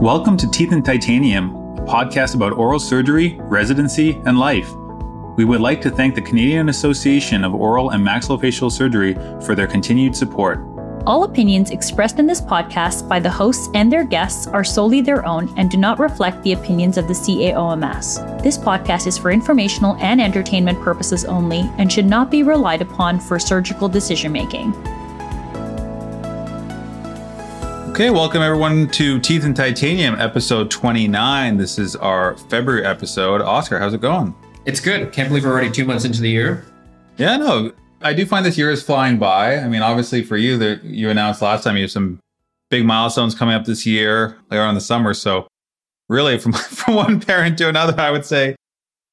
Welcome to Teeth and Titanium, a podcast about oral surgery, residency, and life. We would like to thank the Canadian Association of Oral and Maxillofacial Surgery for their continued support. All opinions expressed in this podcast by the hosts and their guests are solely their own and do not reflect the opinions of the CAOMS. This podcast is for informational and entertainment purposes only and should not be relied upon for surgical decision making. Okay, welcome everyone to Teeth and Titanium, episode 29. This is our February episode. Oscar, how's it going? It's good. Can't believe we're already two months into the year. Yeah, no, I do find this year is flying by. I mean, obviously for you, that you announced last time you have some big milestones coming up this year later on in the summer. So, really, from from one parent to another, I would say,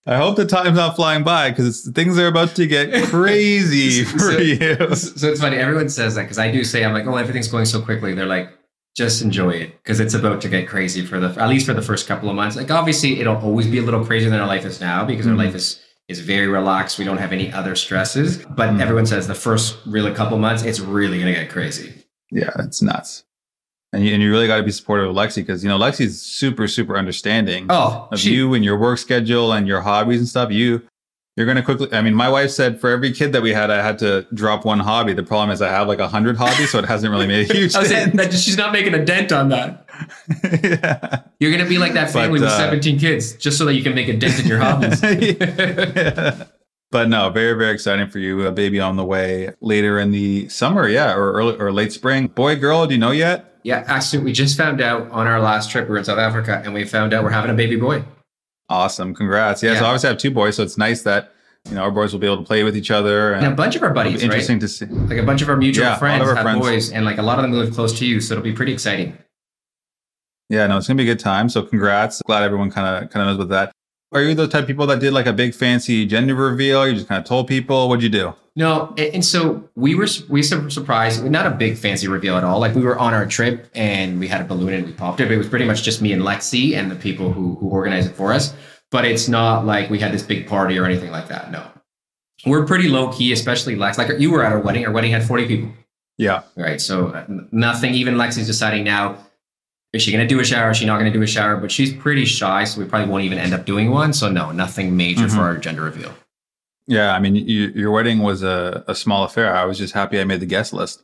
I hope the time's not flying by because things are about to get crazy for so, you. So it's funny. Everyone says that because I do say I'm like, oh, everything's going so quickly. They're like, just enjoy it because it's about to get crazy for the at least for the first couple of months. Like obviously, it'll always be a little crazier than our life is now because Mhm. our life is is very relaxed. We don't have any other stresses. But Mhm. everyone says the first really couple months, it's really gonna get crazy. Yeah, it's nuts. And you, and you really got to be supportive of Lexi because, you know, Lexi's super, super understanding Oh, of she- you and your work schedule and your hobbies and stuff. You, you're going to quickly, I mean, my wife said for every kid that we had, I had to drop one hobby. The problem is I have like a hundred hobbies, so it hasn't really made a huge I was saying that she's not making a dent on that. yeah. You're gonna be like that But, family with uh, 17 kids, just so that you can make a dent in your hobbies. But no, very, very exciting for you. A baby on the way later in the summer, yeah, or early or late spring. Boy, girl, do you know yet? Yeah, actually, we just found out on our last trip. We were in South Africa, and we found out we're having a baby boy. Awesome, congrats. Yeah, so Yeah. obviously I have two boys, so it's nice that you know our boys will be able to play with each other. And a bunch of our buddies, interesting right? to see. Like a bunch of our mutual Yeah, friends our have friends. boys, and like a lot of them live close to you, so it'll be pretty exciting. Yeah, no, it's gonna be a good time. So congrats. Glad everyone kind of kind of knows about that. Are you the type of people that did like a big fancy gender reveal? You just kind of told people. What'd you do? No, and, so we were we were surprised. Not a big fancy reveal at all. Like we were on our trip and we had a balloon and we popped it. But it was pretty much just me and Lexi and the people who who organized it for us. But it's not like we had this big party or anything like that. No, we're pretty low key, especially Lex. Like you were at our wedding. Our wedding had forty people. Yeah, right? So uh, nothing. Even Lexi's deciding now: is she going to do a shower? Is she not going to do a shower? But she's pretty shy, so we probably won't even end up doing one. So no, nothing major Mhm. for our gender reveal. yeah. I mean, you, your wedding was a, a small affair. I was just happy I made the guest list.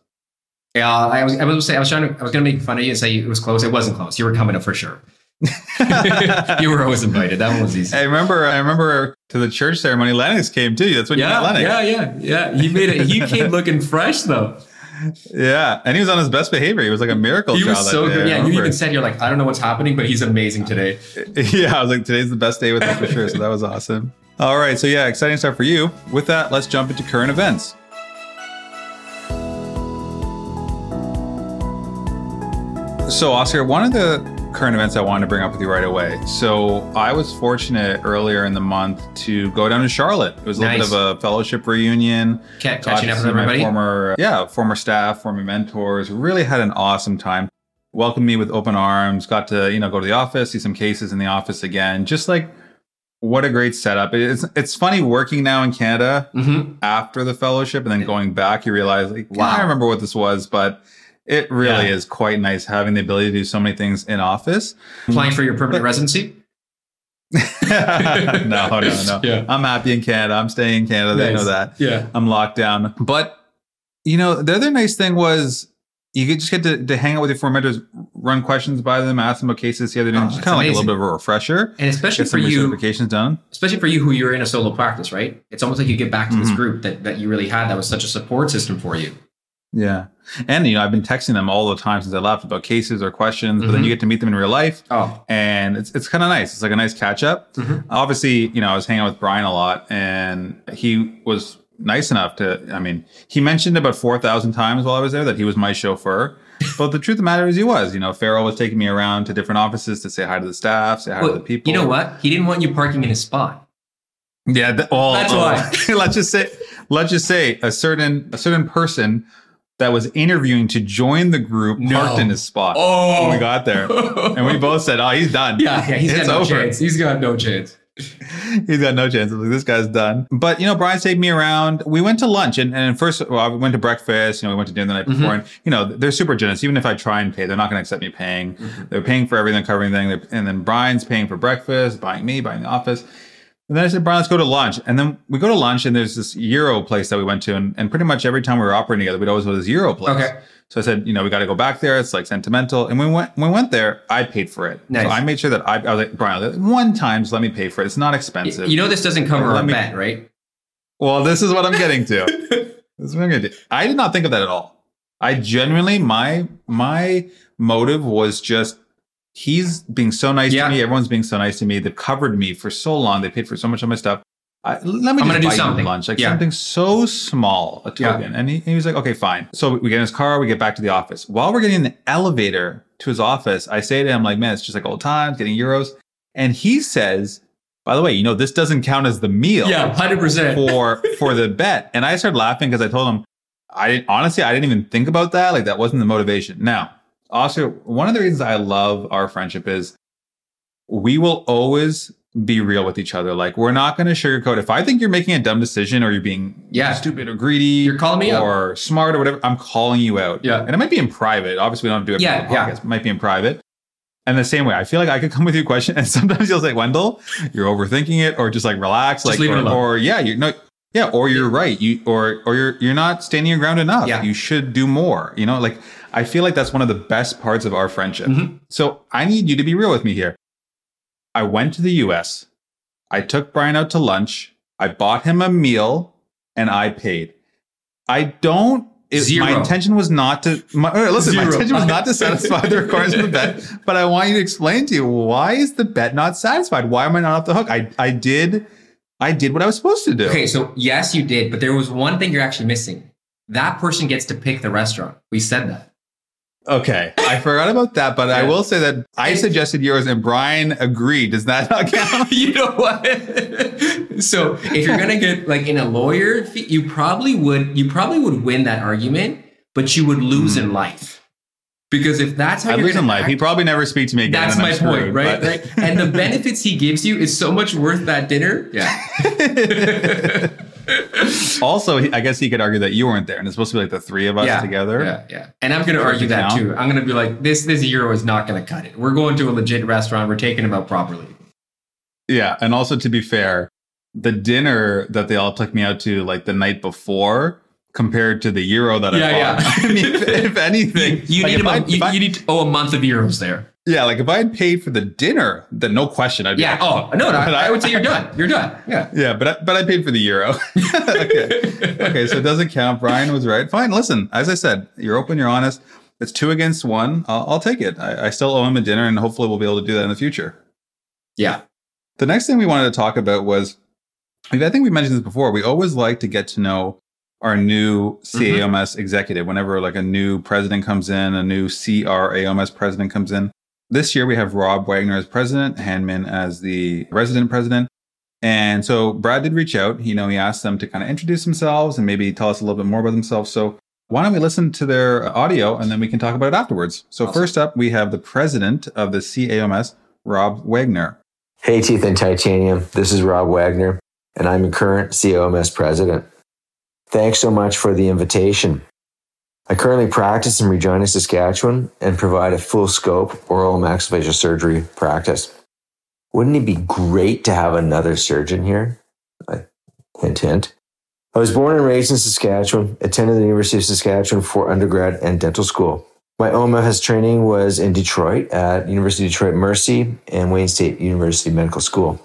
Yeah, I was. I was say I was trying to. I was going to make fun of you and say it was close. It wasn't close. You were coming up for sure. you were always invited. That one was easy. I remember. I remember to the church ceremony. Lennox came too. That's when you Yeah, met Lennox. yeah, yeah, yeah. He made it. He came looking fresh though. Yeah, and he was on his best behavior. He was like a miracle He child. was so day, good. I Yeah, you even said you're like, I don't know what's happening, but he's amazing today. yeah, I was like, today's the best day with him for sure. So that was awesome. All right, so yeah, exciting stuff for you. With that, let's jump into current events. So, Oscar, one of the current events I wanted to bring up with you right away. So, I was fortunate earlier in the month to go down to Charlotte. It was a little bit of a fellowship reunion. Ca- Catching up with everybody. Former, yeah, former staff, former mentors. Really had an awesome time. Welcomed me with open arms. Got to you know go to the office, see some cases in the office again. Just like what a great setup. It's it's funny working now in Canada hmm after the fellowship and then going back. You realize like Wow. I remember what this was, but it really Yeah. is quite nice having the ability to do so many things in office. Applying for your permanent residency. no, no, no. Yeah. I'm happy in Canada. I'm staying in Canada. They know that. Yeah. I'm locked down. But you know, the other nice thing was you could just get to, to hang out with your former mentors, run questions by them, ask them about cases the other day, Oh, just kind of like a little bit of a refresher. And especially for you, recertifications done. especially for you who you're in a solo practice, right? It's almost like you get back to this Mhm. group that, that you really had that was such a support system for you. Yeah. And you know, I've been texting them all the time since I left about cases or questions, but then Mhm. you get to meet them in real life Oh, and it's it's kind of nice. It's like a nice catch up. Mhm. Obviously, you know, I was hanging out with Brian a lot and he was nice enough to I mean, he mentioned about 4,000 times while I was there that he was my chauffeur. but the truth of the matter is he was, you know, Farrell was taking me around to different offices to say hi to the staff, say hi to the people. you know what? He didn't want you parking in his spot. Yeah, th- well, That's well, let's just say, let's just say a certain a certain person that was interviewing to join the group No. parked in his spot Oh. when we oh. got there, and we both said, "Oh, he's done. Yeah, yeah, he's it's got no over." chance. He's got no chance. He's got no chance. Like, this guy's done. But you know, Brian taken me around. We went to lunch, and, and first, well, we went to breakfast. You know, we went to dinner the night mm-hmm. before, and you know, they're super generous. Even if I try and pay, they're not going to accept me paying. Mm-hmm. They're paying for everything, covering everything. And then Brian's paying for breakfast, buying me, buying the office. And then I said, Brian, let's go to lunch. And then we go to lunch, and there's this Euro place that we went to, and, and pretty much every time we were operating together, we'd always go to this Euro place. Okay. So I said, you know, we got to go back there. It's like sentimental. And when we went, when we went there, I paid for it. Nice. So I made sure that I, I was like, Brian, one time, just let me pay for it. It's not expensive. You know this doesn't cover Let a me- bet, right? Well, this is what I'm getting to. this is what I'm gonna do. I did not think of that at all. I genuinely, my my motive was just he's being so nice Yeah. to me. Everyone's being so nice to me. They've covered me for so long. They paid for so much of my stuff. I, let me I'm just gonna do something. lunch, like Yeah. something so small, a Yeah. token. And he, he was like, okay, fine. So we get in his car, we get back to the office. While we're getting in the elevator to his office, I say to him, like, man, it's just like old times, getting euros. And he says, by the way, you know, this doesn't count as the meal Yeah, hundred percent. for for the bet. And I started laughing because I told him, I didn't, honestly, I didn't even think about that. Like that wasn't the motivation. Now, also, one of the reasons I love our friendship is we will always be real with each other. Like we're not going to sugarcoat. If I think you're making a dumb decision or you're being Yeah. stupid or greedy, You're calling me or smart or whatever, I'm calling you out. Yeah. and it might be in private. Obviously, we don't do it. Yeah, yeah. It might be in private. And the same way, I feel like I could come with you a question, and sometimes you'll say, "Wendell, you're overthinking it," or just like relax, Just like, or, or yeah, you're no, yeah, or you're right, you or or you're you're not standing your ground enough. Yeah. You should do more. You know, like I feel like that's one of the best parts of our friendship. Mhm. So I need you to be real with me here. I went to the U.S. I took Brian out to lunch. I bought him a meal, and I paid. I don't. It, Zero. My intention was not to. My, listen, my intention was not to satisfy the requirements of the bet, but I want you to explain to you why is the bet not satisfied? Why am I not off the hook? I I did, I did what I was supposed to do. Okay, so yes, you did, but there was one thing you're actually missing. That person gets to pick the restaurant. We said that. Okay, I forgot about that, but I will say that I suggested yours and Brian agreed. Does that not count? you know what? so if you're gonna get like in a lawyer, fee, you probably would you probably would win that argument, but you would lose in hmm. life. Because if that's how I lose in life. act- He'd probably never speak to me again. that's I'm my point, screwed, right? right? And the benefits he gives you is so much worth that dinner. Yeah. also, I guess he could argue that you weren't there, and it's supposed to be like the three of us yeah, together. Yeah, yeah. And I'm going to argue that count. too. I'm going to be like, this this euro is not going to cut it. We're going to a legit restaurant. We're taking them out properly. Yeah, and also to be fair, the dinner that they all took me out to like the night before compared to the euro that Yeah, I yeah. bought. I mean, if, if anything, You, you like, need if a, I- month- you, I- you need to owe a month of euros there. Yeah, like if I had paid for the dinner, then no question, I'd be Yeah. like, Oh no, no. But I, would say you're done. You're done. Yeah. yeah, but I, but I paid for the euro. okay, okay, so it doesn't count. Brian was right. Fine. Listen, as I said, you're open, you're honest. It's two against one. I'll, I'll take it. I, I still owe him a dinner, and hopefully we'll be able to do that in the future. Yeah. The next thing we wanted to talk about was I think we mentioned this before. We always like to get to know our new mm-hmm. CAOMS executive whenever like a new president comes in, a new CRAOMS president comes in. This year we have Rob Wagner as president, Hanmin as the resident president. And so Brad did reach out. You know, he asked them to kind of introduce themselves and maybe tell us a little bit more about themselves. So why don't we listen to their audio and then we can talk about it afterwards? So Awesome. first up, we have the president of the CAOMS, Rob Wagner. Hey, Teeth and Titanium. This is Rob Wagner, and I'm a current COMS president. Thanks so much for the invitation. I currently practice in Regina, Saskatchewan, and provide a full scope oral maxillofacial surgery practice. Wouldn't it be great to have another surgeon here? I, hint, hint. I was born and raised in Saskatchewan, attended the University of Saskatchewan for undergrad and dental school. My OMFS training was in Detroit at University of Detroit Mercy and Wayne State University Medical School.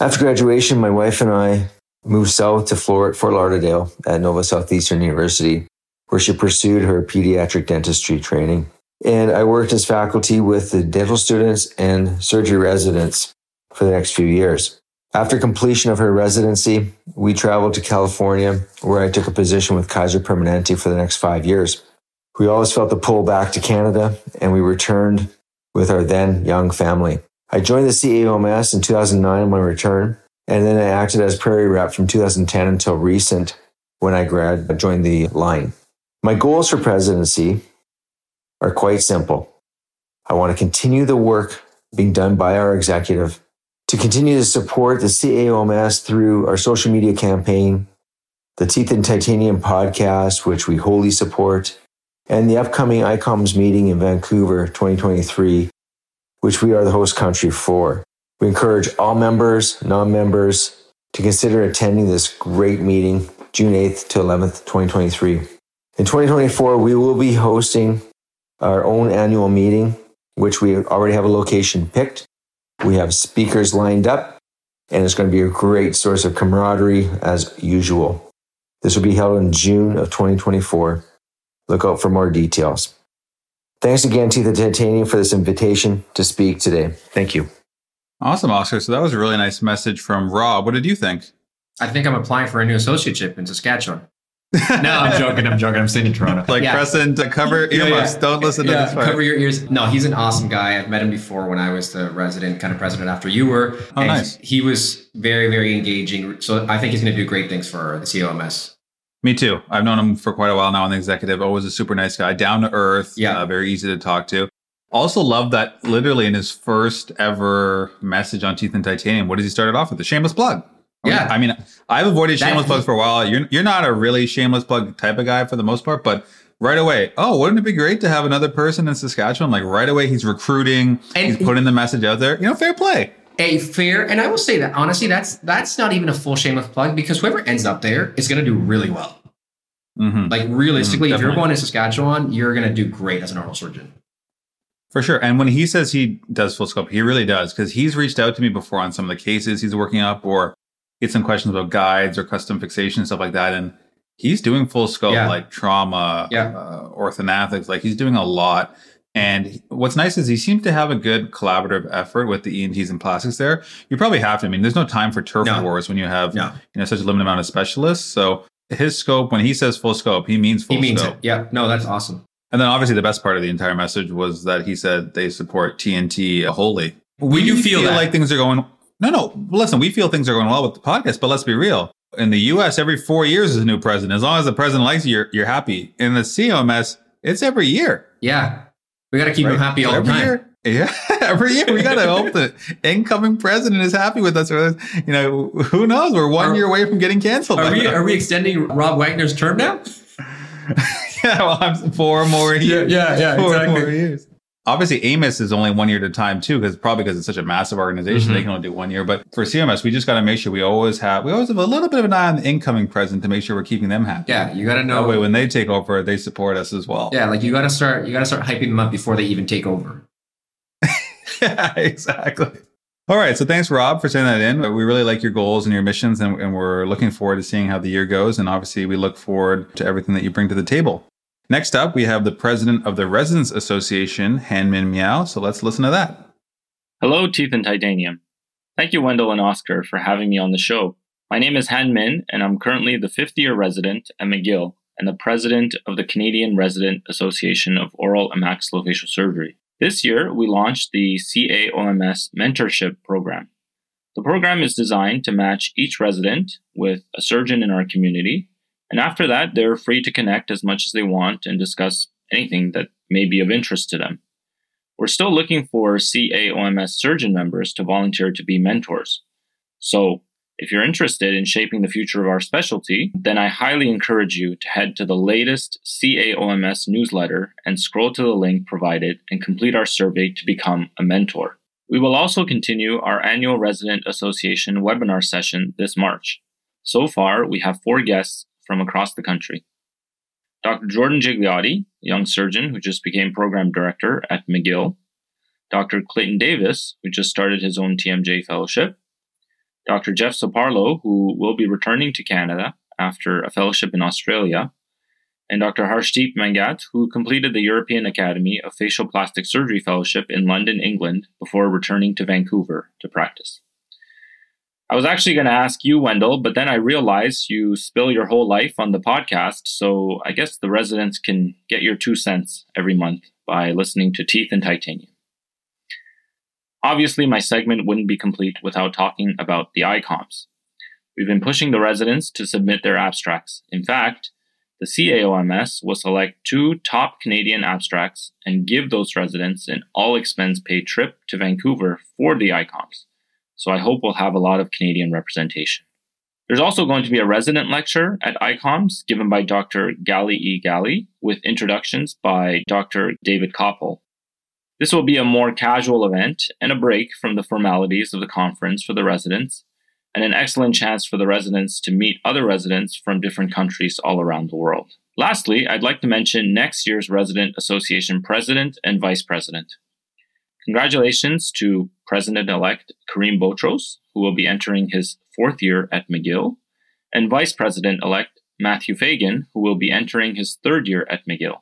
After graduation, my wife and I moved south to Florida, Fort Lauderdale at Nova Southeastern University, where she pursued her pediatric dentistry training. And I worked as faculty with the dental students and surgery residents for the next few years. After completion of her residency, we traveled to California, where I took a position with Kaiser Permanente for the next five years. We always felt the pull back to Canada, and we returned with our then young family. I joined the CAOMS in 2009 on my return, and then I acted as prairie rep from 2010 until recent when I grad joined the line. My goals for presidency are quite simple. I want to continue the work being done by our executive to continue to support the CAOMS through our social media campaign, the Teeth and Titanium podcast, which we wholly support, and the upcoming ICOMS meeting in Vancouver 2023, which we are the host country for. We encourage all members, non members, to consider attending this great meeting June 8th to 11th, 2023. In 2024, we will be hosting our own annual meeting, which we already have a location picked. We have speakers lined up, and it's going to be a great source of camaraderie as usual. This will be held in June of 2024. Look out for more details. Thanks again to the Titanium for this invitation to speak today. Thank you. Awesome, Oscar. So that was a really nice message from Rob. What did you think? I think I'm applying for a new associateship in Saskatchewan. No, I'm joking. I'm joking. I'm sitting in Toronto. Like yeah. Crescent, uh, cover earmuffs. Yeah, yeah. Don't listen to this part. Cover your ears. No, he's an awesome guy. I've met him before when I was the resident, kind of president after you were. Oh, and nice. He was very, very engaging. So I think he's going to do great things for the COMS. Me too. I've known him for quite a while now on the executive. Always a super nice guy, down to earth. Yeah, uh, very easy to talk to. Also, love that literally in his first ever message on Teeth and Titanium, what does he start it off with? A shameless plug. Yeah. I mean, I've avoided shameless plugs for a while. You're you're not a really shameless plug type of guy for the most part, but right away, oh, wouldn't it be great to have another person in Saskatchewan? Like right away, he's recruiting, and he's putting the message out there. You know, fair play. A fair, and I will say that honestly, that's that's not even a full shameless plug because whoever ends up there is going to do really well. Mm-hmm. Like realistically, mm-hmm, if you're going to Saskatchewan, you're going to do great as an oral surgeon. For sure. And when he says he does full scope, he really does because he's reached out to me before on some of the cases he's working up or get some questions about guides or custom fixation stuff like that. And he's doing full scope, yeah. like trauma, yeah. uh, orthognathics, like he's doing a lot. And what's nice is he seems to have a good collaborative effort with the ENTs and plastics there. You probably have to. I mean, there's no time for turf no. wars when you have no. you know such a limited amount of specialists. So his scope, when he says full scope, he means full he means scope. It. Yeah. No, that's awesome. And then obviously the best part of the entire message was that he said they support TNT wholly. We, do feel, feel like things are going no, no. Listen, we feel things are going well with the podcast, but let's be real. In the U.S., every four years is a new president. As long as the president likes you, you're, you're happy. In the COMS, it's every year. Yeah, we got to keep right? him happy all every the time. Year, yeah, every year we got to hope the incoming president is happy with us. Or, you know, who knows? We're one are, year away from getting canceled. Are we? Are we extending Rob Wagner's term now? yeah, well, I'm four more years. Yeah, yeah, yeah four exactly. more years obviously AAOMS is only one year at a time too, because probably because it's such a massive organization, mm-hmm. they can only do one year. But for CAOMS, we just got to make sure we always have we always have a little bit of an eye on the incoming president to make sure we're keeping them happy. Yeah, you got to know that way when they take over, they support us as well. Yeah, like you got to start you got to start hyping them up before they even take over. yeah, exactly. All right, so thanks, Rob, for sending that in. We really like your goals and your missions, and, and we're looking forward to seeing how the year goes. And obviously, we look forward to everything that you bring to the table. Next up, we have the president of the Residents Association, Hanmin Miao. So let's listen to that. Hello, Teeth and Titanium. Thank you, Wendell and Oscar, for having me on the show. My name is Han Min, and I'm currently the fifth year resident at McGill and the president of the Canadian Resident Association of Oral and Maxillofacial Surgery. This year, we launched the CAOMS Mentorship Program. The program is designed to match each resident with a surgeon in our community and after that, they're free to connect as much as they want and discuss anything that may be of interest to them. We're still looking for CAOMS surgeon members to volunteer to be mentors. So, if you're interested in shaping the future of our specialty, then I highly encourage you to head to the latest CAOMS newsletter and scroll to the link provided and complete our survey to become a mentor. We will also continue our annual Resident Association webinar session this March. So far, we have four guests from across the country. Dr. Jordan Gigliotti, a young surgeon who just became program director at McGill. Dr. Clayton Davis, who just started his own TMJ fellowship. Dr. Jeff Soparlo, who will be returning to Canada after a fellowship in Australia. And Dr. Harshdeep Mangat, who completed the European Academy of Facial Plastic Surgery Fellowship in London, England, before returning to Vancouver to practice. I was actually going to ask you, Wendell, but then I realized you spill your whole life on the podcast. So I guess the residents can get your two cents every month by listening to Teeth and Titanium. Obviously, my segment wouldn't be complete without talking about the ICOMS. We've been pushing the residents to submit their abstracts. In fact, the CAOMS will select two top Canadian abstracts and give those residents an all expense paid trip to Vancouver for the ICOMS So I hope we'll have a lot of Canadian representation. There's also going to be a resident lecture at ICOMS given by Dr. Gali E. Gali with introductions by Dr. David Koppel. This will be a more casual event and a break from the formalities of the conference for the residents, and an excellent chance for the residents to meet other residents from different countries all around the world. Lastly, I'd like to mention next year's Resident Association President and Vice President. Congratulations to President elect Kareem Botros, who will be entering his fourth year at McGill, and Vice President elect Matthew Fagan, who will be entering his third year at McGill.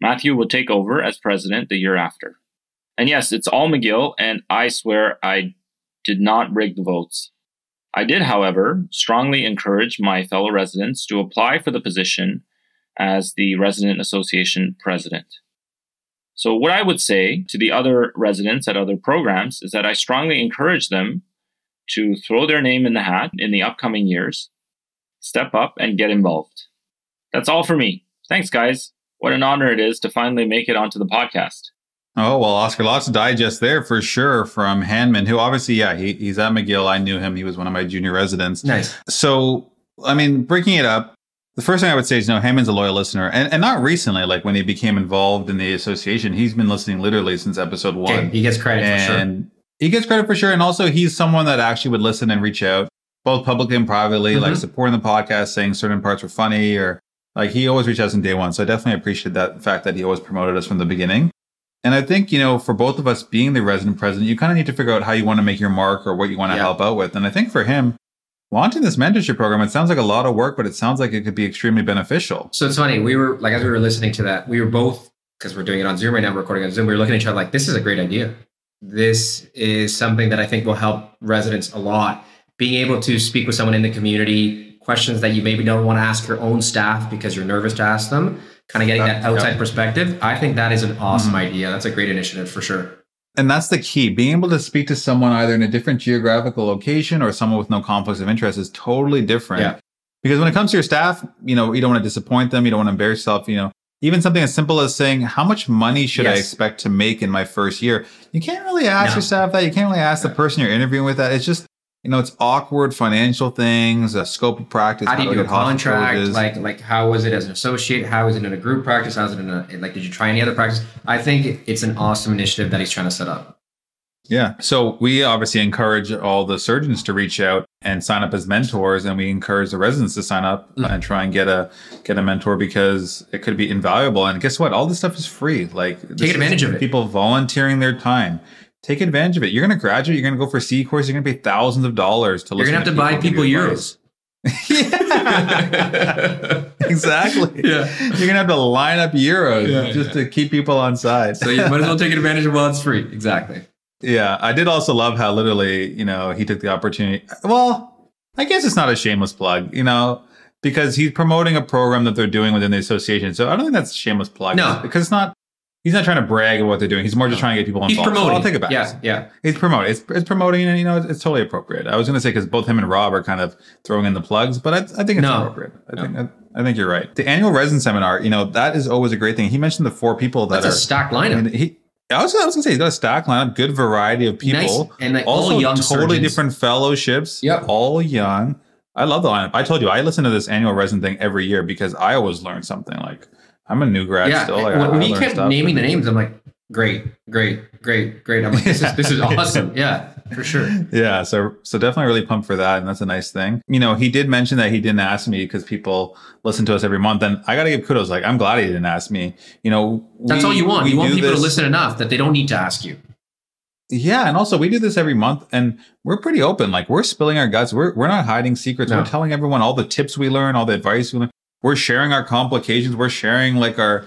Matthew will take over as president the year after. And yes, it's all McGill, and I swear I did not rig the votes. I did, however, strongly encourage my fellow residents to apply for the position as the Resident Association president. So, what I would say to the other residents at other programs is that I strongly encourage them to throw their name in the hat in the upcoming years, step up, and get involved. That's all for me. Thanks, guys. What an honor it is to finally make it onto the podcast. Oh, well, Oscar, lots of digest there for sure from Hanmin, who obviously, yeah, he, he's at McGill. I knew him. He was one of my junior residents. Nice. So, I mean, breaking it up, the first thing I would say is, no, Hanmin's a loyal listener. And, and not recently, like when he became involved in the association, he's been listening literally since episode one. He gets credit for sure. and he gets credit for sure. And also, he's someone that actually would listen and reach out, both publicly and privately, like Mhm. supporting the podcast, saying certain parts were funny, or like he always reached out from day one. So I definitely appreciate that fact that he always promoted us from the beginning. And I think, you know, for both of us being the resident president, you kind of need to figure out how you want to make your mark or what you want to Yeah. help out with. And I think for him, launching this mentorship program, it sounds like a lot of work, but it sounds like it could be extremely beneficial. So it's funny. We were like, as we were listening to that, we were both because we're doing it on Zoom right now, we're recording on Zoom. We were looking at each other like, this is a great idea. This is something that I think will help residents a lot. Being able to speak with someone in the community, questions that you maybe don't want to ask your own staff because you're nervous to ask them, kind of getting that outside perspective. I think that is an awesome Mhm. idea. That's a great initiative for sure. And that's the key. Being able to speak to someone either in a different geographical location or someone with no conflicts of interest is totally different. Yeah. Because when it comes to your staff, you know, you don't want to disappoint them. You don't want to embarrass yourself. You know, even something as simple as saying, how much money should I expect to make in my first year? You can't really ask No. your staff that. You can't really ask the person you're interviewing with that. It's just, you know, it's awkward financial things, a scope of practice. How do you do a contract? Like, like how was it as an associate? How is it in a group practice? How is it in a like? Did you try any other practice? I think it's an awesome initiative that he's trying to set up. Yeah. So we obviously encourage all the surgeons to reach out and sign up as mentors, and we encourage the residents to sign up Mm. and try and get a get a mentor because it could be invaluable. And guess what? All this stuff is free. Like take advantage of it. People volunteering their time. Take advantage of it. You're going to graduate. You're going to go for C course. You're going to pay thousands of dollars to You're gonna have to buy people euros. yeah. exactly. Yeah. You're gonna have to line up euros Yeah, just yeah. to keep people on side. So you might as well take advantage of while it's free. Exactly. Yeah, I did also love how literally, you know, he took the opportunity. Well, I guess it's not a shameless plug, you know, because he's promoting a program that they're doing within the association. So I don't think that's a shameless plug. No. because it's not. He's not trying to brag about what they're doing. He's more just trying to get people He's involved. So promoting. I'll take it back. Yeah, yeah. He's promoting. It's, it's promoting, and you know, it's, it's totally appropriate. I was going to say because both him and Rob are kind of throwing in the plugs, but I, I think it's No. appropriate. I No. think I, I think you're right. The annual resin seminar, you know, that is always a great thing. He mentioned the four people that That's a are. stacked I lineup. mean, he, I was, I was going to say he's got a stack lineup, good variety of people. Nice. And like Also, all young totally surgeons. different fellowships. Yep. All young. I love the lineup. I told you I listen to this annual resin thing every year because I always learn something. Like I'm a new grad Yeah. still. Like, when I, when I he kept stuff. naming the names, I'm like, great, great, great, great. I'm like, this is this is awesome. Yeah, for sure. yeah so so definitely really pumped for that and that's a nice thing you know he did mention that he didn't ask me because people listen to us every month and i gotta give kudos like i'm glad he didn't ask me you know That's all you want. we You want people to listen enough that they don't need to ask you. yeah and also we do this every month and we're pretty open like we're spilling our guts we're, we're not hiding secrets No. we're telling everyone all the tips we learn all the advice we learn we're sharing our complications we're sharing like our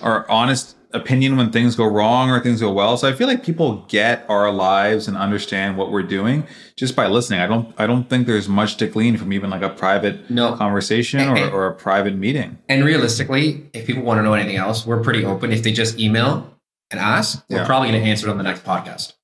our honest opinion when things go wrong or things go well so i feel like people get our lives and understand what we're doing just by listening i don't i don't think there's much to glean from even like a private No. conversation or, And- or a private meeting And realistically, if people want to know anything else, we're pretty open. If they just email and ask, we're probably going to answer it on the next podcast.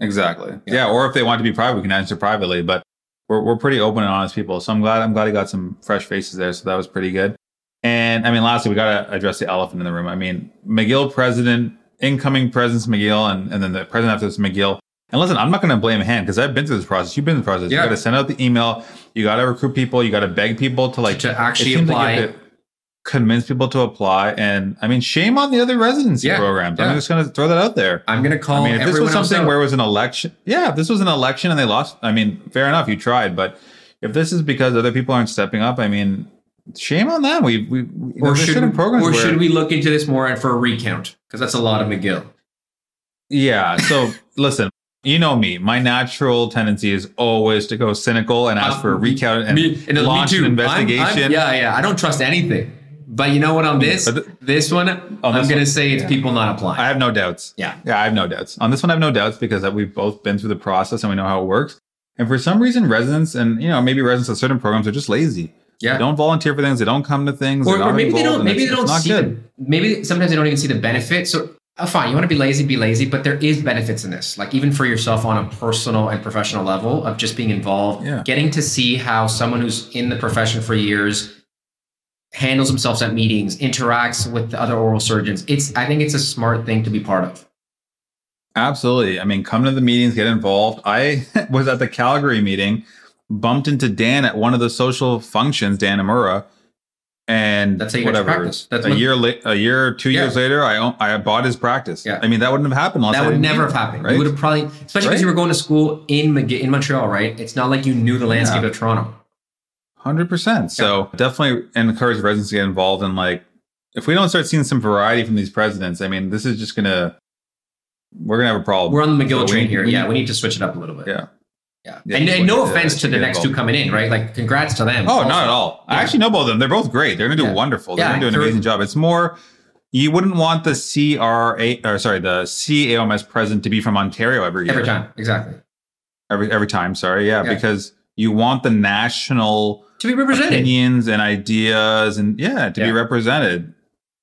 Exactly. Yeah. Yeah. Or if they want to be private, we can answer privately. But we're we're pretty open and honest people. So I'm glad I'm glad he got some fresh faces there. So that was pretty good. And I mean, lastly, we got to address the elephant in the room. I mean, McGill president, incoming president's McGill, and, and then the president after this McGill. And listen, I'm not going to blame Han because I've been through this process. You've been through the process. Yeah. You got to send out the email. You got to recruit people. You got to beg people to like To actually apply. like you apply. have to convince people to apply. And I mean, shame on the other residency Yeah, programs. yeah. I'm just going to throw that out there. I'm gonna call I mean, if this was something where it was an election, yeah, if this was an election and they lost, I mean, fair enough, you tried. But if this is because other people aren't stepping up, I mean, shame on them. We, we, we or should, certain programs or where, should we look into this more and for a recount? Because that's a lot of McGill. Yeah. So listen, you know me. My natural tendency is always to go cynical and ask Uh, for a recount and me, and launch me an I'm- I'm- investigation. yeah, yeah. I don't trust anything. But you know what? On this, this one, On I'm gonna say it's Yeah. people not applying. I have no doubts. yeah. Yeah, I have no doubts. On this one, I have no doubts because we've both been through the process and we know how it works. And for some reason, residents and you know maybe residents of certain programs are just lazy. Yeah. They don't volunteer for things. They don't come to things. or, or maybe they don't maybe they don't not see good. the, maybe sometimes they don't even see the benefit so uh, fine you want to be lazy be lazy but there is benefits in this like even for yourself on a personal and professional level of just being involved Yeah. getting to see how someone who's in the profession for years handles themselves at meetings interacts with the other oral surgeons it's i think it's a smart thing to be part of Absolutely. I mean, come to the meetings, get involved. I was at the Calgary meeting, bumped into Dan at one of the social functions, Dan Amura, and That's whatever. practice. That's a year late, a year, two Yeah. years later, I own, I bought his practice. Yeah. I mean, that wouldn't have happened. that would never have happened right? you would have probably especially because Right? you were going to school in in montreal right it's not like you knew the landscape Yeah. of toronto Hundred percent. So definitely encourage residents to get involved and like if we don't start seeing some variety from these presidents, I mean, this is just gonna we're gonna have a problem. we're on the mcgill So train need- here we yeah we need to switch it up a little bit Yeah. Yeah. Yeah, and, and no to- offense to the next two coming in, right? Like, congrats to them. Oh, also. not at all. I actually know both of them. They're both great. They're gonna do Yeah. wonderful. They're Yeah, gonna do an amazing job. It's more you wouldn't want the CRA or sorry, the CAOMS president to be from Ontario every year. Every time. Exactly. Every every time, sorry. Yeah, Yeah. because you want the national To be represented. opinions and ideas and yeah to be represented.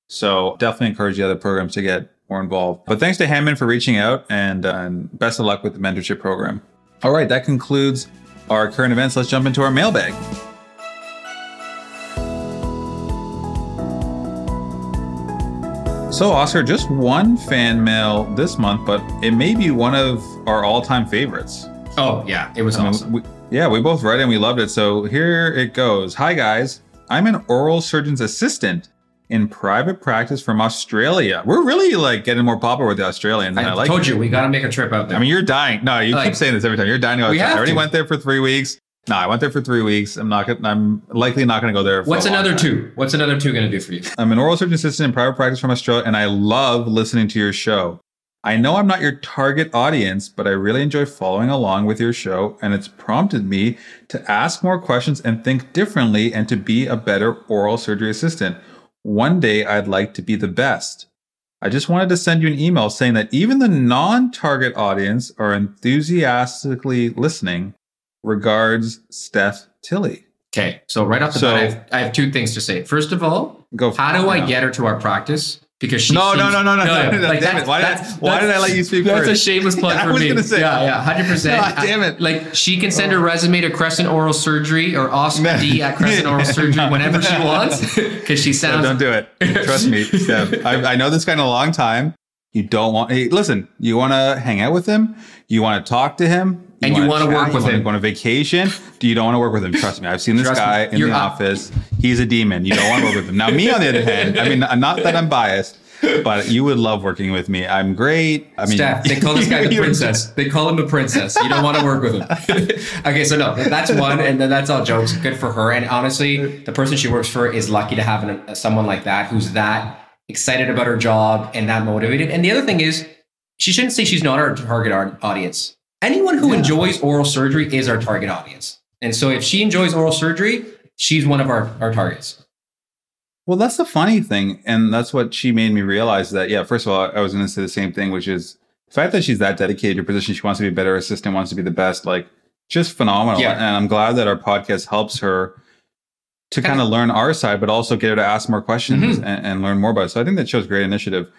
So definitely encourage the other programs to get more involved. But thanks to Hanmin for reaching out and, uh, and best of luck with the mentorship program. All right that concludes our current events. Let's jump into our mailbag. So oscar just one fan mail this month but it may be one of our all-time favorites. Oh, yeah. It was I mean, awesome. we, yeah, we both read it and we loved it. So here it goes. Hi, guys. I'm an oral surgeon's assistant in private practice from Australia. We're really like getting more popular with the Australians. I, I, like told it. you, we got to make a trip out there. I mean, you're dying. No, you Like- keep saying this every time. You're dying to go. We I already to. went there for three weeks. No, I went there for three weeks. I'm not. Gonna, I'm likely not going to go there. For What's another two? What's another two going to do for you? I'm an oral surgeon assistant in private practice from Australia, and I love listening to your show. I know I'm not your target audience, but I really enjoy following along with your show, and it's prompted me to ask more questions and think differently and to be a better oral surgery assistant. One day, I'd like to be the best. I just wanted to send you an email saying that even the non target audience are enthusiastically listening. Regards, Steph Tilly. Okay. So, right off the So- bat, I have, I have two things to say. First of all, Go. how it. do I Yeah. get her to our practice? Because she No, seems, no, no, no, no, no, no, like damn it. Why did I- that's- why did I let you speak That's first? a shameless plug for was me. say- yeah, yeah, hundred percent. God damn it. Like she can send her oh. resume to Crescent Oral Surgery or Oscar D at Crescent Oral Surgery whenever she wants, because she No, sounds. don't do it. Trust me, Steph. I, I know this guy in a long time. You don't want. Hey, listen. You want to hang out with him. You want to talk to him. And you wanna wanna work with you him. Go on a vacation. Do you don't want to work with him? Trust me. I've seen this Trust me. guy in You're the up. office. He's a demon. You don't want to work with him. Now, me on the other hand, I mean, not that I'm biased, but you would love working with me. I'm great. I mean, Steph, they call this guy the princess. They call him the princess. You don't want to work with him. okay, so no, that's one, and then that's all jokes. Good for her. And honestly, the person she works for is lucky to have an, uh, someone like that who's that excited about her job and that motivated. And the other thing is, she shouldn't say she's not our target audience. Anyone who enjoys oral surgery is our target audience. And so if she enjoys oral surgery, she's one of our, our targets. Well, that's the funny thing, and that's what she made me realize that. Yeah, first of all, I was going to say the same thing, which is the fact that she's that dedicated to her position. She wants to be a better assistant, wants to be the best. Like, just phenomenal. Yeah. And I'm glad that our podcast helps her to kind of learn our side, but also get her to ask more questions Mm-hmm. and, and learn more about it. So I think that shows great initiative.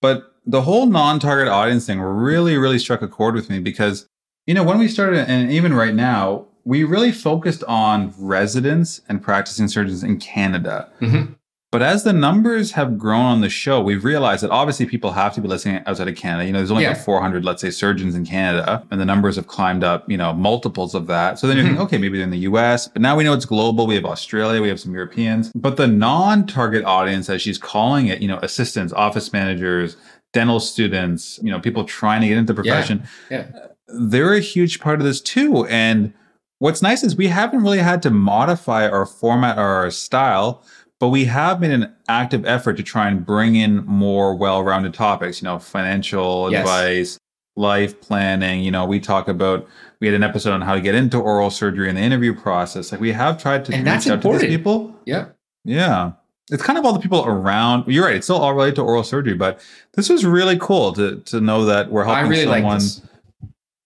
But the whole non-target audience thing really, really struck a chord with me because you know when we started, and even right now, we really focused on residents and practicing surgeons in Canada. Mhm. But as the numbers have grown on the show, we've realized that obviously people have to be listening outside of Canada. You know, there's only Yeah. about 400, let's say, surgeons in Canada, and the numbers have climbed up, you know, multiples of that. So then you're Mhm. thinking, okay, maybe they're in the US, but now we know it's global. We have Australia, we have some Europeans. But the non target audience, as she's calling it, you know, assistants, office managers, dental students, you know, people trying to get into the profession, Yeah. They're a huge part of this too. And what's nice is we haven't really had to modify our format or our style, but we have made an active effort to try and bring in more well-rounded topics, you know, financial Yes. advice, life planning. You know, we talk about we had an episode on how to get into oral surgery and the interview process. Like we have tried to And reach out to these people. Yeah. Yeah. It's kind of all the people around. You're right. It's still all related to oral surgery, but this was really cool to to know that we're I helping really someone. like.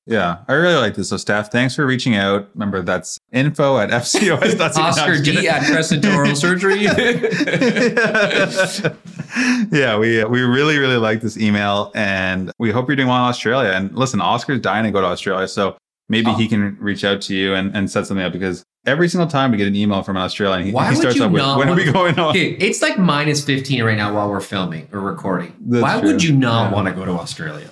Yeah, I really like this. So, Steph, thanks for reaching out. Remember, that's info at fcos. Oscar D at Crescent Oral Surgery. yeah, we we really really like this email, and we hope you're doing well in Australia. And listen, Oscar's dying to go to Australia, so maybe Oh. he can reach out to you and, and set something up because every single time we get an email from an Australian, he, Why he starts you with, "When are we going on?" Okay, it's like minus 15 right now while we're filming or recording. That's Why true. would you not Yeah. want to go to Australia?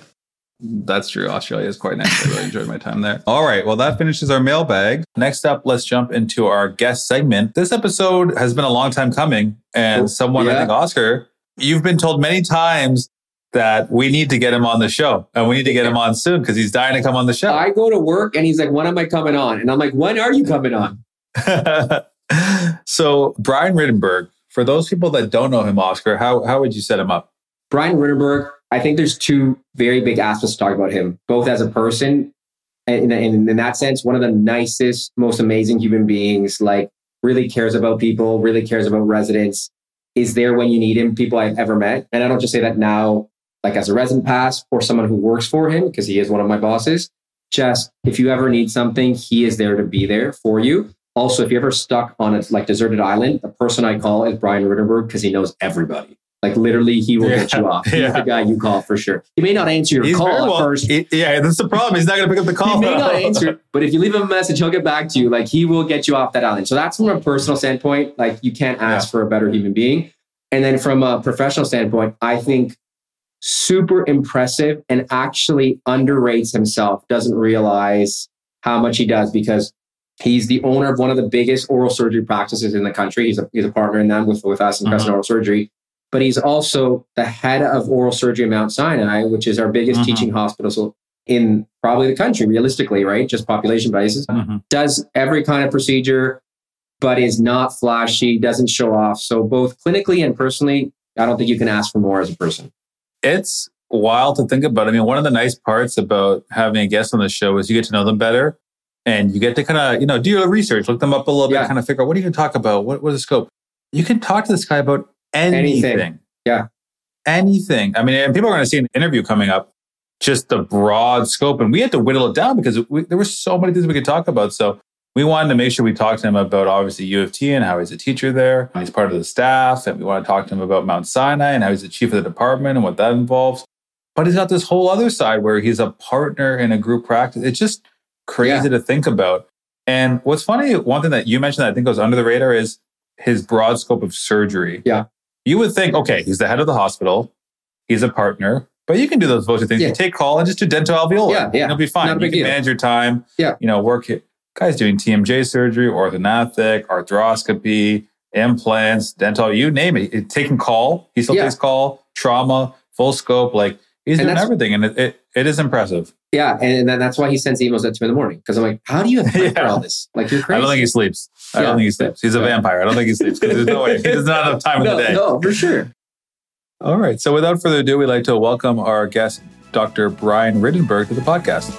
That's true. Australia is quite nice. I really enjoyed my time there. All right. Well, that finishes our mailbag. Next up, let's jump into our guest segment. This episode has been a long time coming, and Oh, someone, I think, Oscar, you've been told many times that we need to get him on the show and we need to get him on soon because he's dying to come on the show. I go to work and he's like, when am I coming on? And I'm like, when are you coming on? so, Brian Rittenberg, for those people that don't know him, Oscar, how, how would you set him up? Brian Rittenberg, I think there's two very big aspects to talk about him, both as a person and in, that sense, one of the nicest, most amazing human beings, like really cares about people, really cares about residents, is there when you need him, people I've ever met. And I don't just say that now, like as a resident pass or someone who works for him, because he is one of my bosses. Just if you ever need something, he is there to be there for you. Also, if you're ever stuck on a like deserted island, the person I call is Brian Rittenberg because he knows everybody. Like literally, he will get you off. He's yeah. the guy you call for sure. He may not answer your He's call very at well- first. yeah, that's the problem. He's not going to pick up the call. He may not answer, but if you leave him a message, he'll get back to you. Like he will get you off that island. So that's from a personal standpoint. Like you can't ask for a better human being. And then from a professional standpoint, I think super impressive and actually underrates himself. Doesn't realize how much he does because he's the owner of one of the biggest oral surgery practices in the country. He's a he's a partner in them with with us in Crescent uh-huh. Oral Surgery. But he's also the head of oral surgery at Mount Sinai, which is our biggest Mhm. teaching hospital. In probably the country, realistically, right? Just population basis, Mhm. does every kind of procedure, but is not flashy, doesn't show off. So both clinically and personally, I don't think you can ask for more as a person. it's wild to think about. I mean, one of the nice parts about having a guest on the show is you get to know them better and you get to kind of, you know, do your research, look them up a little bit, kind of figure out what are you going to talk about? What, what is the scope? You can talk to this guy about anything. Anything. Yeah. Anything. I mean, and people are going to see an interview coming up, just the broad scope. And we had to whittle it down because we, there were so many things we could talk about. So we wanted to make sure we talked to him about obviously U of T and how he's a teacher there. He's part of the staff. And we want to talk to him about Mount Sinai and how he's the chief of the department and what that involves. But he's got this whole other side where he's a partner in a group practice. It's just crazy to think about. And what's funny, one thing that you mentioned that I think goes under the radar is his broad scope of surgery. Yeah. You would think, okay, he's the head of the hospital, he's a partner, but you can do those two things. Yeah. You take call and just do dentoalveolar. Yeah, yeah. And it'll be fine. Not you can deal. manage your time. Yeah. You know, work it. Guys doing TMJ surgery, orthognathic, arthroscopy, implants, dental, you name it. It- taking call. He still Yeah. takes call, trauma, full scope. Like he's And doing everything. And it, it, it is impressive. Yeah, and then that's why he sends emails at two in the morning because I'm like, how do you have time for all this? Like you're crazy. I don't think he sleeps. I Yeah. don't think he sleeps. He's a vampire. I don't think he sleeps. 'cause There's no way. He does not have time in no, the day. no, for sure. All right. So without further ado, we'd like to welcome our guest, Dr. Brian Rittenberg, to the podcast.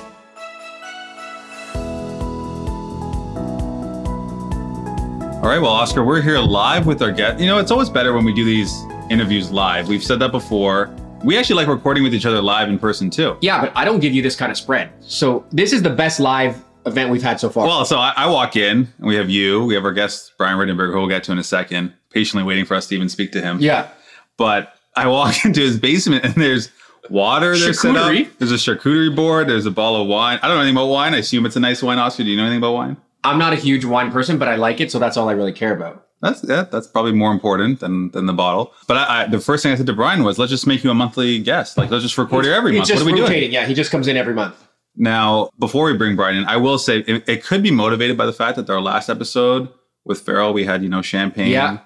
All right. Well, Oscar, we're here live with our guest. You know, it's always better when we do these interviews live. We've said that before. We actually like recording with each other live in person too. Yeah, but I don't give you this kind of spread. So this is the best live event we've had so far. Well, so I, I walk in and we have you. We have our guest, Brian Rittenberg, who we'll get to in a second, patiently waiting for us to even speak to him. yeah. but I walk into his basement and there's water there set up. There's a charcuterie board. There's a bottle of wine. I don't know anything about wine. I assume it's a nice wine. Oscar, do you know anything about wine? I'm not a huge wine person, but I like it, so that's all I really care about. That's yeah, that's probably more important than than the bottle. But I, I, the first thing I said to Brian was, let's just make you a monthly guest. Like let's just record here every month. What are we doing? Yeah, he just comes in every month. Now, before we bring Brian in, I will say it, it could be motivated by the fact that our last episode with Farrell, we had you know champagne, Yeah.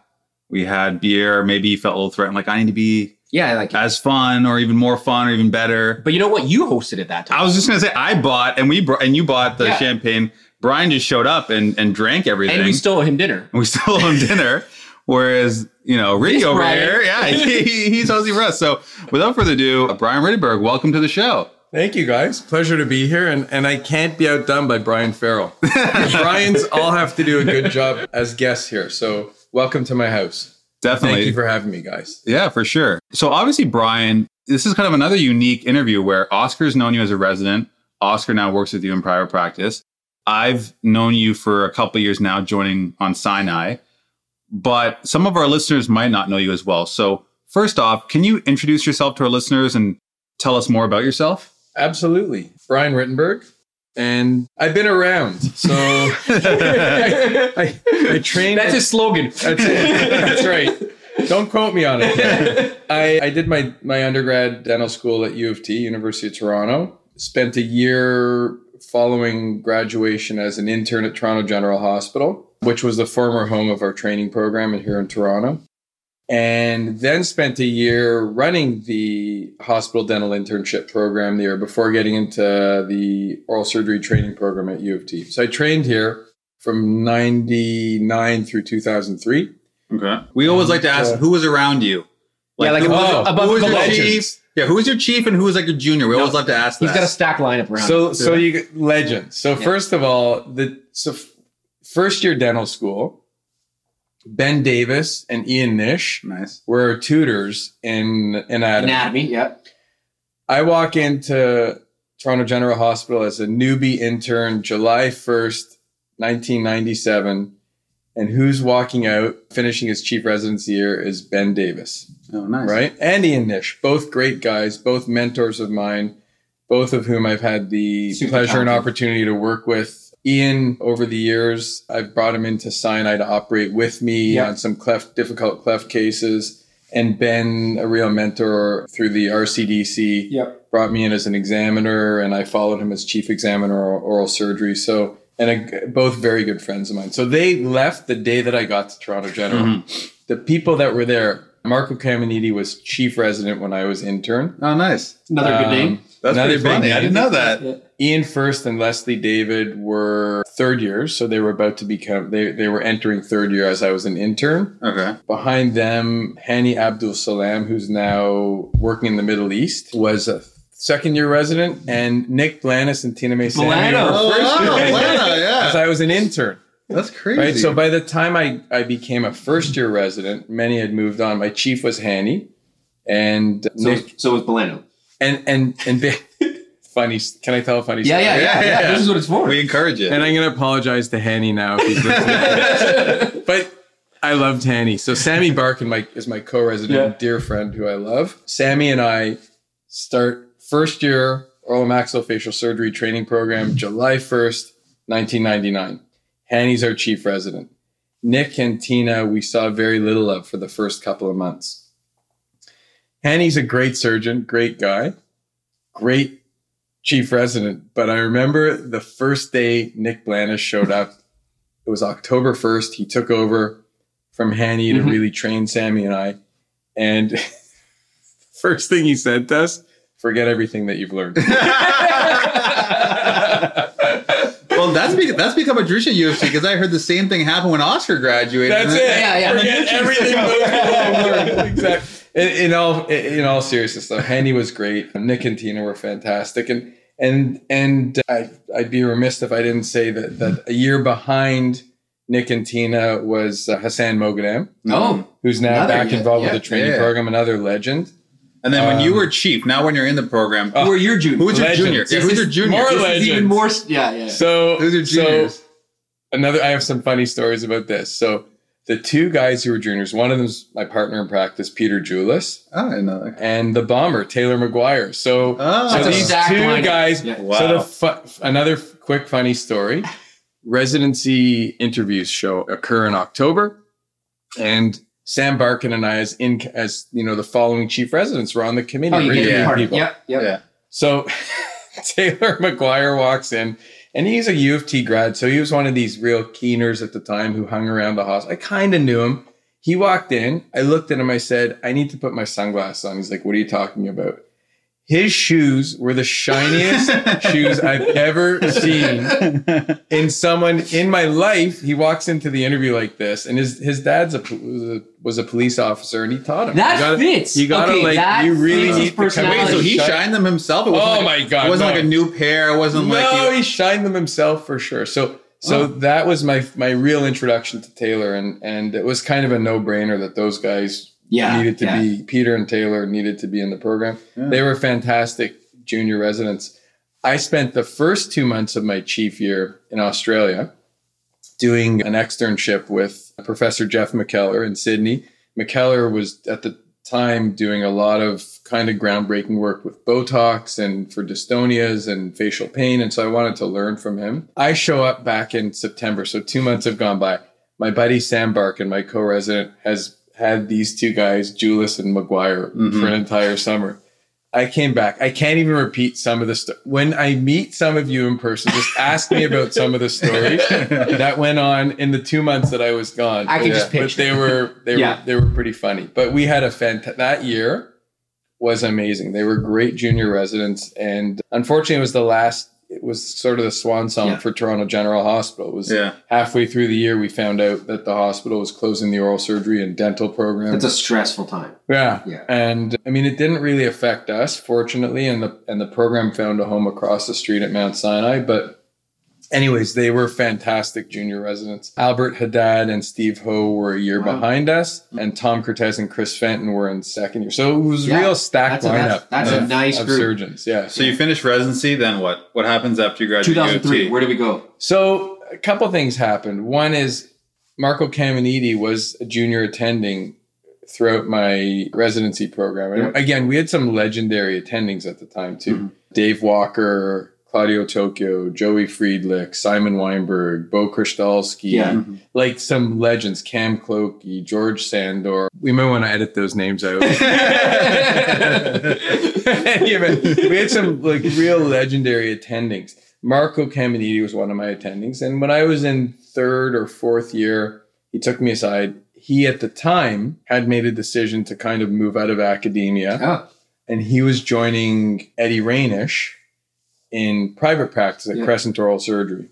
we had beer. Maybe he felt a little threatened, like I need to be Yeah, like. as fun or even more fun or even better. But you know what? You hosted it that time. I was just gonna say I bought and we brought and you bought the Yeah. champagne. Brian just showed up and and drank everything. and we stole him dinner. we stole him dinner. Whereas, you know, Ricky This over Brian. here, yeah, he, he's hosting for us. So without further ado, Brian Rittenberg, welcome to the show. Thank you, guys. Pleasure to be here, and and I can't be outdone by Brian Farrell. Brian's all have to do a good job as guests here. So welcome to my house. Definitely. Thank you for having me, guys. Yeah, for sure. So obviously, Brian, this is kind of another unique interview where Oscar's known you as a resident. Oscar now works with you in private practice. I've known you for a couple of years now, joining on Sinai, but some of our listeners might not know you as well. So first off, can you introduce yourself to our listeners and tell us more about yourself? Absolutely, Brian Rittenberg, and I've been around. So I, I trained. That's his slogan. That's it. That's right. Don't quote me on it. I, I did my, my undergrad dental school at U of T, University of Toronto. Spent a year following graduation as an intern at Toronto General Hospital, which was the former home of our training program here in Toronto. And then spent a year running the hospital dental internship program there before getting into the oral surgery training program at U of T. So I trained here from 99 through 2003. Okay. We always like to ask Uh, who was around you. Yeah, like who above- was, above who was the your legends. chief? Yeah, who was your chief and who was like your junior? We always love to ask that. He's got a stack lineup around. So, him. so you legends. So first of all, the so f- first year dental school, Ben Davis and Ian Nish nice. were tutors in anatomy. anatomy. Yeah. I walk into Toronto General Hospital as a newbie intern, July first, nineteen ninety seven, and who's walking out, finishing his chief residency year, is Ben Davis Oh, nice. right? And Ian Nish, both great guys, both mentors of mine, both of whom I've had the Super pleasure and opportunity to work with. Ian, over the years, I've brought him into Sinai to operate with me Yeah. on some cleft, difficult cleft cases. And Ben, a real mentor through the RCDC, Yep. brought me in as an examiner, and I followed him as chief examiner oral surgery. So, and a, both very good friends of mine. So they left the day that I got to Toronto General. Mm-hmm. The people that were there, Marco Caminiti was chief resident when I was intern. Oh, nice. Another good Um, name. That's Another pretty big funny. I didn't know that. Ian First and Leslie David were third years, so they were about to become they, they were entering third year as I was an intern. Okay. Behind them, Hani Abdul Salam, who's now working in the Middle East, was a second year resident, and Nick Blanis and Tina May Sami Milano. Oh, first wow, Milano, yeah. as I was an intern. That's crazy. Right. So by the time I, I became a first year resident, many had moved on. My chief was Hani, and So, Nick so was Bolano. and and and they, funny. Can I tell a funny Yeah, story? yeah, yeah, Yeah, yeah, yeah. This is what it's for. we encourage it. And I'm gonna apologize to Hani now if he's listening. but I loved Hani. So Sammy Barkin my, is my co-resident, Yeah. dear friend who I love. Sammy and I start first year oral maxillofacial surgery training program July 1st, 1999. Hani's our chief resident. Nick and Tina, we saw very little of for the first couple of months. Hani's a great surgeon, great guy, great chief resident. But I remember the first day Nick Blanis showed up. It was October 1st. He took over from Hani to Mhm. really train Sammy and I. And first thing he said to us, forget everything that you've learned. well, that's be- that's become a tradition at U of T because I heard the same thing happen when Oscar graduated. That's And it. then- Yeah, yeah. Forget everything those people have learned. Exactly. In, in all in all seriousness, though, Handy was great. Nick and Tina were fantastic, and and and I, I'd be remiss if I didn't say that that a year behind Nick and Tina was uh, Hassan Mogadam, Oh, who's now Another, back yeah, involved yeah. with the training Yeah. program, another legend. And then when you Um, were chief, now when you're in the program, who are your juniors? who's your Legends. junior? Yeah, This who's your junior? more This is- legends. even more. Yeah, yeah. So Who's your so juniors? another I have some funny stories about this. So the two guys who were juniors, one of them's my partner in practice, Peter Julis, Oh, I know that. and the bomber, Taylor McGuire. So, Oh. so these two lineup. guys. Yeah. Wow. So the fu- another quick funny story. Residency interviews show occur in October. and Sam Barkin and I, as in as you know, the following chief residents were on the committee. Oh, you We're get to be interviewing part of it. people. Yep, yep. Yeah. So Taylor McGuire walks in, and he's a U of T grad. So he was one of these real keeners at the time who hung around the hospital. I kind of knew him. He walked in. I looked at him. I said, I need to put my sunglasses on. He's like, What are you talking about? His shoes were the shiniest shoes I've ever seen in someone in my life. He walks into the interview like this, and his his dad's a was a, was a police officer, and he taught him. That you gotta, fits. You gotta Okay, like that you really fits his need to come personality. Wait, so he shine- shined them himself? It wasn't Oh like, my God, It wasn't no. like a new pair. It wasn't no, like you, he shined them himself for sure. So so oh. that was my my real introduction to Taylor, and and it was kind of a no brainer that those guys Yeah, needed to yeah. be Peter and Taylor needed to be in the program. Yeah. They were fantastic junior residents. I spent the first two months of my chief year in Australia doing an externship with Professor Jeff McKellar in Sydney. McKellar was at the time doing a lot of kind of groundbreaking work with Botox and for dystonias and facial pain. And so I wanted to learn from him. I show up back in September. So two months have gone by. My buddy Sam Barkin, my co-resident, has had these two guys, Julis and McGuire, Mhm. for an entire summer. I came back. I can't even repeat some of the stuff. When I meet some of you in person, just ask me about some of the stories that went on in the two months that I was gone. I can Yeah. just But picture. they were they Yeah. were they were pretty funny. But we had a fant that year was amazing. They were great junior residents, and unfortunately, it was the last. It was sort of the swan song Yeah. for Toronto General Hospital. It was Yeah. halfway through the year we found out that the hospital was closing the oral surgery and dental program. It's a stressful time. Yeah. Yeah. And I mean it didn't really affect us, fortunately, and the and the program found a home across the street at Mount Sinai. But anyways, they were fantastic junior residents. Albert Haddad and Steve Ho were a year Wow. behind us, and Tom Cortez and Chris Fenton were in second year. So it was Yeah. real stacked That's a- that's- lineup. that's a of, nice of group. surgeons. Yeah. So you finish residency, then what? What happens after you graduate? 2003. Where do we go? So a couple things happened. One is Marco Caminiti was a junior attending throughout my residency program. And again, we had some legendary attendings at the time too. Mm-hmm. Dave Walker, Claudio Tokyo, Joey Friedlich, Simon Weinberg, Bo Kristalski, Yeah. Mm-hmm. like some legends, Cam Clokie, George Sandor. We might want to edit those names out. anyway, we had some like real legendary attendings. Marco Caminiti was one of my attendings, and when I was in third or fourth year, he took me aside. He at the time had made a decision to kind of move out of academia, Oh, and he was joining Eddie Rainish in private practice at Yeah. Crescent Oral Surgery.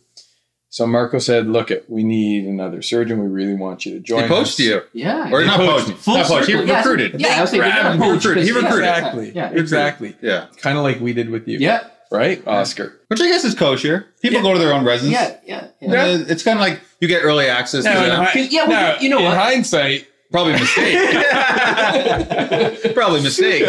So Marco said, "Look, it we need another surgeon. We really want you to join." He poached us." you. yeah. Or He not poached poached. Full Not poached. He circle, yeah. recruited. Yeah, I was thinking Brad, not he recruited. He recruited. Exactly. Yeah, exactly. Yeah. Kind of like we did with you. Yeah. Right, Oscar. Which I guess is kosher. People Yeah. go to their own residence. Yeah. Yeah. Yeah. Uh, It's kind of like you get early access to Now, in them. Yeah, well, now, you know in what? hindsight, Probably mistake. Probably mistake.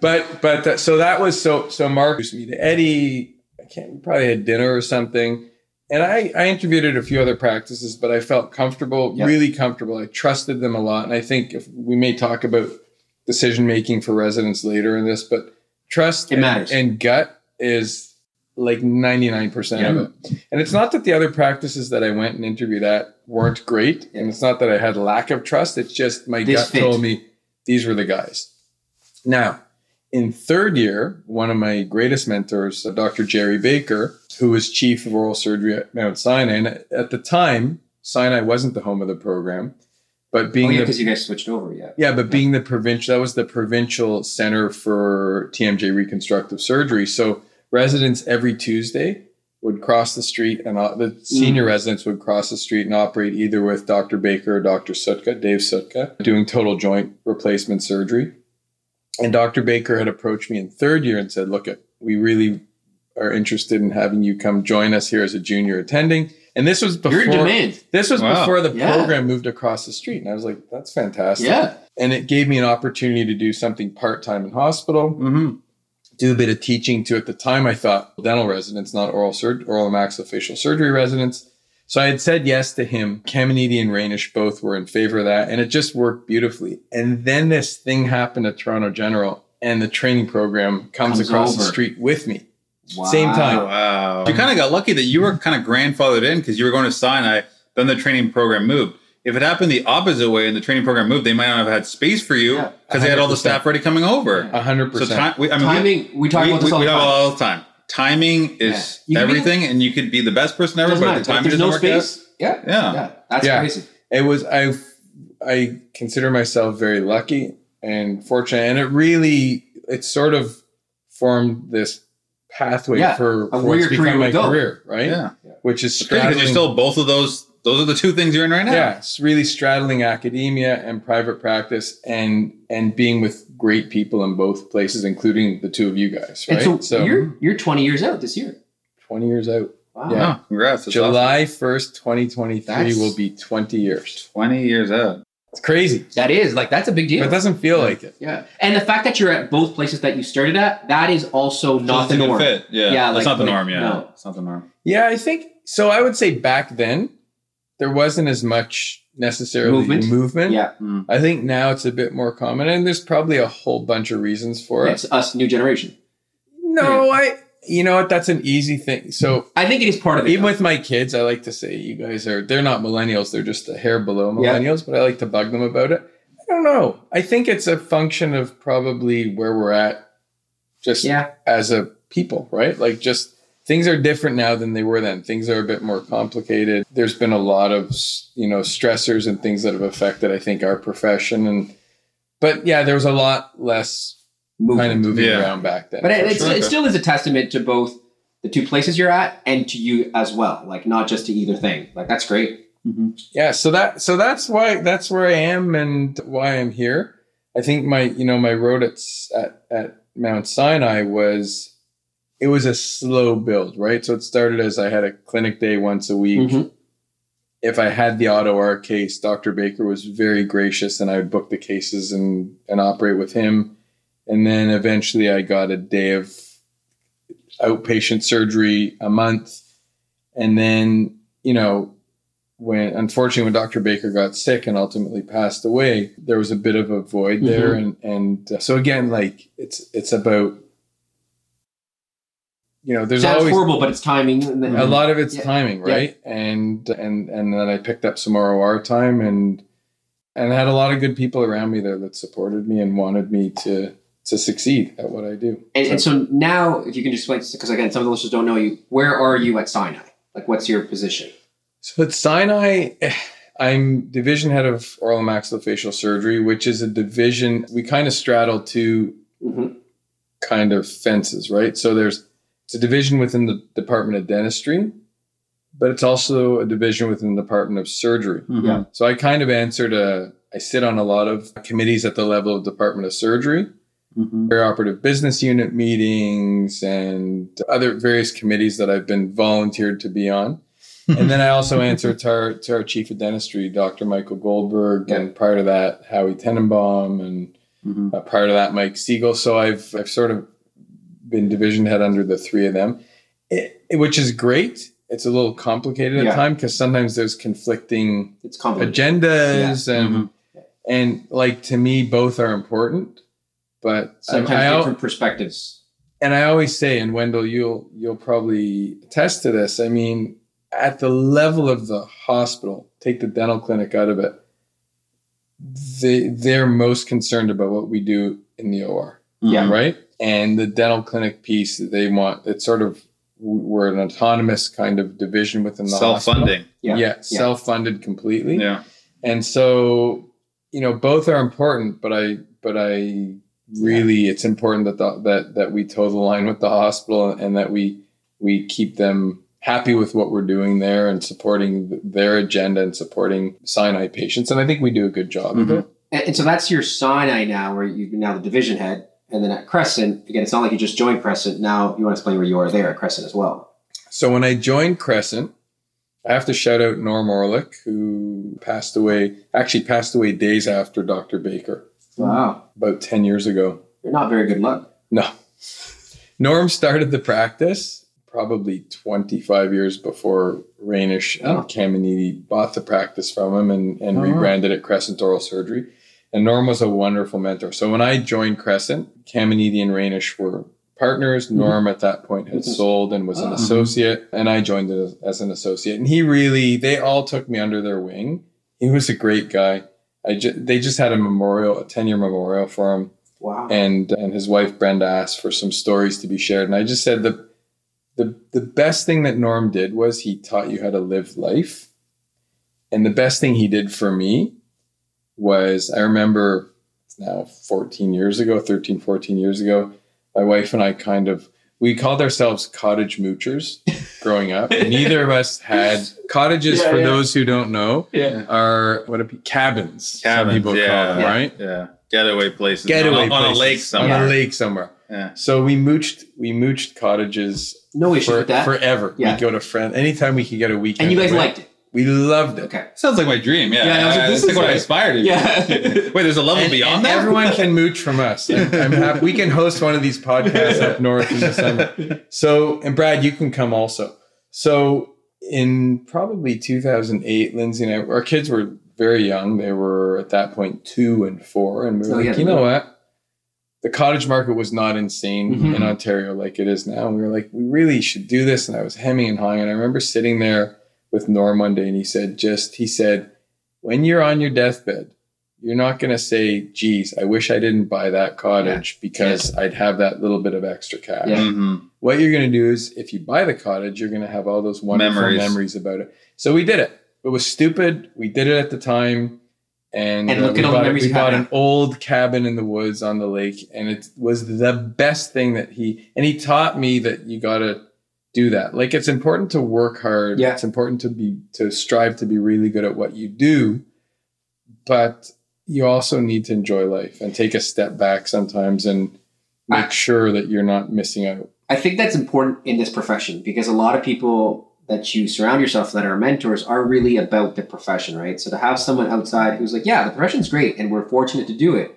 but but that, so that was so so Mark introduced me to Eddie. I can't probably had dinner or something, and I I interviewed at a few other practices, but I felt comfortable, Yeah. really comfortable. I trusted them a lot, and I think if we may talk about decision making for residents later in this, but trust It and, matters. and gut is like 99% of it. And it's not that the other practices that I went and interviewed at weren't great. And it's not that I had lack of trust. It's just my This gut fit. told me these were the guys. Now, in third year, one of my greatest mentors, uh, Dr. Jerry Baker, who was chief of oral surgery at Mount Sinai, and at the time, Sinai wasn't the home of the program, but Oh, being yeah, the because you guys switched over. Yeah. yeah, but being the provincial, that was the provincial center for TMJ reconstructive surgery. So residents every Tuesday would cross the street, and uh, the senior residents would cross the street and operate either with Dr. Baker or Dr. Psutka, Dave Psutka, doing total joint replacement surgery. And Dr. Baker had approached me in third year and said, "Look, we really are interested in having you come join us here as a junior attending." And this was before this was Wow. before the Yeah. program moved across the street, and I was like, "That's fantastic." Yeah. and it gave me an opportunity to do something part-time in hospital hmm do a bit of teaching to at the time i thought dental residents not oral surgery oral and maxillofacial surgery residents so i had said yes to him caminiti and rainish both were in favor of that and it just worked beautifully and then this thing happened at toronto general and the training program comes, Comes across the street with me Wow. Same time. Wow. You kind of got lucky that you were kind of grandfathered in because you were going to Sinai, then the training program moved. If it happened the opposite way and the training program moved, they might not have had space for you Yeah, because they had all the staff already coming over. A hundred So percent. time, we, I mean, Timing. We talk we, about this we, all we the time. about all the time. Timing is Yeah. You can be- everything, and you could be the best person ever, but the Like, timing there's doesn't no work out, space. Yeah. yeah. Yeah. That's Yeah. crazy. it was I I consider myself very lucky and fortunate and it really it sort of formed this pathway Yeah, for, for where what's your career become my go. career right Yeah. which is crazy because you're still both of those. Those are the two things you're in right now. yeah it's really straddling academia and private practice and and being with great people in both places including the two of you guys right And so, you're you're 20 years out this year. 20 years out Wow. Yeah. Oh, congrats. That's awesome. july 1st 2023 That's- will be 20 years 20 years out. it's crazy That is like that's a big deal. but it doesn't feel like it yeah. And the fact that you're at both places that you started at, that is also not Just the norm. Fit. Yeah. Yeah, That's like- not the norm. Yeah. no. It's not the norm. Yeah, I think so. I would say back then there wasn't as much necessarily Movement? movement. Yeah. Mm. I think now it's a bit more common, and there's probably a whole bunch of reasons for it. It's us, new generation. No, I. You know what? That's an easy thing. So I think it is part of it. even though. with my kids, I like to say you guys are. They're not millennials. They're just a hair below Yeah. millennials. But I like to bug them about it. I don't know. I think it's a function of probably where we're at, just yeah. as a people, right? Like just things are different now than they were then. Things are a bit more complicated. There's been a lot of, you know, stressors and things that have affected I think our profession and but yeah, there was a lot less Movement. kind of moving Yeah. around back then. But it, it's, sure. it still is a testament to both the two places you're at and to you as well. Like not just to either thing. Like that's great. Mm-hmm. yeah, so that so that's why that's where I am and why I'm here. I think my you know my road at at, at Mount Sinai was it was a slow build, right? So it started as I had a clinic day once a week. Mhm. If I had the auto R case, Dr. Baker was very gracious and I would book the cases and, and operate with him. And then eventually I got a day of outpatient surgery a month. And then, you know, when unfortunately when Dr. Baker got sick and ultimately passed away, there was a bit of a void there. And and uh, so again, like it's it's about you know, there's Sounds always horrible, but it's timing. Then, a lot of it's Yeah. timing, right? And and and then I picked up some ROR time and and I had a lot of good people around me there that supported me and wanted me to to succeed at what I do. And, and so now, if you can just explain, because again, some of the listeners don't know you. Where are you at Sinai? Like, what's your position? So at Sinai, I'm division head of oral and maxillofacial surgery, which is a division we kind of straddle two Mhm. kind of fences, right? So there's it's a division within the Department of Dentistry, but it's also a division within the Department of Surgery. Yeah. So I kind of answer to I sit on a lot of committees at the level of Department of Surgery, perioperative business unit meetings, and other various committees that I've been volunteered to be on. and then I also answer to our, to our chief of dentistry, Dr. Michael Goldberg, and prior to that, Howie Tenenbaum, and Mhm. uh, prior to that, Mike Siegel. So I've I've sort of been division head under the three of them, it, which is great. It's a little complicated at Yeah. time because sometimes there's conflicting It's agendas and Mm-hmm. and like to me both are important but Sometimes I, different perspectives. and i always say and wendell you'll you'll probably attest to this i mean at the level of the hospital take the dental clinic out of it they they're most concerned about what we do in the or Yeah. right and the dental clinic piece that they want it's sort of we're an autonomous kind of division within the Self hospital. funding. Yeah. yeah, Yeah. self-funded completely Yeah. and so you know both are important but i but i really it's important that the, that that we toe the line with the hospital and that we we keep them happy with what we're doing there and supporting their agenda and supporting Sinai patients and i think we do a good job of mm-hmm. it And, and so that's your Sinai now, where you're now the division head. And then at Crescent, again, it's not like you just joined Crescent. Now you want to explain where you are there at Crescent as well. so when i joined crescent i have to shout out norm orlick who passed away actually passed away days after dr baker Wow. about 10 years ago You're not very good luck. No. Norm started the practice probably 25 years before Rainish Oh. and Caminiti bought the practice from him and, and Oh. rebranded it Crescent Oral Surgery. And Norm was a wonderful mentor. So when I joined Crescent, Caminiti and Rainish were partners. Norm at that point had sold and was an Ah. associate, and I joined it as, as an associate. And he really, they all took me under their wing he was a great guy. I ju- they just had a memorial, a 10 year memorial for him. Wow. And, and his wife, Brenda, asked for some stories to be shared. And I just said the, the, the best thing that Norm did was he taught you how to live life. And the best thing he did for me was I remember it's now 14 years ago, 13, 14 years ago, my wife and I kind of, we called ourselves cottage moochers growing up. Neither of us had cottages, Yeah, for yeah. those who don't know, Yeah. are what are pe- cabins, some Cabins, people yeah. call them, Yeah. right? Yeah. Getaway places. Getaway on, a- on a lake somewhere. On a lake somewhere. Yeah. So we mooched, we mooched cottages No issue for, with that. forever. Yeah. We'd go to friend anytime we could get a weekend. and you guys away. liked it. We loved it. Okay. Sounds like my dream. Yeah. Yeah, I was like, this that's is like what I like- aspire to. Yeah. Wait, there's a level And- beyond and that. Everyone can mooch from us. I'm, I'm happy. We can host one of these podcasts up north in the summer. So, and Brad, you can come also. So, in probably 2008, Lindsay and I, our kids were very young. They were at that point two and four, and we were Oh, yeah, like, you know what? The cottage market was not insane Mhm. in Ontario like it is now. And we were like, we really should do this. And I was hemming and hawing. And I remember sitting there with Norm one day, and he said, just he said, when you're on your deathbed, you're not going to say, geez, I wish I didn't buy that cottage because I'd have that little bit of extra cash. Yeah. Mhm. What you're going to do is, if you buy the cottage, you're going to have all those wonderful Memories. memories. about it. So we did it. It was stupid. We did it at the time. And, And uh, look we at all the bought, memories we bought an old cabin in the woods on the lake. And it was the best thing that he, and he taught me that you got to do that. Like it's important to work hard. Yeah. It's important to be, to strive to be really good at what you do. But you also need to enjoy life and take a step back sometimes and make I- sure that you're not missing out. I think that's important in this profession because a lot of people that you surround yourself that are mentors are really about the profession, right? So to have someone outside who's like, yeah, the profession's great and we're fortunate to do it,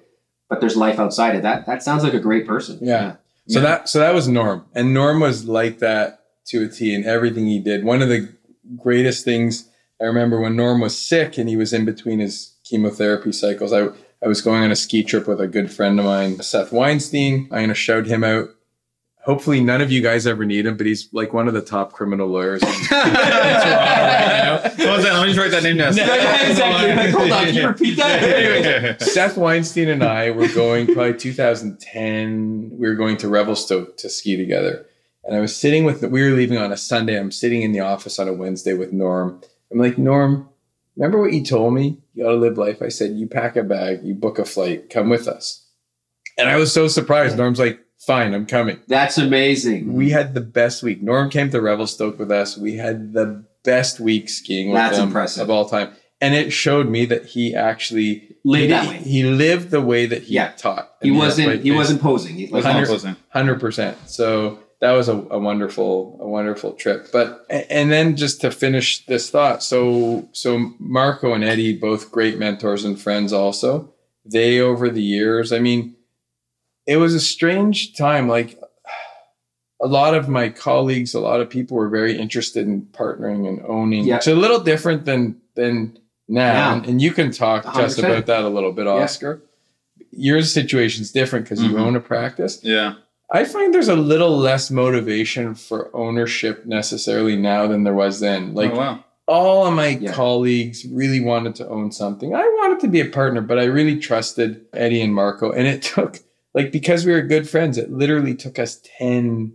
but there's life outside of that. That sounds like a great person. Yeah. So Yeah. that so that was Norm, and Norm was like that to a T in everything he did. One of the greatest things I remember when Norm was sick and he was in between his chemotherapy cycles. I I was going on a ski trip with a good friend of mine, Seth Weinstein. I'm gonna shout him out. Hopefully, none of you guys ever need him, but he's like one of the top criminal lawyers. in- in right now. What was that? Let me just write that name down. Yeah, exactly. Like, hold on, can you repeat that? Seth Weinstein and I were going probably 2010. We were going to Revelstoke to ski together. And I was sitting with, we were leaving on a Sunday. I'm sitting in the office on a Wednesday with Norm. I'm like, Norm, remember what you told me? You got to live life. I said, you pack a bag, you book a flight, come with us. And I was so surprised. Norm's like, fine, I'm coming. That's amazing. We had the best week. Norm came to Revelstoke with us. We had the best week skiing with That's him impressive. of all time. And it showed me that he actually Live he, that way. he lived the way that he Yeah. taught. He wasn't. like, He wasn't posing. He, Closing. hundred percent. So that was a, a wonderful, a wonderful trip. But and then just to finish this thought, so so Marco and Eddie, both great mentors and friends, also they over the years. I mean, it was a strange time. Like a lot of my colleagues, a lot of people were very interested in partnering and owning. Yeah. It's a little different than than now, Now. and, and you can talk just 100%. about that a little bit, Oscar. Your situation's different because you Mhm. own a practice. Yeah. I find there's a little less motivation for ownership necessarily now than there was then. Oh, like oh, wow. all of my Yeah. colleagues really wanted to own something. I wanted to be a partner, but I really trusted Eddie and Marco. And it took, like, because we were good friends, it literally took us 10,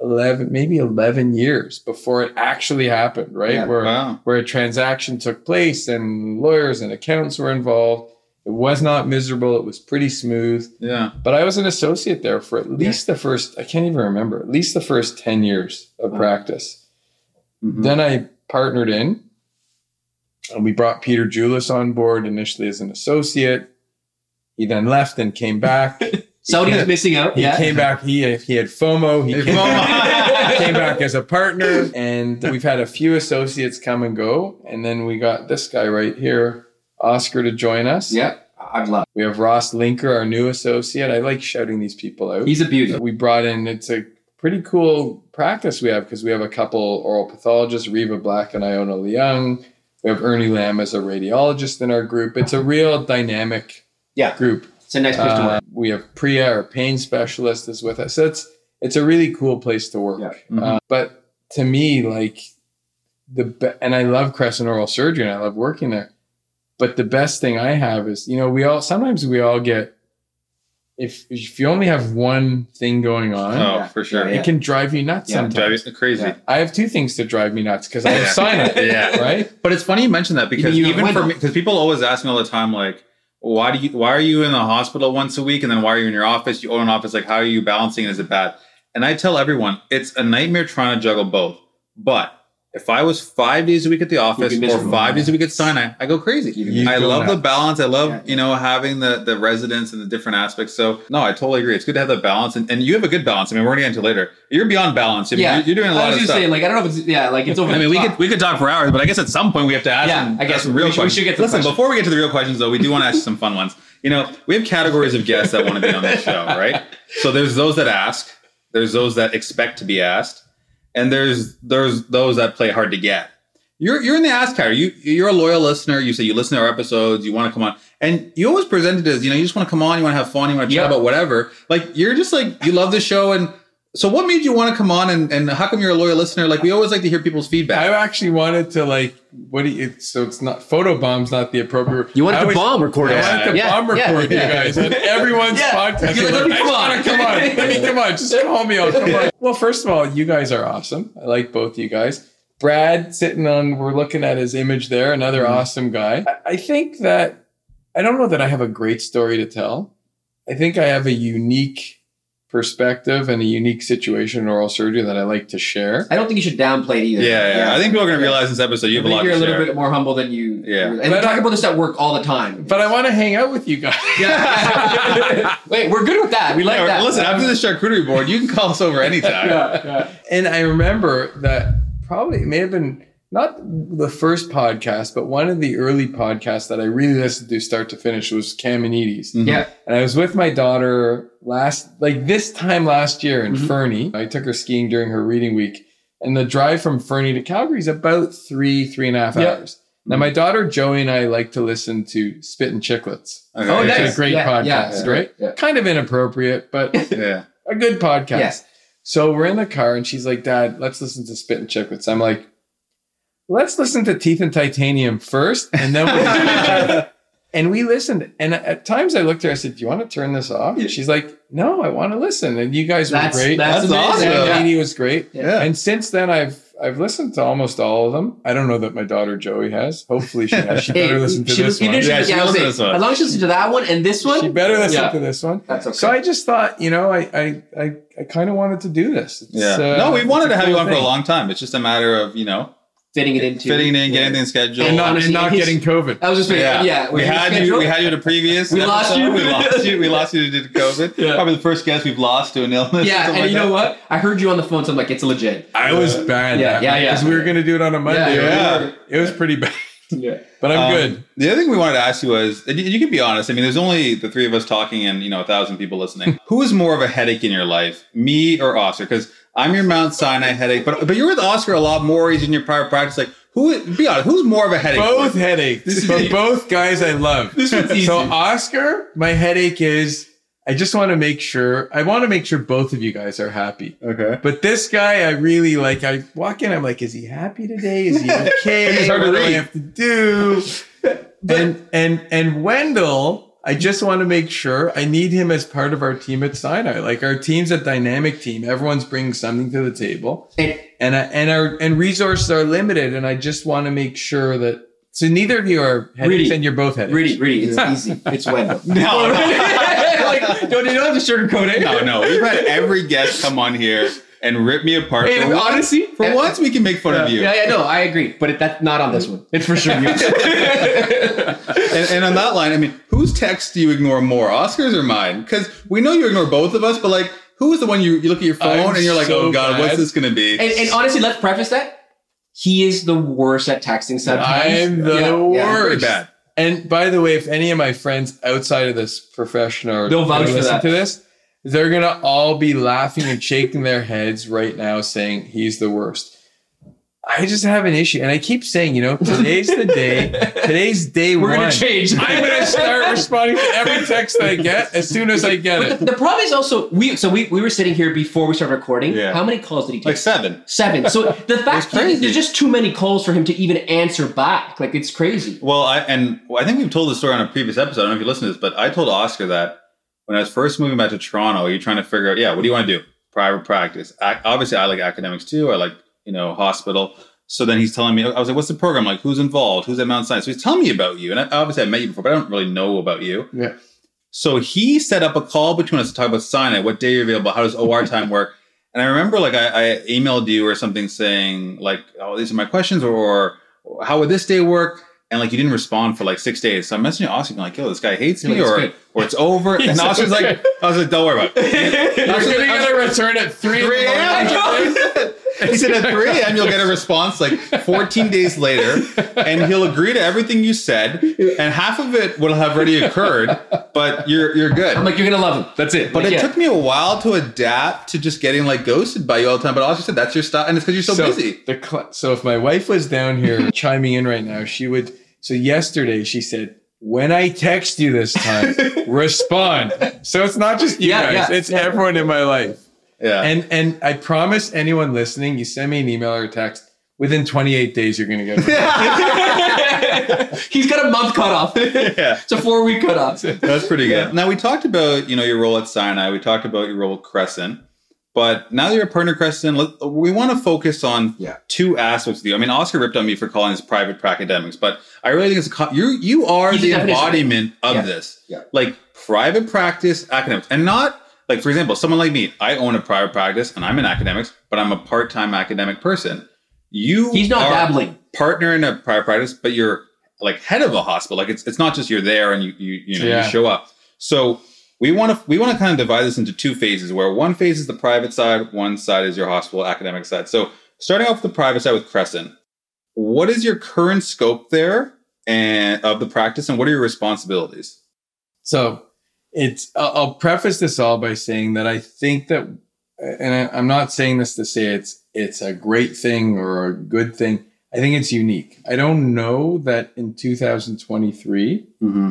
11, maybe 11 years before it actually happened, right? Yeah. Where, Wow. where a transaction took place and lawyers and accountants were involved. It was not miserable. It was pretty smooth. Yeah. But I was an associate there for at least the first, I can't even remember, at least the first 10 years of Wow. practice. Mhm. Then I partnered in and we brought Peter Julis on board initially as an associate. He then left and came back. Saudi's missing out. He yeah. came back. He, he had FOMO. He came, FOMO. came back as a partner. And we've had a few associates come and go. And then we got this guy right here, Oscar, to join us. Yeah. I'd love. We have Ross Linker, our new associate. I like shouting these people out. He's a beauty. we brought in it's a pretty cool practice we have because we have a couple oral pathologists reva black and iona Leong we have ernie lam as a radiologist in our group it's a real dynamic Yeah. group It's a nice place to Uh, work. we have priya our pain specialist is with us so it's it's a really cool place to work Yeah. Mhm. Uh, but to me like the be- and i love crescent oral surgery and i love working there But the best thing I have is, you know, we all sometimes we all get if if you only have one thing going on, Oh, Yeah. for sure. Yeah, it can drive you nuts Yeah. sometimes. Drive crazy. Yeah. I have two things to drive me nuts because I have Yeah. sign up, Yeah. right? But it's funny you mentioned that because You even for me, because people always ask me all the time, like, why do you, why are you in the hospital once a week, and then why are you in your office? You own an office, like, how are you balancing? Is it bad? And I tell everyone, it's a nightmare trying to juggle both. But if I was five days a week at the office or five days a week at Sinai, I go crazy. You I love the balance. I love Yeah. you know having the the residents and the different aspects. So no, I totally agree. It's good to have that balance, and, and you have a good balance. I mean, we're gonna get into it later. You're beyond balance. I mean, Yeah. you're, you're doing a lot I was of just stuff. saying, like, I don't know if it's yeah, like it's over. I mean, the we top. could we could talk for hours, but I guess at some point we have to ask. Yeah, some, I guess some real we should- we should get to the Listen, before we get to the real questions, though, we do want to ask some fun ones. You know, we have categories of guests that want to be on this show, right? So there's those that ask, there's those that expect to be asked, and there's there's those that play hard to get. You're you're in the ask category. You you're a loyal listener. You say you listen to our episodes. You want to come on, and you always present it as you know you just want to come on. You want to have fun. You want to chat about whatever. Like you're just like you love the show and. So what made you want to come on and, and how come you're a loyal listener? Like we always like to hear people's feedback. I actually wanted to like what do you so it's not photo bomb's not the appropriate You wanted I to was- bomb record I wanted to Yeah, bomb yeah, record yeah. you guys on everyone's Yeah. podcast. You're like, let me I come on. come on. Let me come on. Just call me on. Come on. Well, first of all, you guys are awesome. I like both you guys. Brad sitting on, we're looking at his image there, another Mm-hmm. awesome guy. I, I think that I don't know that I have a great story to tell. I think I have a unique perspective and a unique situation in oral surgery that I like to share. I don't think you should downplay it either. Yeah, yeah. I think people are going to realize this episode you I have a think lot you're to a little share. bit more humble than you. Yeah. And we But talk I- about this at work all the time. But I want to hang out with you guys. yeah. Wait, we're good with that. We like Yeah, that. Listen, after the charcuterie board, you can call us over anytime. yeah, yeah. And I remember that probably it may have been not the first podcast, but one of the early podcasts that I really listened to start to finish was Caminiti's. Mhm. Yeah. And I was with my daughter last, like this time last year in Mhm. Fernie. I took her skiing during her reading week. And the drive from Fernie to Calgary is about three, three and a half Yeah. hours. Now, my daughter Joey and I like to listen to Spit and Chicklets. Okay. Oh, It's nice. a great Yeah, podcast, yeah, right? yeah. Kind of inappropriate, but Yeah. a good podcast. Yes. So we're in the car and she's like, Dad, let's listen to Spit and Chicklets. I'm like, let's listen to Teeth and Titanium first. And then we'll And we listened. And at times I looked at her, I said, Do you want to turn this off? And she's like, No, I want to listen. And you guys That's- were great. that's That's awesome. And Yeah. Edie was great. Yeah. And since then I've I've listened to almost all of them. I don't know that my daughter Joey has. Hopefully she has. She better listen to she, this one. did- Yeah, she I was to this one. As long as she listens to that one and this one, She better listen Yeah. to this one. that's okay. So I just thought, you know, I I I, I kind of wanted to do this. It's, Yeah. uh, no, we wanted to have cool you on for a long time. It's just a matter of, you know, fitting it into fitting it in, getting things scheduled. and not, and not getting COVID. I was just saying, yeah. yeah. we with had you. We had you in a previous. We lost you. We lost you. We lost you to COVID. Yeah. Probably the first guest we've lost to an illness. Yeah, and like you know what? I heard you on the phone, so I'm like, it's legit. I was bad. Yeah, that yeah, night, yeah. 'cause we were going to do it on a Monday. Yeah. right? It was pretty bad, Yeah. but I'm Um, good. The other thing we wanted to ask you was, and you, you can be honest. I mean, there's only the three of us talking, and you know, a thousand people listening. Who is more of a headache in your life, me or Oscar? Because I'm your Mount Sinai headache, but but you're with Oscar a lot more. He's in your prior practice. Like, who? Be honest. Who's more of a headache? Both headaches, but both guys I love. This one's easy. So Oscar, my headache is I just want to make sure I want to make sure both of you guys are happy. Okay. But this guy, I really like. I walk in, I'm like, is he happy today? Is he okay? It's hard to what do I have to do? and and and Wendell, I just want to make sure I need him as part of our team at Sinai. Like our team's a dynamic team. Everyone's bringing something to the table, And and I, and our and resources are limited. And I just want to make sure that. So neither of you are headaches, Really? and you're both headaches. Rudy, Rudy, it's easy. It's Wendell. No, don't you don't have to sugarcoat it? no, no. We've had every guest come on here and rip me apart. Hey, for honestly, for once we can make fun of you. Yeah, yeah, no, I agree, but it, that's not on this one. It's for sure. you. And, and on that line, I mean, whose text do you ignore more, Oscar's or mine? Because we know you ignore both of us, but like, who is the one you, you look at your phone I'm and you're like, so oh god, bad. what's this going to be? and, and honestly, let's preface that he is the worst at texting sometimes. I'm the Yeah, yeah. worst. Pretty bad. And by the way, if any of my friends outside of this profession are They'll vouch for listen that. to this, they're gonna all be laughing and shaking their heads right now, saying he's the worst. I just have an issue, and I keep saying, you know, today's the day. Today's day We're one. gonna change. I'm gonna start responding to every text I get as soon as I get But it. the, the problem is also we. So we, we were sitting here before we started recording. Yeah. How many calls did he take? Like seven. Seven. So the fact that there's just too many calls for him to even answer back. Like it's crazy. Well, I and I think we've told the story on a previous episode. I don't know if you listened to this, but I told Oscar that when I was first moving back to Toronto, you're trying to figure out, yeah, what do you want to do? Private practice. Ac obviously, I like academics too. I like you know hospital. So then he's telling me, I was like, what's the program like? Who's involved? Who's at Mount Sinai? So he's telling me about you, and I, obviously I met you before, but I don't really know about you. Yeah. So he set up a call between us to talk about Sinai, what day you're available, how does OR time work. And I remember like I, I emailed you or something saying like, oh, these are my questions, or, or how would this day work? And like you didn't respond for like six days. So I'm messaging Oscar being like, yo, this guy hates me, or or it's over. and Oscar's like. I was like, don't worry about it. You're gonna like- I was get a return at three. 3 a.m. he said at 3 a.m. you'll get a response like 14 days later, and he'll agree to everything you said, and half of it will have already occurred, but you're you're good. I'm like, you're gonna love him. That's it. but Like, it yeah. took me a while to adapt to just getting like ghosted by you all the time. But I also said that's your style, and it's because you're so, busy. The cl- so if my wife was down here chiming in right now, she would. So yesterday she said, "When I text you this time, respond." So it's not just you Yeah, guys; yeah, it's yeah. everyone in my life. Yeah. And and I promise anyone listening, you send me an email or a text. Within 28 days, you're gonna get. it. He's got a month cut off. yeah. It's a four week cut off. That's pretty good. Now we talked about you know your role at Sinai. We talked about your role at Crescent. But now that you're a partner at Crescent, we want to focus on Yeah. two aspects of you. I mean, Oscar ripped on me for calling this private academics, but I really think it's a you. You are He's the the embodiment of Yeah. this. Yeah. Like private practice academics, and not like for example, someone like me. I own a private practice, and I'm in academics, but I'm a part-time academic person. You He's not are dabbling. partner in a private practice, but you're like head of a hospital. Like it's it's not just you're there and you you you know Yeah. you show up. So we want to we want to kind of divide this into two phases where one phase is the private side, one side is your hospital academic side. So starting off with the private side with Crescent, what is your current scope there and of the practice and what are your responsibilities? So it's. I'll preface this all by saying that I think that, and I'm not saying this to say it's it's a great thing or a good thing. I think it's unique. I don't know that in 2023 Mm-hmm.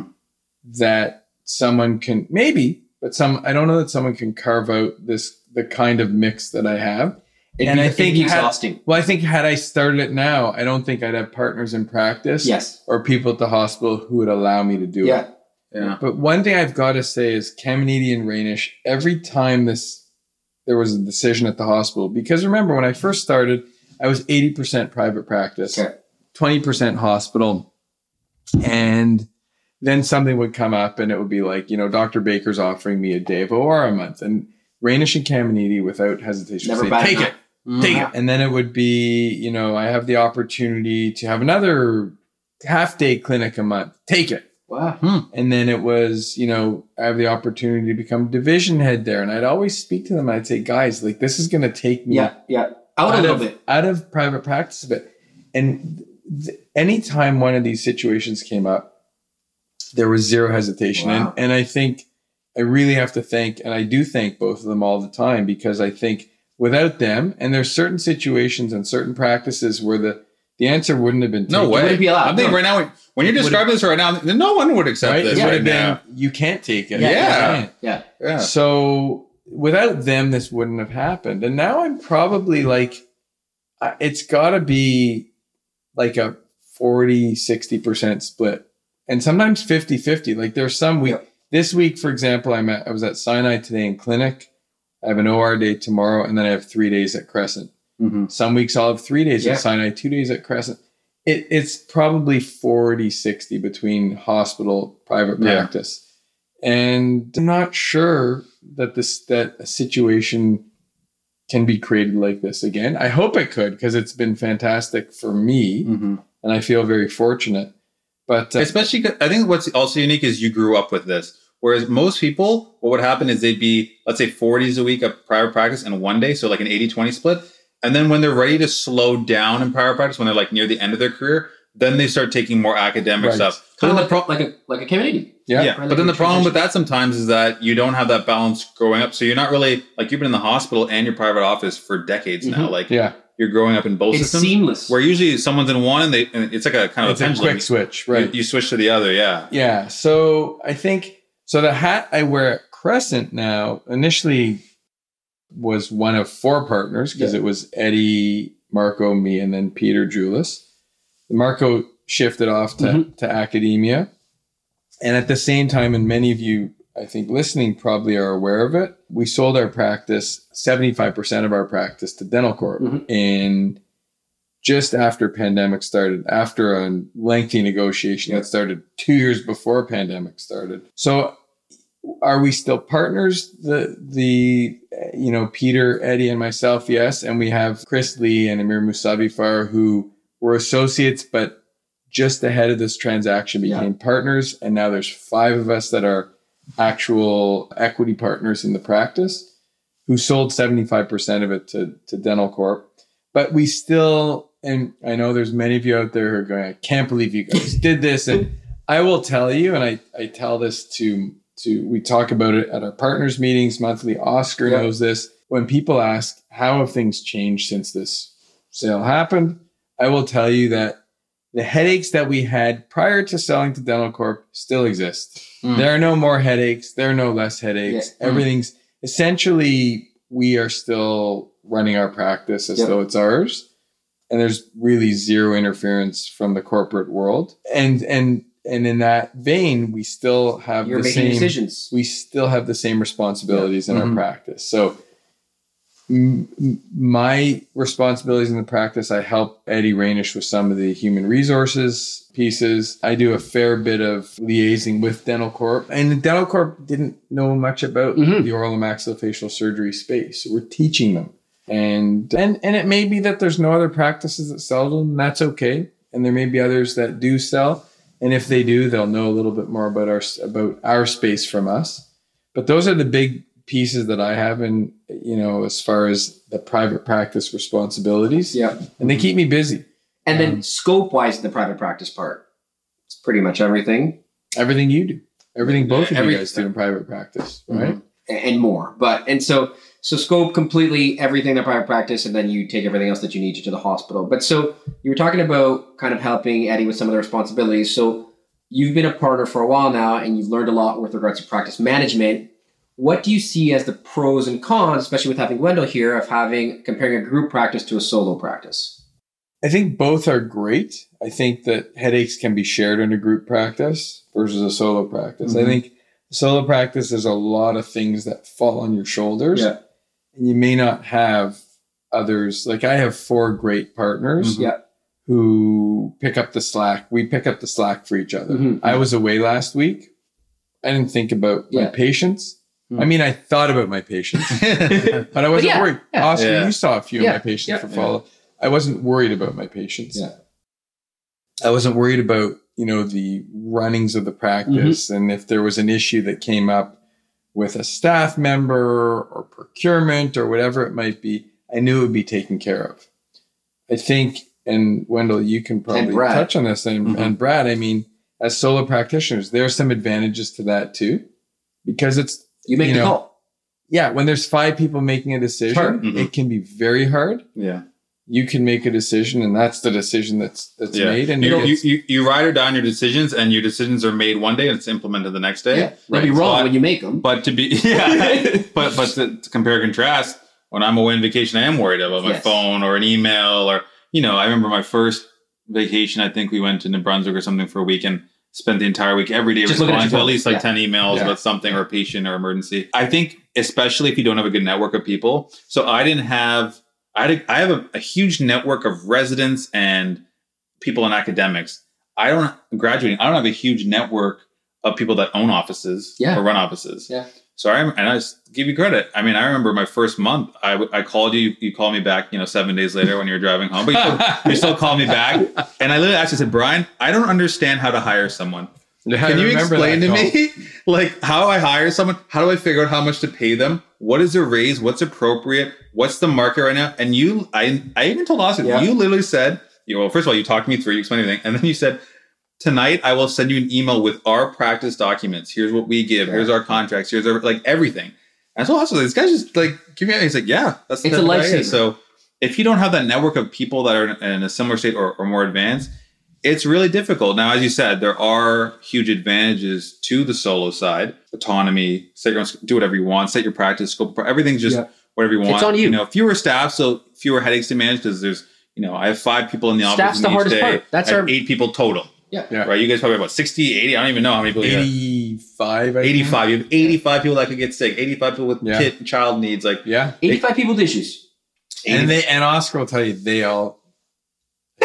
that someone can maybe, but some I don't know that someone can carve out this the kind of mix that I have. It'd And be, I think be had- exhausting. Well, I think had I started it now, I don't think I'd have partners in practice Yes. or people at the hospital who would allow me to do Yeah. it. Yeah. But one thing I've got to say is Caminiti and Rainish, every time this there was a decision at the hospital, because remember when I first started, I was 80% private practice, Okay. 20% hospital. And then something would come up and it would be like, you know, Dr. Baker's offering me a day of OR a month. And Rainish and Caminiti, without hesitation, would Never say, take it mm-hmm. take it. And then it would be, you know, I have the opportunity to have another half day clinic a month. Take it. Wow. Hmm. And then it was, you know, I have the opportunity to become division head there. And I'd always speak to them. I'd say, guys, like this is going to take me Yeah. Yeah. Out, a little of, bit. out of private practice a bit. And th- anytime one of these situations came up, there was zero hesitation. Wow. And, and I think I really have to thank, and I do thank both of them all the time because I think without them, and there's certain situations and certain practices where the, the answer wouldn't have been No taken, way. wouldn't be allowed. I'm thinking No. right now when you're describing this right now, no one would accept Right? this It would right have now. been, you can't take it. Yeah. Yeah. Yeah. Yeah. So without them, this wouldn't have happened. And now I'm probably like, it's got to be like a 40, 60% split. And sometimes 50 50. Like there's some week, Yeah. this week, for example, I'm at, I was at Sinai today in clinic. I have an OR day tomorrow, and then I have three days at Crescent. Mm-hmm. Some weeks I'll have three days Yeah. at Sinai, two days at Crescent. It, it's probably 40, 60 between hospital, private Yeah. practice. And I'm not sure that this that a situation can be created like this again. I hope it could because it's been fantastic for me Mm-hmm. and I feel very fortunate. But uh, Especially, I think what's also unique is you grew up with this. Whereas most people, what would happen is they'd be, let's say, 40s a week of private practice and one day, so like an 80 20 split. And then when they're ready to slow down in private practice, when they're like near the end of their career, then they start taking more academic Right. stuff. Kind of like, pro- like a like a community. yeah, yeah, Or like but then a the problem with that sometimes is that you don't have that balance growing up. So you're not really like you've been in the hospital and your private office for decades now. Mhm. Like yeah, you're growing up in both It's systems. seamless. Where usually someone's in one and they and it's like a kind of it's a a pendulum. quick switch, You- right? You, switch to the other, yeah. Yeah. So I think so. The hat I wear at Crescent now initially was one of four partners because it was Eddie, Marco, me, and then Peter Julis. Marco shifted off to, Mhm. to academia. And at the same time, and many of you, I think, listening probably are aware of it, we sold our practice, 75% of our practice to Dental Corp. Mhm. And just after pandemic started, after a lengthy negotiation that started two years before pandemic started. So are we still partners? The the you know Peter, Eddie, and myself, yes, and we have Chris Lee and Amir Musabifar who were associates, but just ahead of this transaction became partners, and now there's five of us that are actual equity partners in the practice who sold 75% of it to, to Dental Corp. But we still, and I know there's many of you out there who are going, I can't believe you guys did this. And I will tell you, and I, I tell this to, to, we talk about it at our partners meetings monthly. Oscar Yeah. knows this. When people ask, how have things changed since this sale happened? I will tell you that the headaches that we had prior to selling to Dental Corp still exist. Mm. There are no more headaches. There are no less headaches. Yeah. Mm. Everything's essentially we are still running our practice as Yep. though it's ours, and there's really zero interference from the corporate world. And and and in that vein, we still have You're the making same decisions. we still have the same responsibilities in Mhm. our practice. So m- m- my responsibilities in the practice, I help Eddie Rainish with some of the human resources pieces. I do a fair bit of liaising with Dental Corp. And Dental Corp didn't know much about Mhm. the oral and maxillofacial surgery space. So we're teaching them. And, and and it may be that there's no other practices that sell them. That's okay. And there may be others that do sell. And if they do, they'll know a little bit more about our about our space from us. But those are the big pieces that I have in you know as far as the private practice responsibilities. Yeah. And they keep me busy. And then Um, scope wise, the private practice part, it's pretty much everything Everything you do. Everything both of Every- you guys do in private practice, right? a- and more. But and so so scope completely everything in private practice, and then you take everything else that you need to, to the hospital. But so you were talking about kind of helping Eddie with some of the responsibilities. So you've been a partner for a while now, and you've learned a lot with regards to practice management. What do you see as the pros and cons, especially with having Wendell here, of having comparing a group practice to a solo practice? I think both are great. I think that headaches can be shared in a group practice versus a solo practice. I Mhm. think solo practice there's a lot of things that fall on your shoulders. Yeah. And you may not have others. Like I have four great partners Mhm. Yeah. who pick up the slack. We pick up the slack for each other. Mhm. I was away last week. I didn't think about Yeah. my patients. Mhm. I mean, I thought about my patients, but I wasn't yeah, worried. yeah. Oscar, Yeah. you saw a few Yeah, of my patients yeah, for follow. I wasn't worried about my patients. Yeah. I wasn't worried about, you know, the runnings of the practice Mm-hmm. and if there was an issue that came up with a staff member or procurement or whatever it might be, I knew it would be taken care of. I think, and Wendell, you can probably touch on this, and, Mhm. and Brad, I mean, as solo practitioners, there are some advantages to that too, because it's You make You the call. yeah, when there's five people making a decision. Mhm. it can be very hard. yeah. You can make a decision, and that's the decision that's that's Yeah. made. And You, it you, gets- you, you ride or die on your decisions, and your decisions are made one day and it's implemented the next day. Yeah. They'll be wrong But- when you make them. But to be, yeah, but but to, to compare and contrast, when I'm away on vacation, I am worried about my Yes. phone or an email or you know. I remember my first vacation. I think we went to New Brunswick or something for a week and spent the entire week every day Just looking at responding to at least like Yeah. ten emails Yeah. about something or a patient or emergency. I think especially if you don't have a good network of people. So I didn't have. I had a, I have a, a huge network of residents and people in academics. I don't graduating. I don't have a huge network of people that own offices Yeah. or run offices. Yeah. So I and I give you credit. I mean, I remember my first month. I, I called you. You called me back. You know, seven days later when you were driving home, but you still, you still called me back. And I literally actually said, Brian, I don't understand how to hire someone. Can you explain to me like how I hire someone? How do I figure out how much to pay them? What is a raise? What's appropriate? What's the market right now? And you, I, I even told Austin, Yeah. you literally said, you, well, first of all, you talked me through, you explained everything, and then you said, tonight I will send you an email with our practice documents. Here's what we give. Here's our contracts. Here's our like everything. And so also this guy's just like give me. He's like, yeah, that's It's a lifesaver. So if you don't have that network of people that are in a similar state or, or more advanced, it's really difficult. Now, as you said, there are huge advantages to the solo side, autonomy, set your own, do whatever you want, set your practice scope, everything's just Yeah. whatever you want. It's on you. You know, fewer staff, so fewer headaches to manage because there's, you know, I have five people in the office Staff's the each hardest day. part. That's I have our- eight people total. Yeah. Yeah. Right. You guys probably have about 60, 80. I don't even know how many people you have. 85. 85. You have 85 people that could get sick. 85 people with Yeah. kid child needs. Like, Yeah. 85 people with issues. And they and Oscar will tell you they all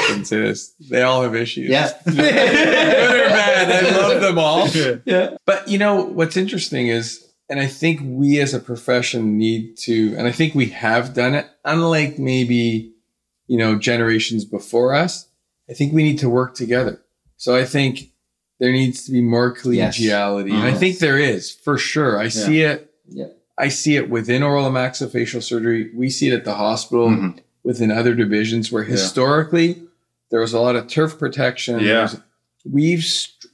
I shouldn't say this. They all have issues. Yeah. Good or bad. I love them all. Yeah. But you know what's interesting is, and I think we as a profession need to, and I think we have done it, unlike maybe, you know, generations before us. I think we need to work together. So I think there needs to be more Yes. collegiality. And I think there is for sure. I see it. Yeah. I see it within oral and maxillofacial surgery. We see it at the hospital Mhm. within other divisions where Yeah. Historically there was a lot of turf protection. Yeah. There's- We've,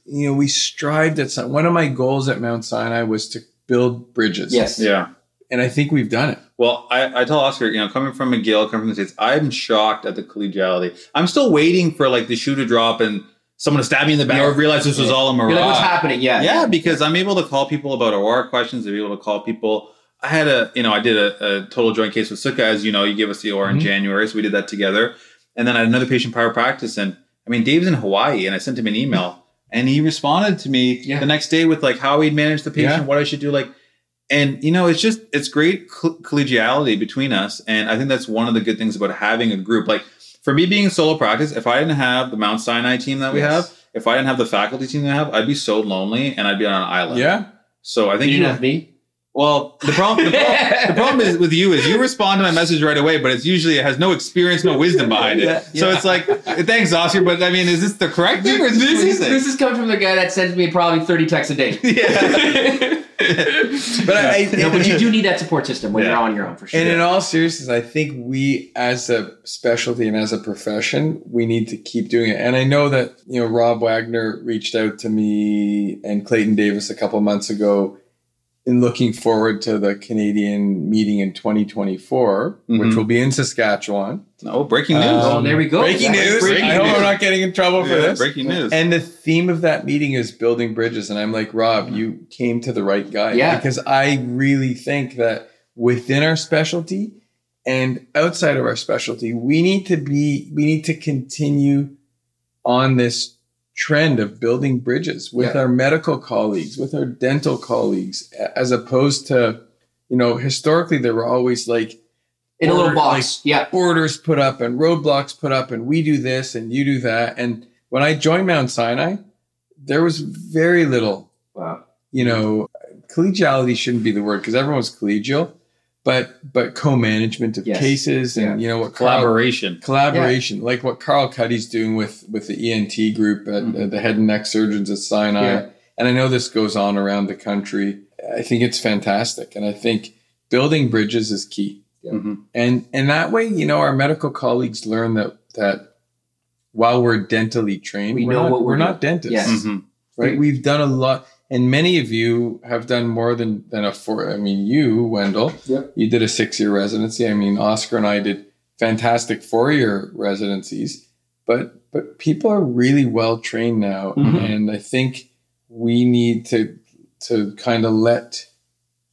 you know, we strived at some, one of my goals at Mount Sinai was to build bridges. Yes. yeah. And I think we've done it. Well, I, I tell Oscar, you know, coming from McGill, coming from the States, I'm shocked at the collegiality. I'm still waiting for like the shoe to drop and someone to stab me in the back Yeah. or realize this was all a mirage. Like, what's happening? Yeah. Yeah, because I'm able to call people about OR questions. I'm able to call people. I had a, you know, I did a, a total joint case with Psutka, as you know, you gave us the OR in Mhm. January, so we did that together. And then I had another patient prior practice, and I mean, Dave's in Hawaii, and I sent him an email, and he responded to me Yeah. the next day with like how he'd manage the patient, Yeah. what I should do, like. And you know, it's just it's great coll- collegiality between us, and I think that's one of the good things about having a group. Like for me being in solo practice, if I didn't have the Mount Sinai team that we Yes. have, if I didn't have the faculty team that I have, I'd be so lonely and I'd be on an island. Yeah. So I think You you. have me. Well, the problem, the problem, the problem is with you is you respond to my message right away, but it's usually it has no experience, no wisdom behind it. Yeah, So it's like, thanks, Oscar, but I mean, is this the correct thing or is this, This is this is coming from the guy that sends me probably 30 texts a day. yeah. But I, I no, but you do need that support system when Yeah. you're on your own for sure. And in all seriousness, I think we, as a specialty and as a profession, we need to keep doing it. And I know that you know Rob Wagner reached out to me and Clayton Davis a couple months ago, in looking forward to the Canadian meeting in 2024, which Mhm. will be in Saskatchewan. oh, breaking news. Um, oh, there we go. Breaking Yeah, news! breaking I hope news. I'm not getting in trouble for Yeah, this. breaking news. And the theme of that meeting is building bridges. And I'm like, Rob, you came to the right guy. Yeah. Because I really think that within our specialty and outside of our specialty, we need to be, we need to continue on this trend of building bridges with Yeah. our medical colleagues, with our dental colleagues, as opposed to, you know, historically there were always like in a little box. yeah. borders put up and roadblocks put up and we do this and you do that. And when I joined Mount Sinai, there was very little, Wow. you know, collegiality shouldn't be the word because everyone was collegial, but but co-management of Yes. cases and you know what Carl- Collaboration. collaboration, like what Carl Cuddy's doing with with the ENT group at Mhm. uh, the head and neck surgeons at Sinai. Yeah. And I know this goes on around the country. I think it's fantastic, and I think building bridges is key Mhm. and and that way you know our medical colleagues learn that that while we're dentally trained We we're know not, what we're we're not dentists Yes. Mhm. right we've done a lot and many of you have done more than than a four i mean you wendell Yep. you did a six year residency i mean oscar and i did fantastic four year residencies but but people are really well trained now Mhm. and i think we need to to kind of let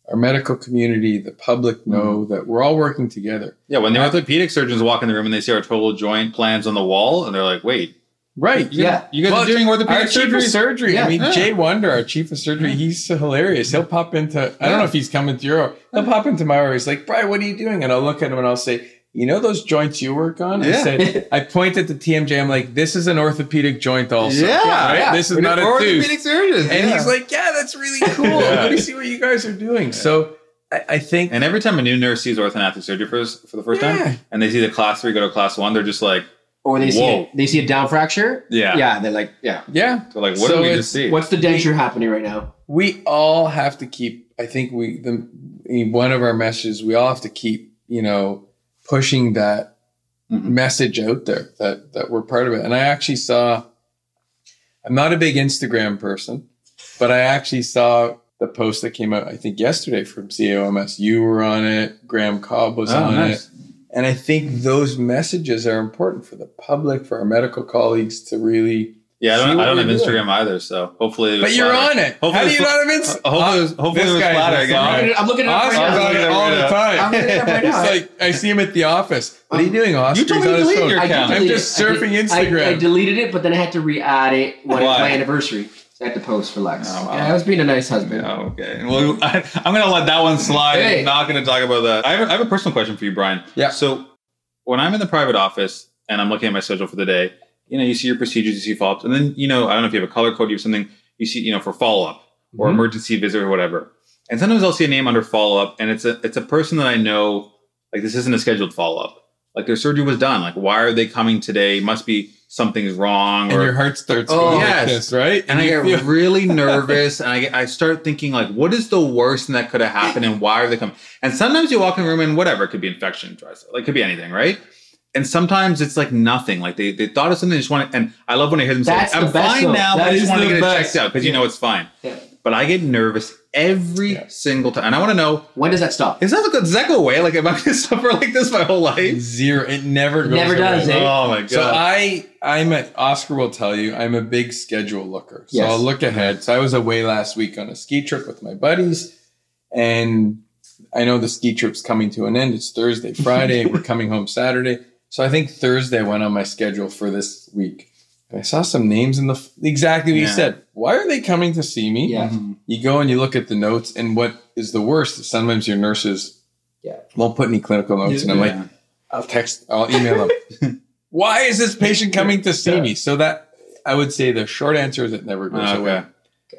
our medical community, the public know that we're all working together. Yeah, when the orthopedic surgeons walk in the room and they see our total joint plans on the wall, and they're like, "Wait, Right. you, Yeah. you guys Well, are doing Our orthopedic chief surgery?" of surgery. Yeah. I mean, Yeah. Jay Wunder, our chief of surgery, he's hilarious. He'll pop into, I don't know if he's coming to your, he'll pop into my OR. He's like, Brian, what are you doing? And I'll look at him and I'll say, you know those joints you work on? Yeah. I said, I point at the TMJ. I'm like, this is an orthopedic joint also. Yeah, Right? yeah. This is We're not a tooth. orthopedic surgeons. And yeah. he's like, yeah, that's really cool. Yeah. Let me see what you guys are doing. So I, I think, And every time a new nurse sees orthognathic surgery for, for the first Yeah. time, and they see the class three go to class one, they're just like, Or they see Whoa. a, they see a down fracture. yeah, Yeah. They're like, yeah. yeah, They're like, what So did we it's- just see? What's the denture happening right now? we all have to keep i think we the one of our messages we all have to keep you know pushing that Mhm. message out there that that we're part of it and i actually saw i'm not a big instagram person but i actually saw the post that came out i think yesterday from CAOMS you were on it graham cobb was Oh, on nice. it And I think those messages are important for the public, for our medical colleagues to really. Yeah, I don't, I don't have we're doing. Instagram either, so hopefully. But you're flatter. on it. Hopefully How do you was not have Inst- Uh, hopefully it was- hopefully This it was guy's flatter again. Right? I'm looking at up right Oscar's on it all the time. looking it up right. It's like I see him at the office. What are you doing, Oscar? You told He's me to delete your account. I'm just it. I surfing did- Instagram. I, I deleted it, but then I had to re-add it when it was my anniversary. So the post for Lex. Oh, wow. Yeah, I was being a nice husband. Oh, okay. Well, I, I'm going to let that one slide. Hey. I'm not going to talk about that. I have, a, I have a personal question for you, Brian. Yeah. So when I'm in the private office and I'm looking at my schedule for the day, you know, you see your procedures, you see follow-ups, and then, you know, I don't know if you have a color code, you have something, you see, you know, for follow-up or Mhm. emergency visit or whatever. And sometimes I'll see a name under follow-up and it's a, it's a person that I know, like this isn't a scheduled follow-up. Like their surgery was done. Like, why are they coming today? Must be something's wrong. and or, your heart starts Oh, going yes. like this, right? and I get feel- really nervous and I, get, I start thinking like what is the worst thing that could have happened and why are they coming and sometimes you walk in the room and whatever it could be infection dry like it could be anything right and sometimes it's like nothing like they, they thought of something they just want to, and I love when I hear them That's say the I'm best, fine though. now That I just want to the get it best. checked out because you know it's fine Yeah. but I get nervous every Yeah. single time and I want to know When does that stop? is that does that go away like am I going to suffer like this my whole life zero. It never goes never does, away. eh? oh my god So I, I'm a, Oscar will tell you, I'm a big schedule looker. So Yes. I'll look ahead. So I was away last week on a ski trip with my buddies, and I know the ski trip's coming to an end. It's Thursday, Friday. We're coming home Saturday. So I think Thursday went on my schedule for this week. And I saw some names in the exactly what you said. Why are they coming to see me? Yeah. Mm-hmm. You go and you look at the notes, and what is the worst sometimes your nurses Yeah. won't put any clinical notes, and I'm like, Yeah. I'll text, I'll email them. Why is this patient coming to see me? So that I would say the short answer is it never goes Okay. away.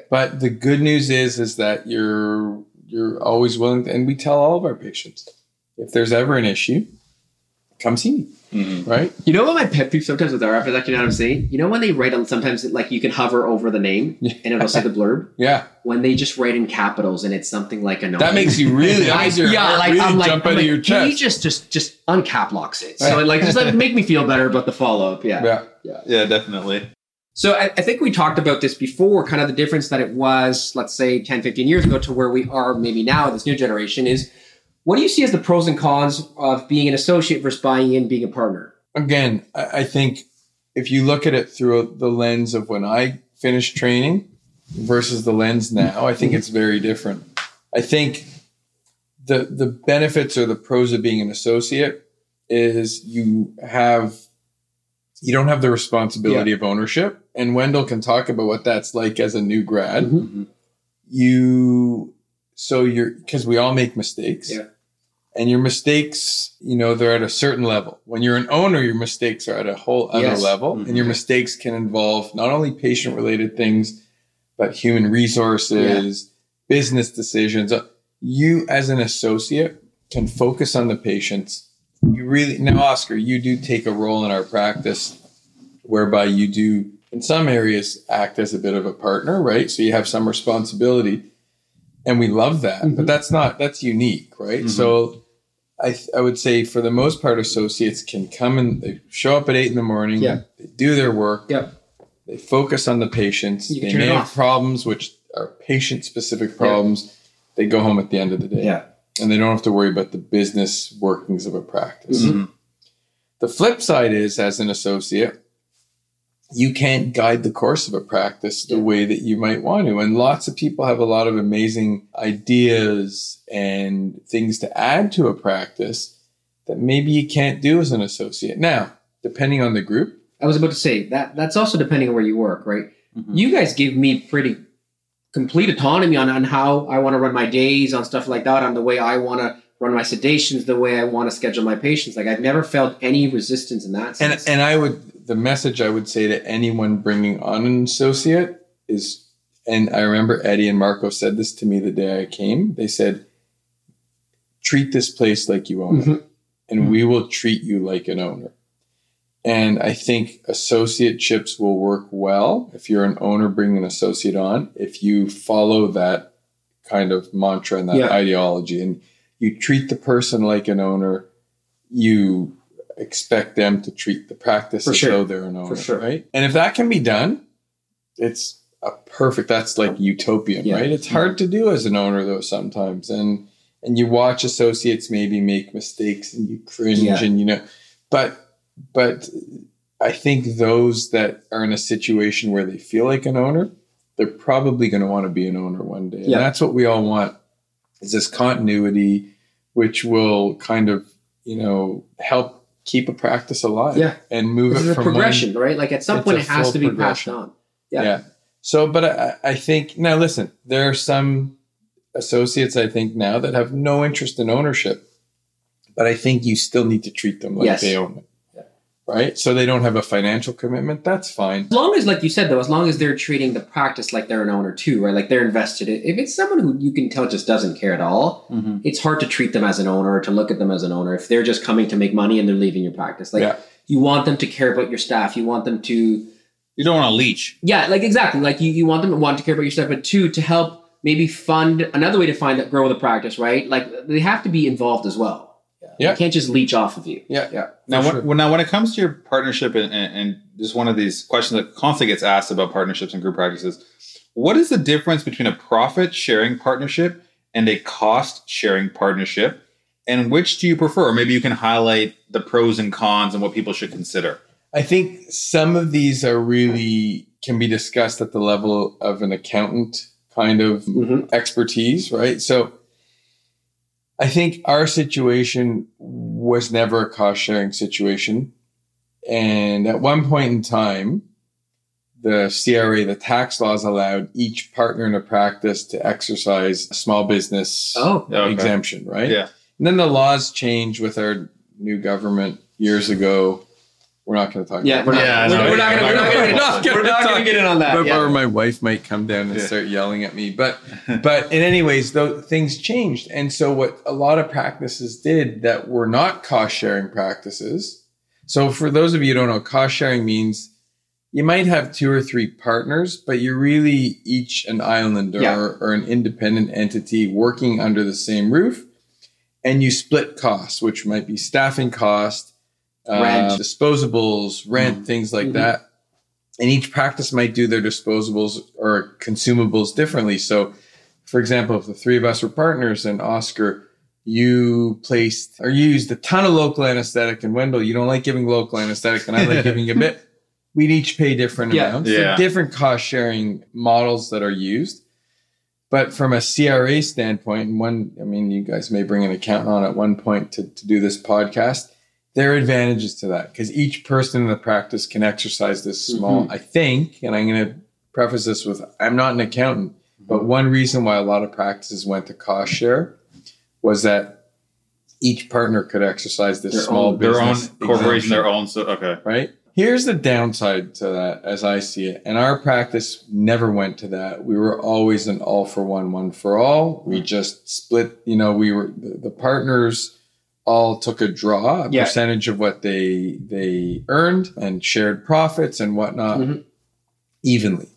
But the good news is is that you're you're always willing, to, and we tell all of our patients if there's ever an issue, come see me. Mhm. Right? You know what my pet peeve sometimes with our office, actually, you know what I'm saying? You know when they write on sometimes like you can hover over the name and it'll say the blurb? Yeah, When they just write in capitals and it's something like a that makes you really. That I, makes your yeah, heart like really I'm like, jump I'm out like, of your can you just just just uncap locks it? So it, like just like make me feel better about the follow up. Yeah. yeah. yeah definitely So I, I think we talked about this before, kind of the difference that it was, let's say 10, 15 years ago to where we are maybe now, this new generation is what do you see as the pros and cons of being an associate versus buying in, being a partner? again, I, think if you look at it through the lens of when I finished training versus the lens now, I think it's very different. I think the the benefits or the pros of being an associate is you have you don't have the responsibility of ownership. And Wendell can talk about what that's like as a new grad. Mhm. You so you're because we all make mistakes. Yeah. And your mistakes, you know, they're at a certain level. When you're an owner, your mistakes are at a whole other Yes. level. Mhm. And your mistakes can involve not only patient related things, but human resources, business decisions. Uh, You, as an associate, can focus on the patients. You really, now, Oscar, you do take a role in our practice whereby you do, in some areas, act as a bit of a partner, right? So you have some responsibility. And we love that, Mhm. but that's not, that's unique, right? Mhm. So I, I would say for the most part, associates can come and they show up at eight in the morning. Yeah. They do their work. Yep. They focus on the patients. You they may have problems, which are patient specific problems. They go home at the end of the day. Yeah. And they don't have to worry about the business workings of a practice. Mhm. The flip side is, as an associate, you can't guide the course of a practice the Yeah. way that you might want to. And lots of people have a lot of amazing ideas and things to add to a practice that maybe you can't do as an associate. Now, depending on the group, I was about to say that that's also depending on where you work, right? Mhm. You guys give me pretty complete autonomy on, on how I want to run my days, on stuff like that, on the way I want to run my sedations, the way I want to schedule my patients. Like I've never felt any resistance in that and sense. and I would the message I would say to anyone bringing on an associate is, and I remember Eddie and Marco said this to me the day I came. They said, "Treat this place like you own it, Mhm. and we will treat you like an owner." And I think associateships will work well if you're an owner bringing an associate on. If you follow that kind of mantra and that Yeah. ideology, and you treat the person like an owner, you expect them to treat the practice For as sure. though they're an owner, sure. right? And if that can be done, it's a perfect. That's like utopian, Yeah. right? It's hard to do as an owner though sometimes, and and you watch associates maybe make mistakes and you cringe Yeah. and you know but but i think those that are in a situation where they feel like an owner they're probably going to want to be an owner one day and that's what we all want is this continuity which will kind of you know help keep a practice alive Yeah. and move This it is a from progression, right? Like at some point, it has to be passed on. yeah. Yeah. So, but I, I think now listen, there are some associates I think now that have no interest in ownership, but I think you still need to treat them like Yes. they own it. Yeah. Right? So they don't have a financial commitment. That's fine. As long as, like you said, though, as long as they're treating the practice like they're an owner too, right? Like they're invested. If it's someone who you can tell just doesn't care at all, Mhm. it's hard to treat them as an owner or to look at them as an owner if they're just coming to make money and they're leaving your practice. Like Yeah. you want them to care about your staff. You want them to You don't want to leech. Yeah, like exactly. Like you, you want them to want to care about your staff, but two, to help maybe fund another way to find that grow the practice, right? Like they have to be involved as well. Yeah. They can't just leech off of you. Yeah. Yeah. Now, when, sure. when, now, when it comes to your partnership, and, and, and just one of these questions that constantly gets asked about partnerships and group practices, what is the difference between a profit sharing partnership and a cost sharing partnership? And which do you prefer? Or maybe you can highlight the pros and cons and what people should consider. I think some of these are really can be discussed at the level of an accountant kind of Mhm. expertise, right? So I think our situation was never a cost sharing situation. And at one point in time, the CRA, the tax laws allowed each partner in a practice to exercise a small business Oh, Okay. exemption, right? Yeah. And then the laws changed with our new government years ago. We're not going to talk yeah. about We're not. Yeah, we're, we're not yeah, gonna. We're not we're gonna. not gonna We're not get in on that. but yeah. or my wife might come down and Yeah. start yelling at me. But but in anyways, though things changed, and so what a lot of practices did that were not cost sharing practices. So for those of you who don't know, cost sharing means you might have two or three partners, but you're really each an island or, Yeah. or an independent entity working under the same roof, and you split costs, which might be staffing cost, uh, Rent. disposables, rent, things like Mhm. that and each practice might do their disposables or consumables differently. So, for example, if the three of us were partners and Oscar, you placed or you used a ton of local anesthetic and Wendell, you don't like giving local anesthetic and I like giving a bit, we'd each pay different Yeah. amounts. Yeah. So different cost sharing models that are used. But from a CRA standpoint, and one, I mean, you guys may bring an accountant on at one point to, to do this podcast there are advantages to that because each person in the practice can exercise this mm-hmm. small. I think, and I'm going to preface this with I'm not an accountant, but mm-hmm. one reason why a lot of practices went to cost share was that each partner could exercise this Their small own- Their own corporation, their own. So, okay. right? Here's the downside to that as I see it. And our practice never went to that. We were always an all for one, one for all. We mm. just split, you know, we were the partners all took a draw, a Yeah. percentage of what they they earned and shared profits and whatnot Mhm. evenly.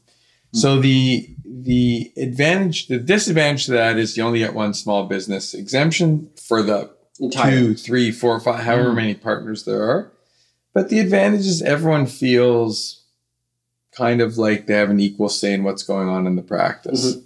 So the the advantage, the disadvantage to that is you only get one small business exemption for the Entire. two, three, four, five, however Mm. many partners there are. But the advantage is everyone feels kind of like they have an equal say in what's going on in the practice. Mhm.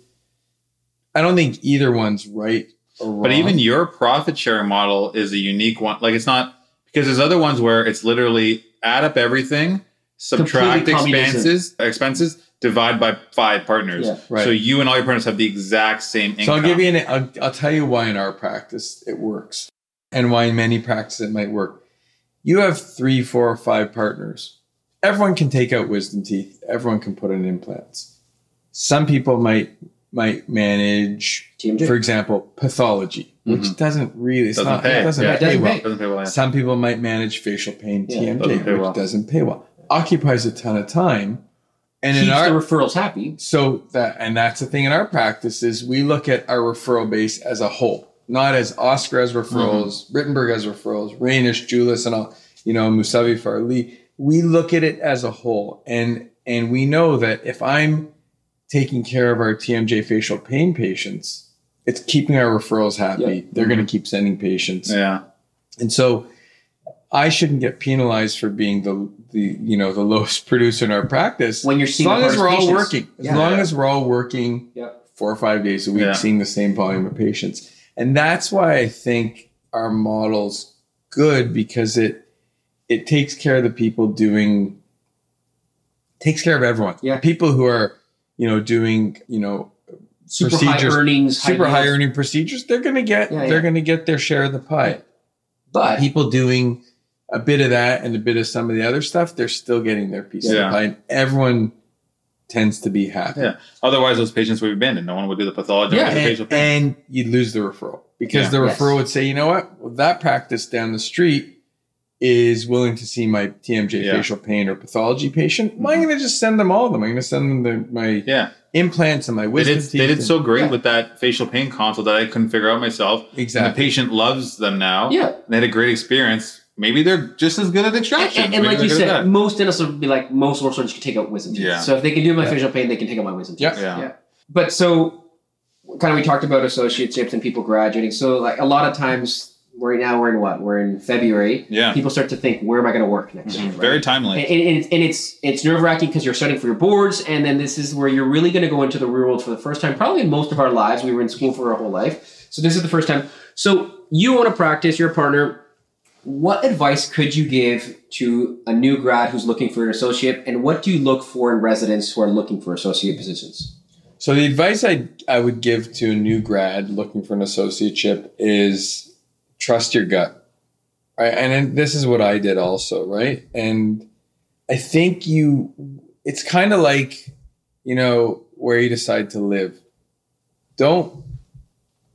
I don't think either one's right wrong. But even your profit sharing model is a unique one. Like it's not because there's other ones where it's literally add up everything, subtract expenses, expenses, divide by five partners. Yeah. Right. So you and all your partners have the exact same income. So I'll give you an. I'll, I'll tell you why in our practice it works, and why in many practices it might work. You have three, four, or five partners. Everyone can take out wisdom teeth. Everyone can put in implants. Some people might might manage, TMJ. for example, pathology, which mm-hmm. doesn't really it's doesn't not, pay. It doesn't, yeah, pay doesn't well. pay. Doesn't pay well. yeah. Some people might manage facial pain Yeah, TMJ, doesn't which well. doesn't pay well. Occupies a ton of time, and Keeps in our the referrals happy. so that and that's the thing in our practice is we look at our referral base as a whole, not as Oscar as referrals, mm-hmm. Rittenberg as referrals, Rainish, Julis, and all you know, Musavi Farley. We look at it as a whole, and and we know that if I'm taking care of our TMJ facial pain patients, it's keeping our referrals happy. Yeah. They're going to mm-hmm. keep sending patients. Yeah. And so I shouldn't get penalized for being the the you know the lowest producer in our practice. When you're seeing as long as we're all hardest working, as Yeah. long as we're all working Yep. four or five days a week, Yeah. seeing the same volume of patients. And that's why I think our model's good because it it takes care of the people doing takes care of everyone. Yeah. People who are, you know, doing, you know, Super high earnings, super high yields. earning procedures, they're gonna get Yeah, they're yeah. gonna get their share of the pie. But People doing a bit of that and a bit of some of the other stuff, they're still getting their piece of the pie. And everyone tends to be happy. Yeah. Otherwise, those patients would be abandoned. No one would do the pathology. Yeah, the and, and you'd lose the referral because Yeah. the Yes. referral would say, you know what, well, that practice down the street is willing to see my TMJ Yeah. facial pain or pathology patient. Am I going to just send them all of them? I'm going to send them the, my yeah, implants and my they wisdom did. teeth. They did and- so great Yeah. with that facial pain consult that I couldn't figure out myself. And the patient loves them now. yeah. And they had a great experience. Maybe they're just as good at extraction. and- and Maybe like you they're good at said, most dentists would be like most oral surgeons can take out wisdom teeth. Yeah. So if they can do my Yeah. facial pain, they can take out my wisdom teeth. Yeah. Yeah. But so, kind of, we talked about associateships and people graduating. So, like a lot of times, right now we're in what? We're in February. Yeah. People start to think, where am I going to work next Mhm. year? right? Very timely. And, and, it's- and it's it's nerve wracking because you're studying for your boards, and then this is where you're really going to go into the real world for the first time, probably in most of our lives. We were in school for our whole life, so this is the first time. So you want to practice, your partner. What advice could you give to a new grad who's looking for an associate, and what do you look for in residents who are looking for associate positions? So the advice I I would give to a new grad looking for an associateship is trust your gut. Right? And this is what I did also, right? And I think you it's kind of like, you know, where you decide to live. Don't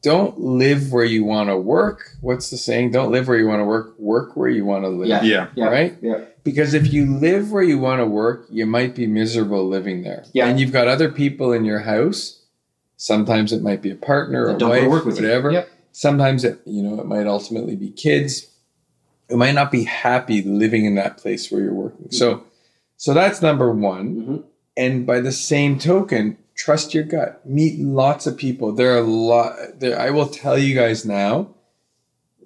don't live where you want to work. What's the saying? Don't live where you want to work, work where you want to live. Yeah. yeah. Yeah. Right? Yeah. Because if you live where you want to work, you might be miserable living there. Yeah. And you've got other people in your house. Sometimes it might be a partner or That a don't wanna wife, work with you. whatever. Yep. Sometimes it, you know, it might ultimately be kids. It might not be happy living in that place where you're working. So, so that's number one. Mhm. And by the same token, trust your gut. Meet lots of people. There are a lot. There, I will tell you guys now.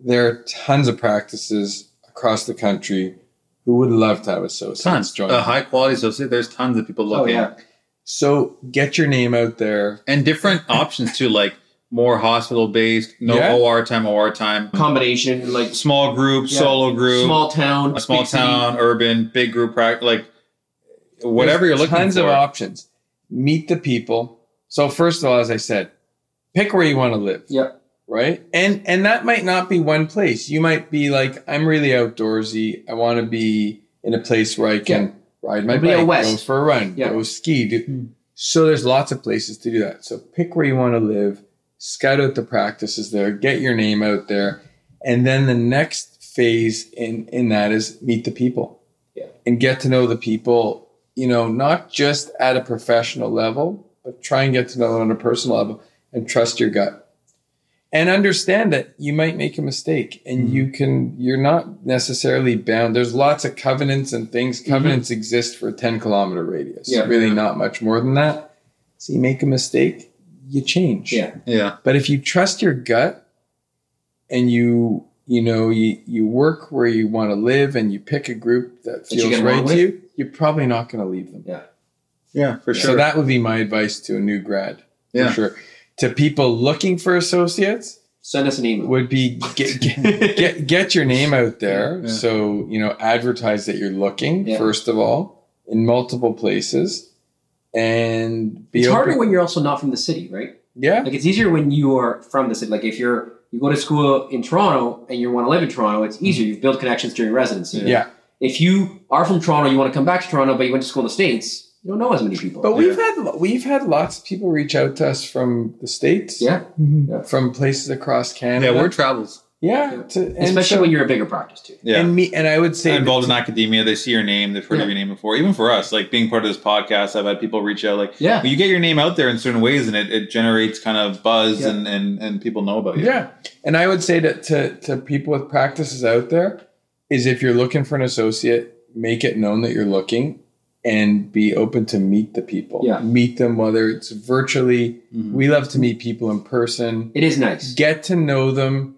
There are tons of practices across the country who would love to have associates Tons. join. A high quality associate. There's tons of people looking Oh looking. yeah. So get your name out there. And different options too, like more hospital based, no Yeah. OR time, OR time, Combination like small group, Yeah. solo group, small town, a small big city. town, urban, big group practice, like whatever There's you're looking tons for. Tons of options. Meet the people. So first of all, as I said, pick where you want to live. Yep. Right. And and that might not be one place. You might be like, I'm really outdoorsy. I want to be in a place where I can ride my Maybe out bike, west. go for a run, Yeah. go ski. Do, Hmm. So there's lots of places to do that. So pick where you want to live, scout out the practices there, get your name out there, and then the next phase in in that is meet the people. Yeah. And get to know the people, you know, not just at a professional level, but try and get to know them on a personal level and trust your gut. And understand that you might make a mistake and Mm-hmm. you can you're not necessarily bound. There's lots of covenants and things. Covenants exist for a 10 kilometer radius. Mm-hmm. Yeah. Really not much more than that. So you make a mistake, you change. Yeah. Yeah. But if you trust your gut and you you know you you work where you want to live and you pick a group that feels right to you, you're probably not going to leave them. Yeah, Yeah, for sure. So that would be my advice to a new grad. Yeah. For sure. To people looking for associates Send us an email. would be get get, get, get your name out there. Yeah. So, you know, advertise that you're looking Yeah. first of all in multiple places and be it's open. harder when you're also not from the city, right? yeah. Like it's easier when you are from the city. Like if you're you go to school in Toronto and you want to live in Toronto, it's easier. Mm-hmm. You've built connections during residency. yeah. If you are from Toronto, you want to come back to Toronto, but you went to school in the states, you don't know as many people. But we've had we've had lots of people reach out to us from the states, yeah, mm-hmm. Yeah. from places across Canada. Yeah, word travels. Yeah, Yeah. to, especially so- when you're a bigger practice too. Yeah. and me and I would say involved in academia, they see your name, they've heard of your name before. Even for us, like being part of this podcast, I've had people reach out like, Yeah. well, you get your name out there in certain ways and it, it generates kind of buzz Yeah. and, and, and people know about you. Yeah. And I would say that to, to people with practices out there is if you're looking for an associate, make it known that you're looking and be open to meet the people. Yeah. Meet them whether it's virtually. Mhm. We love to meet people in person. It is nice. Get to know them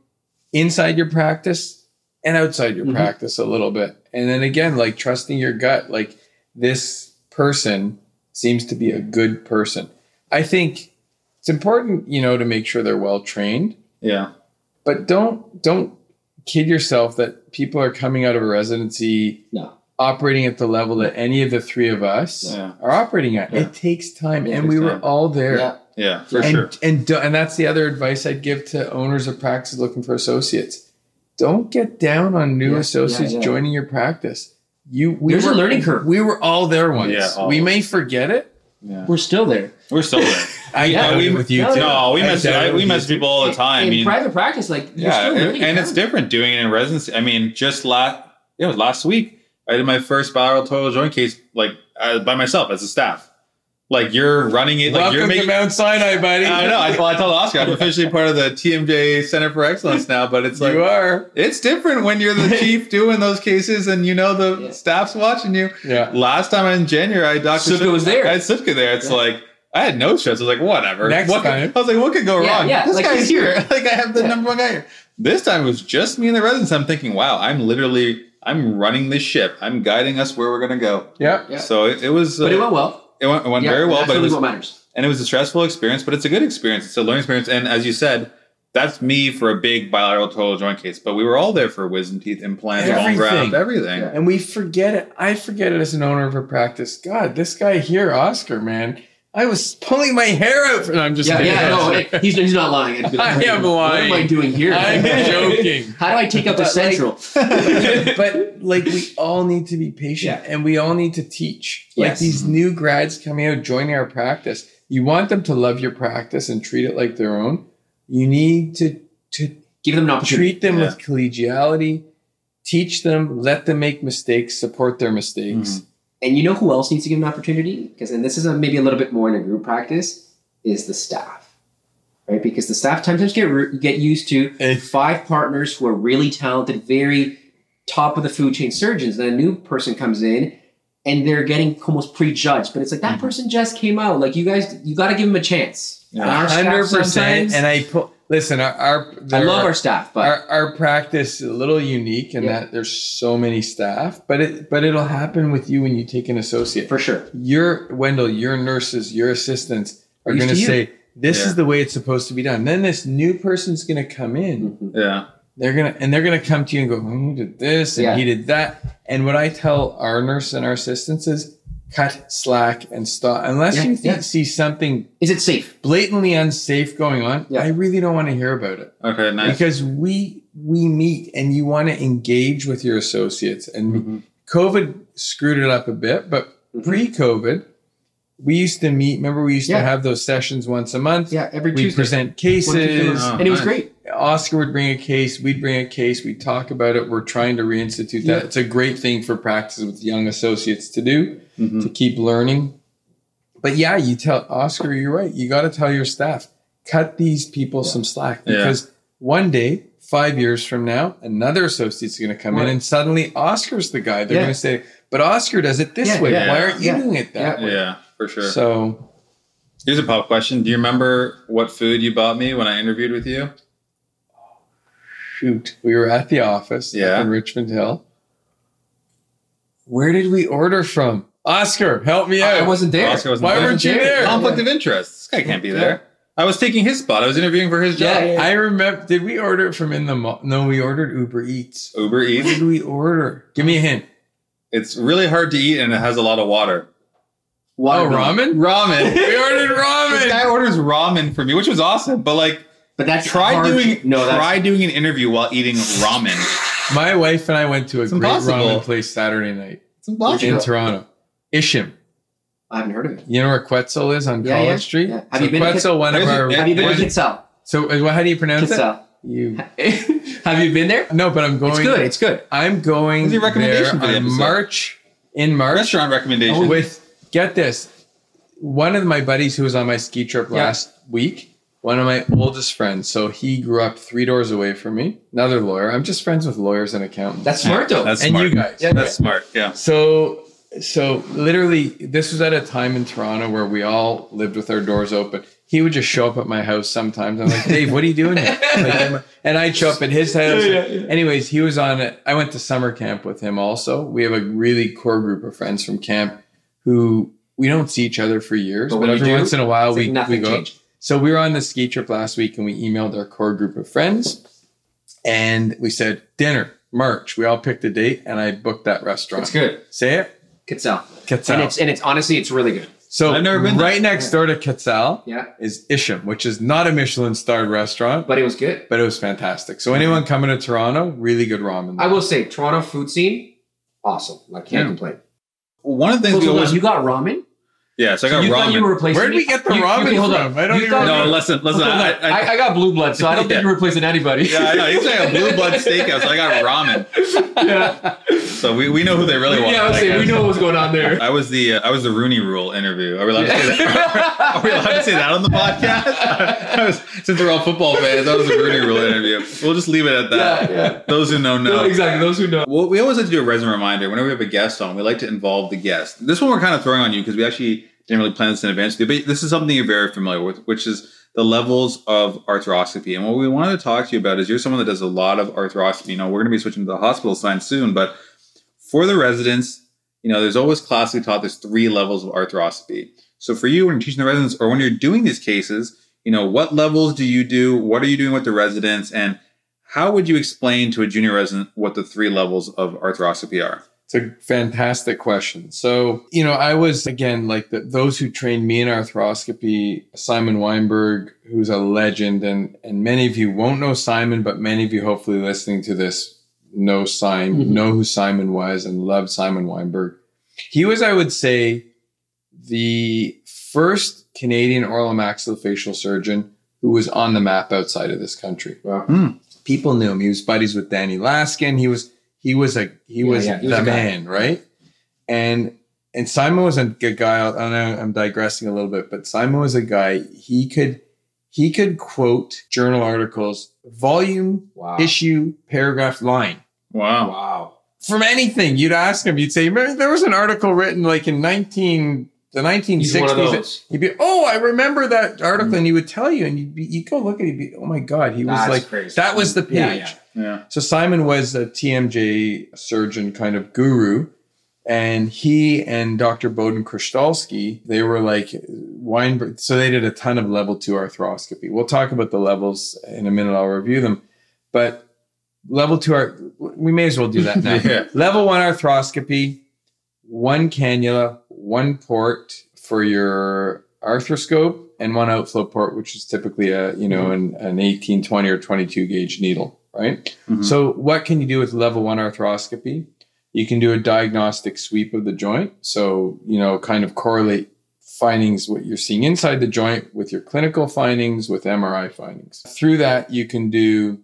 inside your practice and outside your Mhm. practice a little bit. And then again, like trusting your gut, like this person seems to be a good person. I think it's important, you know, to make sure they're well trained Yeah. But don't don't kid yourself that people are coming out of a residency No. operating at the level that any of the three of us Yeah. are operating at. Yeah. It takes time, it and takes we were all there. Yeah. Yeah, for and, sure. And and that's the other advice I'd give to owners of practices looking for associates. Don't get down on new Yeah, associates yeah, yeah. joining your practice. You we There's a were, learning curve. We were all there once. Yeah, all we may forget it. Yeah. We're still there. We're still there. I Yeah, we- with you no, too. No, we I mess doubt we mess people all the time. In I mean, private practice, like you're yeah, still and, and it's different doing it in residency. I mean, just last yeah, it was last week. I did my first bilateral total joint case like uh, by myself as a staff. Like you're running it, like Welcome you're making. to Mount Sinai, buddy. I know. I, well, I told Oscar I'm officially part of the TMJ Center for Excellence now, but it's like you are. it's different when you're the chief doing those cases and you know the Yeah. staff's watching you. Yeah. Last time in January, I Dr. Psutka was there. I had Psutka there. It's Yeah. like I had no stress. I was like, whatever. Next what, time. I was like, what could go Yeah, wrong? yeah, this like, guy's here. here. like I have the Yeah. number one guy here. This time it was just me and the residents. I'm thinking, wow, I'm literally I'm running this ship. I'm guiding us where we're gonna go. Yeah. Yeah. So it, it was. but uh, it went well. It went, it went Yeah, very well, but it was, what matters. and it was a stressful experience, but it's a good experience. It's a learning experience. And as you said, that's me for a big bilateral total joint case. But we were all there for wisdom teeth implants, bone Everything. graft, everything. Yeah. And we forget it. I forget it as an owner of a practice. God, this guy here, Oscar, man. I was pulling my hair out. No, I'm just Yeah, yeah, no, it- he's, he's not lying. I am What lying. What am I doing here? I'm joking. How do I take out the But, like- central? but like we all need to be patient and we all need to teach. Like these new grads coming out joining our practice, you want them to love your practice and treat it like their own. You need to to Give them an opportunity. treat them Yeah. with collegiality, teach them, let them make mistakes, support their mistakes. Mm-hmm. And you know who else needs to give an opportunity? Because and this is a, maybe a little bit more in a group practice is the staff, right? Because the staff sometimes get get used to Eh. five partners who are really talented, very top of the food chain surgeons. Then a new person comes in and they're getting almost prejudged. But it's like that person just came out. Like you guys, you got to give them a chance. Yeah. Our staff percent. And I put listen. Our, our I love are- our staff, but our, our practice is a little unique in Yeah. that there's so many staff, but it but it'll happen with you when you take an associate. for sure. Your Wendell, your nurses, your assistants are going to to you. say this Yeah. is the way it's supposed to be done. Then this new person's going to come in. Mhm. Yeah. They're gonna and they're gonna come to you and go, oh, he did this and Yeah. he did that. And what I tell our nurse and our assistants is cut slack and stop unless Yeah, you think, yeah. see something Is it safe? blatantly unsafe going on. Yeah. I really don't want to hear about it Okay, nice. because we we meet and you want to engage with your associates and Mhm. covid screwed it up a bit but Mhm. pre-covid we used to meet remember we used Yeah. to have those sessions once a month Yeah, every we Tuesday. present One, two, three cases months. Oh, and it was nice. great. Oscar would bring a case we'd bring a case we'd talk about it we're trying to reinstitute that Yeah. it's a great thing for practices with young associates to do Mhm. to keep learning. But yeah, you tell Oscar, you're right. You got to tell your staff, cut these people some slack Yeah. because one day, five years from now, another associate's going to come in and suddenly Oscar's the guy. They're Yeah. going to say, but Oscar does it this Yeah, way. yeah, Why aren't you yeah, doing it that yeah. way? Yeah, for sure. So Here's a pop question. Do you remember what food you bought me when I interviewed with you? Shoot, we were at the office up Yeah. in Richmond Hill. Where did we order from? Oscar, help me out. I wasn't there. Oscar wasn't Why there. weren't you there. there? Conflict of interest. This guy can't be there. I was taking his spot. I was interviewing for his job. Yeah, yeah. I remember. Did we order it from in the mall? No, we ordered Uber Eats. Uber What Eats. did we order? Give me a hint. It's really hard to eat and it has a lot of water. Oh, ramen? Ramen. We ordered ramen. this guy orders ramen for me, which was awesome. But like, But that's try hard doing to- no. That's, try doing an interview while eating ramen. My wife and I went to a It's great impossible. ramen place Saturday night It's impossible. in Toronto. Isshin. I haven't heard of it. You know where Quetzal is on Yeah, College yeah, Street? yeah. Have so you been to Quetzal, one of it- our. Have you been where to is Kitsal? So uh, how do you pronounce it? Kitsal. You. Have you been there? No, but I'm going. It's good. It's good. I'm going What's your recommendation there for the on? March. In March, Restaurant recommendation. with get this one of my buddies who was on my ski trip Yeah. last week one of my oldest friends. So he grew up three doors away from me. Another lawyer. I'm just friends with lawyers and accountants. That's smart though. That's and smart. you guys. Yeah. That's smart. Yeah. so so literally this was at a time in toronto where we all lived with our doors open. He would just show up at my house sometimes. I'm like dave what are you doing here? Like, and i'd show up at his house. anyways he was on it. I went to summer camp with him also. We have a really core group of friends from camp who we don't see each other for years But but, every do, once in a while It's like we, we go changed. So we were on the ski trip last week and we emailed our core group of friends and we said dinner, March. We all picked a date and I booked that restaurant. It's good. Say it. Quetzal. Quetzal. And it's and it's honestly it's really good. so I've never been there. right next door to Quetzal Yeah. is Isshin, which is not a Michelin starred restaurant, But it was good. but it was fantastic. So anyone coming to Toronto, really good ramen. I will say Toronto food scene, awesome. I can't Yeah. complain. One of the things Hold we always you got ramen? Yeah, so I got you thought ramen. you were replacing Where did we get the You- ramen hold from? on. I don't You even thought- no, listen, listen. I, I, I, got blue blood, so I don't think Yeah. you're replacing anybody. yeah, I know. He's like a blue blood steakhouse. So I got ramen. yeah. So we, we know who they really want. Yeah, I would I say we know what's going on there. I was the uh, I was the Rooney Rule interview. Are we allowed to say that? Are we allowed to say that on the podcast? I was, since we're all football fans, that was the Rooney Rule interview. We'll just leave it at that. Yeah, yeah. Those who know know. No, exactly. Those who know. Well, we always like to do a resume reminder whenever we have a guest on. We like to involve the guest. This one we're kind of throwing on you because we actually didn't really plan this in advance. But this is something you're very familiar with, which is the levels of arthroscopy. And what we wanted to talk to you about is you're someone that does a lot of arthroscopy. You know, we're going to be switching to the hospital side soon, but for the residents, you know, there's always classically taught there's three levels of arthroscopy. So for you, when you're teaching the residents or when you're doing these cases, you know, what levels do you do? What are you doing with the residents? And how would you explain to a junior resident what the three levels of arthroscopy are? It's a fantastic question. So, you know, I was again like the, those who trained me in arthroscopy, Simon Weinberg, who's a legend, and and many of you won't know Simon, but many of you hopefully listening to this know Simon, Mhm. know who Simon was, and love Simon Weinberg. He was, I would say, the first Canadian oral maxillofacial surgeon who was on the map outside of this country. Wow. People knew him. He was buddies with Danny Laskin. He was he was a he Yeah, was yeah, he was the a man, right? And and Simon was a good guy. I know I'm digressing a little bit, but Simon was a guy. He could he could quote journal articles, volume, Wow. issue, paragraph, line Wow. Wow. from anything. You'd ask him. You'd say, "Remember, there was an article written like in 19 the He's 1960s." He'd be, "Oh, I remember that article," mm. and he would tell you, and you'd, be, you'd go look at it. He'd be, "Oh my god, he was That's like crazy. that was the page." Yeah, yeah. Yeah. So Simon was a TMJ surgeon kind of guru. And he and Dr. Bowden Krustalski, they were like Weinberg. So they did a ton of level two arthroscopy. We'll talk about the levels in a minute. I'll review them. But level two art, we may as well do that now. Yeah. Level one arthroscopy, one cannula, one port for your arthroscope, and one outflow port, which is typically a you know mm-hmm. an, an 18, 20, or 22 gauge needle, right? Mhm. So what can you do with level one arthroscopy? You can do a diagnostic sweep of the joint. So, you know, kind of correlate findings, what you're seeing inside the joint with your clinical findings, with MRI findings. Through that, you can do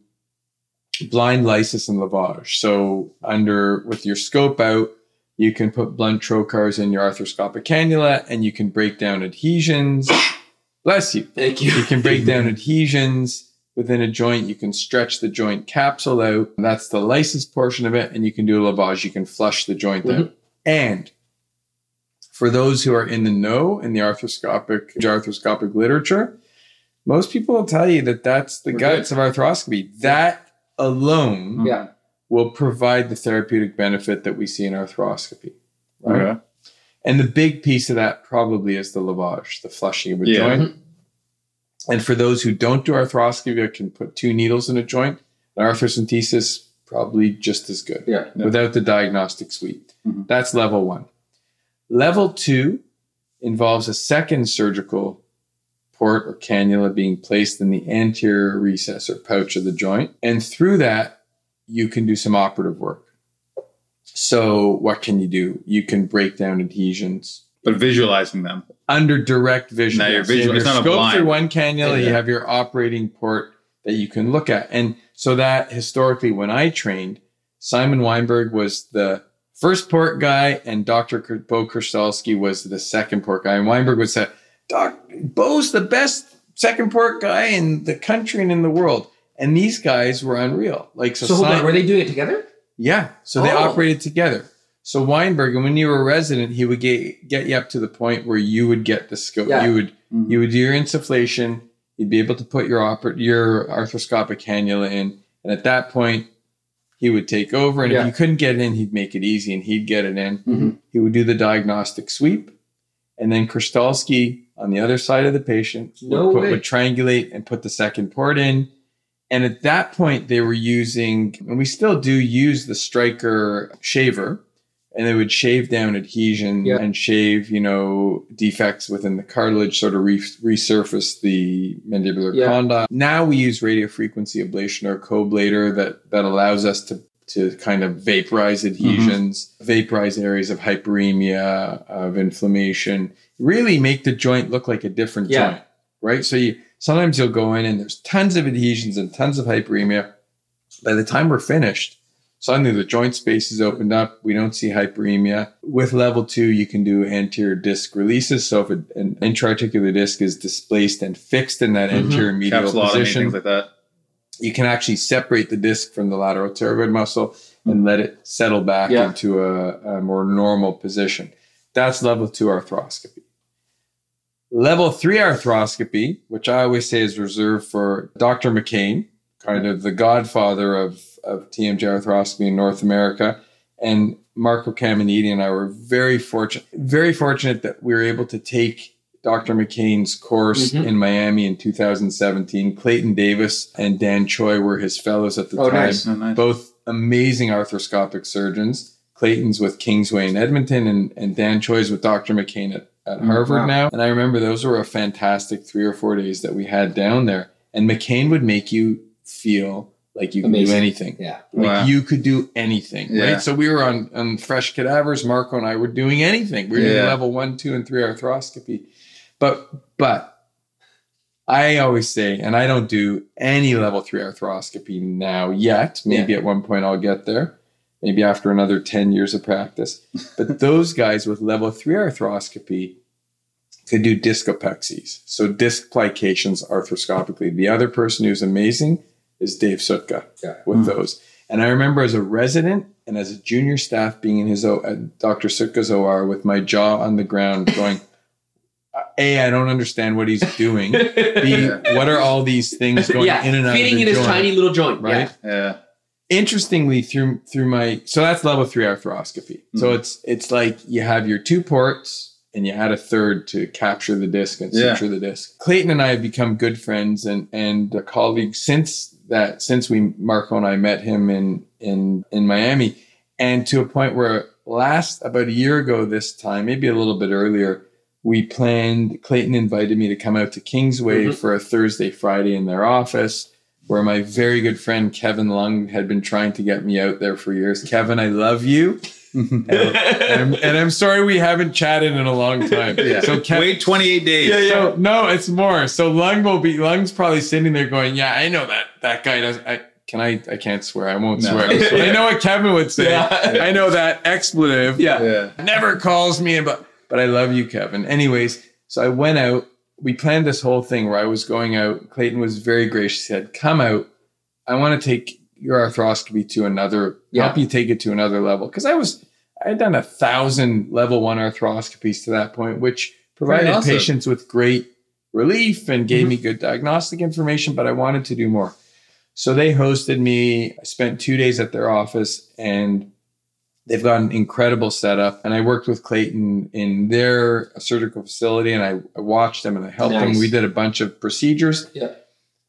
blind lysis and lavage. So under with your scope out, you can put blunt trocars in your arthroscopic cannula and you can break down adhesions. Bless you. Thank you. You can break down adhesions within a joint. You can stretch the joint capsule out. That's the lysis portion of it. And you can do a lavage. You can flush the joint mm-hmm. out. And for those who are in the know in the arthroscopic arthroscopic literature, most people will tell you that that's the We're guts of arthroscopy. That alone mm-hmm. Yeah. will provide the therapeutic benefit that we see in arthroscopy. Right. Okay. And the big piece of that probably is the lavage, the flushing of a Yeah. joint. Mm-hmm. And for those who don't do arthroscopy, I can put two needles in a joint. An arthrocentesis probably just as good Yeah. Without the diagnostic suite. Mhm. That's level one. Level two involves a second surgical port or cannula being placed in the anterior recess or pouch of the joint. And through that, you can do some operative work. So, what can you do? You can break down adhesions But visualizing them. under direct vision. Now you're Yes, you have visual- it's your not a scope blind. through one cannula. You have your operating port that you can look at, and so that historically, when I trained, Simon Weinberg was the first port guy, and Dr. Bo Krustalski was the second port guy. And Weinberg would say, "Doc, Bo's the best second port guy in the country and in the world." And these guys were unreal. Like so, So hold on, were they doing it together? yeah. So they Oh. operated together. So Weinberg, and when you were a resident, he would get get you up to the point where you would get the scope. Yeah. You would Mhm. you would do your insufflation. You'd be able to put your oper- your arthroscopic cannula in, and at that point, he would take over. And Yeah. if you couldn't get it in, he'd make it easy, and he'd get it in. Mhm. He would do the diagnostic sweep, and then Krustalski on the other side of the patient. No would, put- would triangulate and put the second port in. And at that point, they were using, and we still do use the Stryker shaver, and they would shave down adhesion Yeah. and shave, you know, defects within the cartilage, sort of re- resurface the mandibular Yeah. condyle. Now we use radio frequency ablation or Coblator that that allows us to to kind of vaporize mm-hmm. adhesions, vaporize areas of hyperemia, of inflammation, really make the joint look like a different Yeah. joint, right? So you sometimes you'll go in and there's tons of adhesions and tons of hyperemia. By the time we're finished, suddenly the joint space is opened up. We don't see hyperemia. With level two, you can do anterior disc releases. So if an intra-articular disc is displaced and fixed in that Mhm. anterior medial position, things like that. you can actually separate the disc from the lateral pterygoid muscle and let it settle back Yeah. into a, a more normal position. That's level two arthroscopy. Level three arthroscopy, which I always say is reserved for Dr. McCain, kind of the godfather of, of TMJ arthroscopy in North America, and Marco Caminiti and I were very fortunate, very fortunate that we were able to take Dr. McCain's course Mhm. in Miami in 2017. Clayton Davis and Dan Choi were his fellows at the Oh, time nice. Oh, nice. both amazing arthroscopic surgeons. Clayton's with Kingsway in Edmonton, and, and Dan Choi's with Dr. McCain at, at Mm, Harvard wow. now. And I remember those were a fantastic three or four days that we had down there. And McCain would make you feel like you could do anything. Yeah. Like Wow. you could do anything, Yeah. right? So we were on, on Fresh Cadavers. Marco and I were doing anything. We were doing level one, two, and three arthroscopy. But, but I always say, and I don't do any level three arthroscopy now yet. Maybe at one point I'll get there. Maybe after another 10 years of practice. But those guys with level three arthroscopy could do discopexies. So disc plications arthroscopically. The other person who's amazing is Dave Psutka Yeah. with Mm. those. And I remember as a resident and as a junior staff being in his o- at Dr. Psutka's OR with my jaw on the ground going, A, I don't understand what he's doing. B, what are all these things going yeah, in and out fitting of the in his tiny little joint, right? Yeah. Interestingly, through through my so that's level three arthroscopy. So Mhm. it's it's like you have your two ports and you add a third to capture the disc and Yeah. the disc. Clayton and I have become good friends and and colleagues since that since we Marco and I met him in in in Miami, and to a point where last about a year ago this time, maybe a little bit earlier, we planned. Clayton invited me to come out to Kingsway Mhm. for a Thursday Friday in their office. Where my very good friend Kevin Leong had been trying to get me out there for years. Kevin, I love you, and, I'm, and I'm sorry we haven't chatted in a long time. yeah. So Kevin, Wait 28 days. Yeah, so no, it's more. So Leong will be Leong's probably sitting there going, "Yeah, I know that that guy does." I can I I can't swear. I won't No. swear. But I know what Kevin would say. Yeah. I know that expletive. Yeah. Yeah. Never calls me about, but I love you, Kevin. Anyways, so I went out. We planned this whole thing where I was going out. Clayton was very gracious. He said, "Come out. I want to take your arthroscopy to another. Yeah. Help you take it to another level." Because I was I had done a thousand level one arthroscopies to that point, which provided awesome. patients with great relief and gave mm-hmm. me good diagnostic information, but I wanted to do more. So they hosted me. I spent two days at their office and they've got an incredible setup. And I worked with Clayton in their surgical facility and I, I watched them and I helped Nice. them. We did a bunch of procedures. Yeah.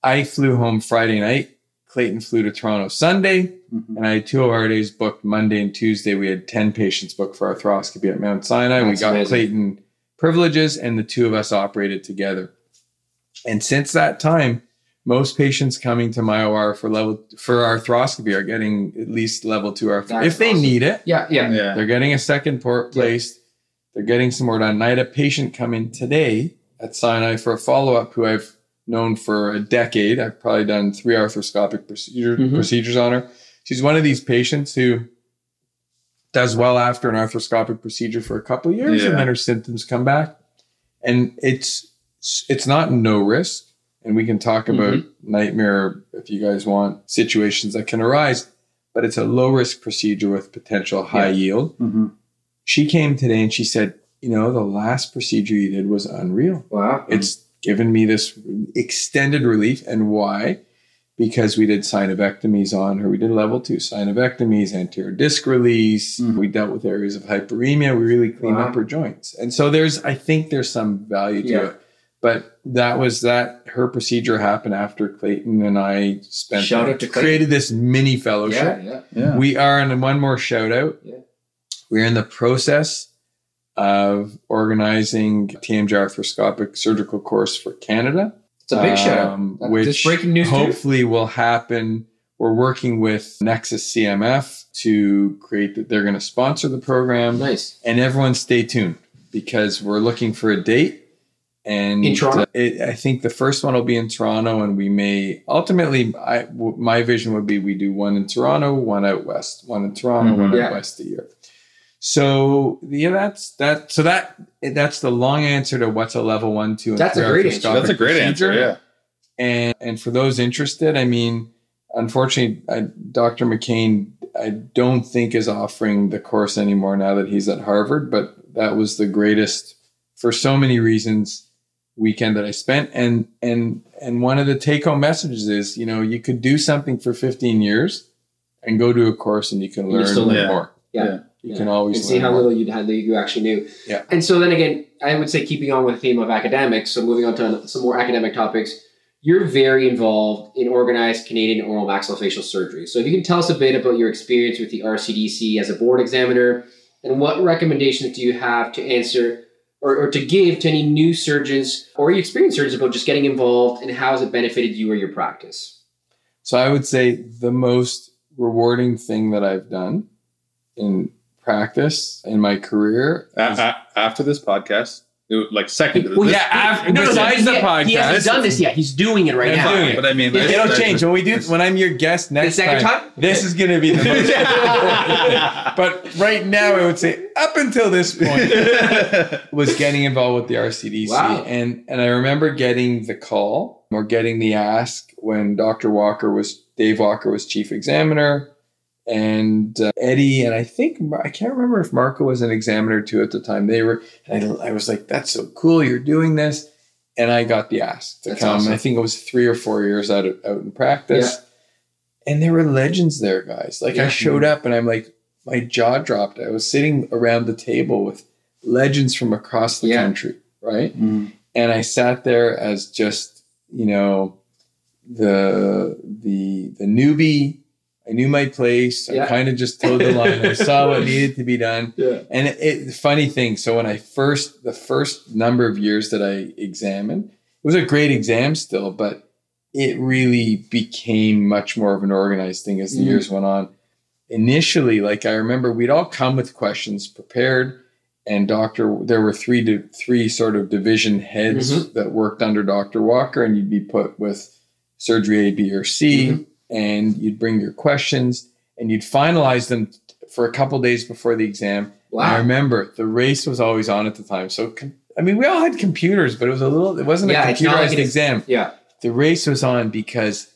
I flew home Friday night. Clayton flew to Toronto Sunday. Mhm. And I had two of our days booked Monday and Tuesday. We had 10 patients booked for arthroscopy at Mount Sinai. we got amazing. Clayton privileges, and the two of us operated together. And since that time, most patients coming to my OR for level for arthroscopy are getting at least level two arthroscopy. That's If they awesome. need it, Yeah, yeah. Yeah. they're getting a second port Yeah. placed. They're getting some more done. I had a patient come in today at Sinai for a follow up who I've known for a decade. I've probably done three arthroscopic procedure, Mhm. procedures on her. She's one of these patients who does well after an arthroscopic procedure for a couple of years Yeah. and then her symptoms come back. And it's it's not no risk. And we can talk about nightmare if you guys want situations that can arise, but it's a low risk procedure with potential high yield Mhm. she came today and she said, you know, the last procedure you did was unreal. Wow. It's given me this extended relief. And why? because we did synovectomies on her. We did level two synovectomies, anterior disc release. Mhm. We dealt with areas of hyperemia. We really cleaned Wow. up her joints. And so there's, I think there's some value to Yeah. it. But that was that her procedure happened after Clayton and I spent Shout out to Clayton. created this mini fellowship. yeah. Yeah. We are, and one more shout out. Yeah. We're in the process of organizing TMJ arthroscopic surgical course for Canada. It's a big shout out. um, which this breaking news too. hopefully will happen. We're working with Nexus CMF to create that. They're going to sponsor the program, Nice. and everyone stay tuned because we're looking for a date. And In Toronto? uh, it, I think the first one will be in Toronto, and we may ultimately. I, w- my vision would be we do one in Toronto, one out west, one in Toronto, Mhm. one Yeah. out west a year. So yeah, that's that. So that that's the long answer to what's a level one, two, and That's a three great answer. That's a great answer. Yeah. And and for those interested, I mean, unfortunately, I, Dr. McCain, I don't think is offering the course anymore now that he's at Harvard. But that was the greatest, for so many reasons, weekend that I spent. And and and one of the take home messages is, you know, you could do something for 15 years, and go to a course, and you can learn still learn. more. Yeah. Yeah. You Yeah. can always and see how more. little you had that you actually knew. Yeah. And so then again, I would say keeping on with the theme of academics, so moving on to some more academic topics, you're very involved in organized Canadian oral maxillofacial surgery. So if you can tell us a bit about your experience with the RCDC as a board examiner, and what recommendations do you have to answer or, or to give to any new surgeons or experienced surgeons about just getting involved and how has it benefited you or your practice? So I would say the most rewarding thing that I've done in practice in my career. A- is- a- after this podcast, it like second. Well, yeah, after, No, no, no, besides the he- podcast, He hasn't done this yet. He's doing it right I'm now. doing it. But I mean, it'll this- change when we do. When I'm your guest next second time? This is going to be the most. but right now, I would say up until this point was getting involved with the RCDC, Wow. and and I remember getting the call or getting the ask when Dr. Walker was Dave Walker was chief examiner, and uh, Eddie and I think I can't remember if Marco was an examiner too at the time. They were, and I, I was like, "That's so cool! You're doing this." And I got the ask to That's come. awesome. I think it was three or four years out of, out in practice, and there were legends there, guys. Like I showed up, and I'm like, my jaw dropped. I was sitting around the table with legends from across the Yeah. country, right? Mm. and I sat there as just you know the the the newbie. I knew my place. I kind of just toed the line. I saw what needed to be done. Yeah. And it, it funny thing. So when I first the first number of years that I examined, it was a great exam still, but it really became much more of an organized thing as the Mm. years went on. Initially, like I remember, we'd all come with questions prepared and Doctor, there were three di- three sort of division heads Mm-hmm. that worked under Doctor Walker, and you'd be put with surgery A, B, or C, Mm-hmm. And you'd bring your questions, and you'd finalize them for a couple days before the exam. I remember the race was always on at the time, so com- I mean, we all had computers, but it was a little. It wasn't Yeah, a not like computerized exam. Yeah. The race was on because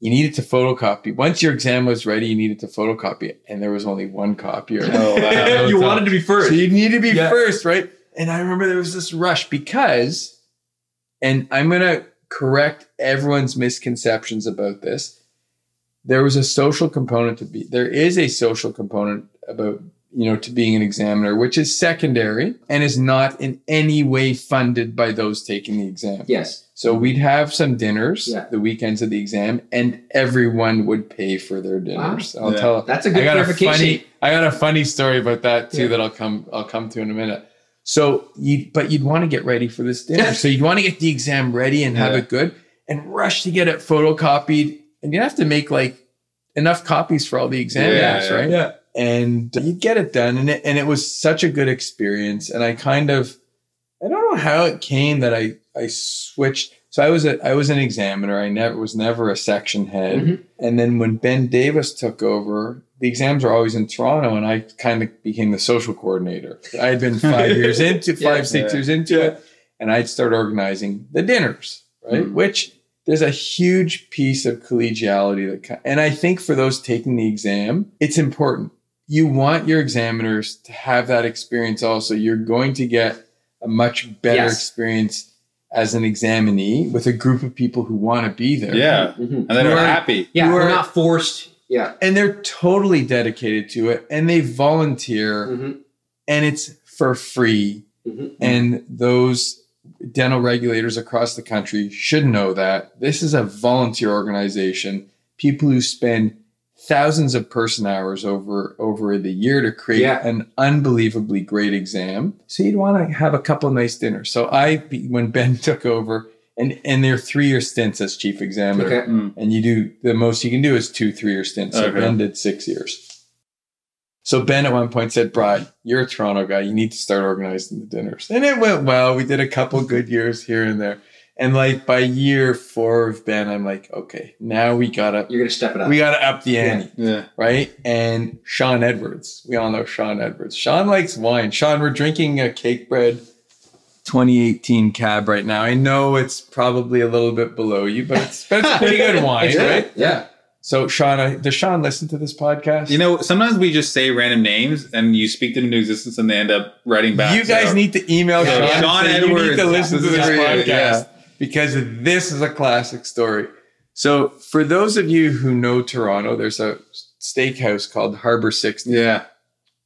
you needed to photocopy. Once your exam was ready, you needed to photocopy it, and there was only one copier. Oh, wow. you wanted to be first. So you need to be Yeah. first, right? And I remember there was this rush because, and I'm going to correct everyone's misconceptions about this. There was a social component to be, there is a social component about, you know, to being an examiner, which is secondary and is not in any way funded by those taking the exam. Yes. So we'd have some dinners Yeah. the weekends of the exam, and everyone would pay for their dinners. I'll Yeah. tell. That's a good I got a funny. I got a funny story about that too Yeah. that I'll come. I'll come to in a minute. So you, but you'd want to get ready for this dinner. so you'd want to get the exam ready and have it good, and rush to get it photocopied. And you have to make like enough copies for all the examiners, Yeah, yeah. right? Yeah. and you'd get it done and it, and it was such a good experience and i kind of i don't know how it came that i i switched so i was a i was an examiner i never was never a section head Mhm. and then when ben davis took over the exams were always in toronto and i kind of became the social coordinator i had been five years into Yeah. five six Yeah. years into it and i'd start organizing the dinners right Mhm. which there's a huge piece of collegiality that and i think for those taking the exam it's important you want your examiners to have that experience also you're going to get a much better Yes. experience as an examinee with a group of people who want to be there. Yeah. Mhm. And then You we're are- happy. Yeah, You we're not forced. Yeah. And they're totally dedicated to it and they volunteer hmm and it's for free. hmm And those dental regulators across the country should know that this is a volunteer organization. People who spend thousands of person hours over over the year to create Yeah. an unbelievably great exam. So you'd want to have a couple nice dinners. So I, when Ben took over, and and they're three year stints as chief examiner, Okay. Mm. and you do the most you can do is two three year stints. So Okay. Ben did six years. So Ben at one point said, "Brad, you're a Toronto guy. You need to start organizing the dinners." And it went well. We did a couple good years here and there. And like by year four of Ben, I'm like, okay, now we gotta You're gonna step it up. we gotta up the ante, Yeah. right? And Sean Edwards, we all know Sean Edwards. Sean likes wine. Sean, we're drinking a Cakebread 2018 cab right now. I know it's probably a little bit below you, but it's, but it's pretty good wine, It's good. right? Yeah. So Sean, does Sean listen to this podcast? You know, sometimes we just say random names and you speak them into existence and they end up writing back. you guys So- need to email Yeah, Sean, and Sean say, you need Edwards, to listen to this is this podcast yeah. because this is a classic story. So, for those of you who know Toronto, there's a steakhouse called Harbor 60, Yeah.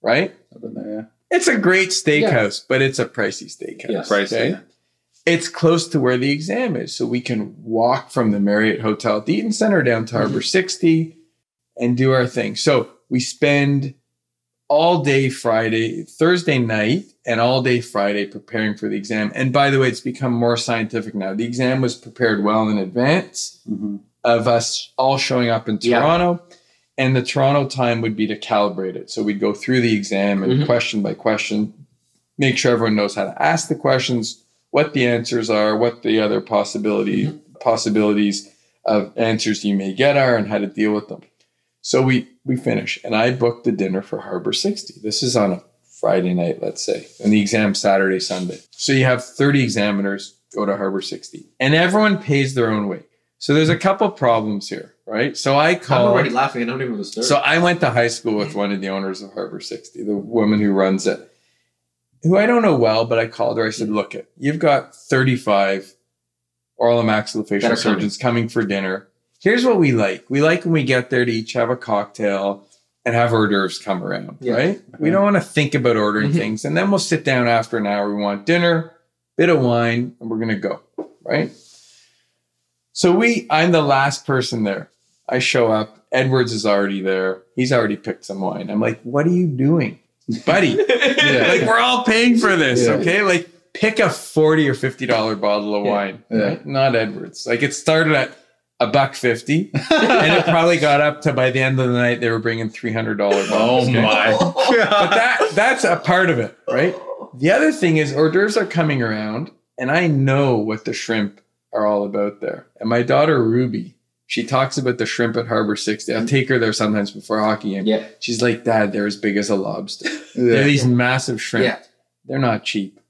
right? I've been there, yeah. It's a great steakhouse, but it's a pricey steakhouse. Yes. Pricey, okay? Yeah. It's close to where the exam is, so we can walk from the Marriott Hotel at the Eaton Center down to Harbor 60 and do our thing. So we spend all day Friday, Thursday night, and all day Friday preparing for the exam. And by the way, it's become more scientific now. The exam was prepared well in advance of us all showing up in Yeah. Toronto. And the Toronto time would be to calibrate it. So we'd go through the exam and Mhm. question by question, make sure everyone knows how to ask the questions, what the answers are, what the other possibility mm-hmm. possibilities of answers you may get are, and how to deal with them. So we we finish, and I booked the dinner for Harbor 60. This is on a Friday night, let's say, and the exam Saturday, Sunday. So you have 30 examiners go to Harbor 60, and everyone pays their own way. So there's a couple problems here, right? So I I'm already laughing. I don't even know. So I went to high school with one of the owners of Harbor 60, the woman who runs it, who I don't know well, but I called her. I said, look, it, you've got 35 oral and maxillofacial are coming. surgeons coming for dinner. Here's what we like. We like when we get there to each have a cocktail and have hors d'oeuvres come around, Yeah. right? We don't want to think about ordering Mhm. things. And then we'll sit down after an hour. We want dinner, bit of wine, and we're going to go, right? So we, I'm the last person there. I show up. Edwards is already there. He's already picked some wine. I'm like, what are you doing, buddy? Like we're all paying for this, Yeah. okay? Like pick a forty or fifty dollar bottle of wine, Yeah. right? Not Edwards. Like it started at a buck fifty, and it probably got up to by the end of the night they were bringing three hundred dollar Oh bottles. okay? my. But that that's a part of it, right? The other thing is hors d'oeuvres are coming around, and I know what the shrimp are all about there. And my daughter Ruby, she talks about the shrimp at Harbor 60. I mm. take her there sometimes before hockey game. yeah. She's like, Dad, they're as big as a lobster. They're these massive shrimp. Yeah. They're not cheap.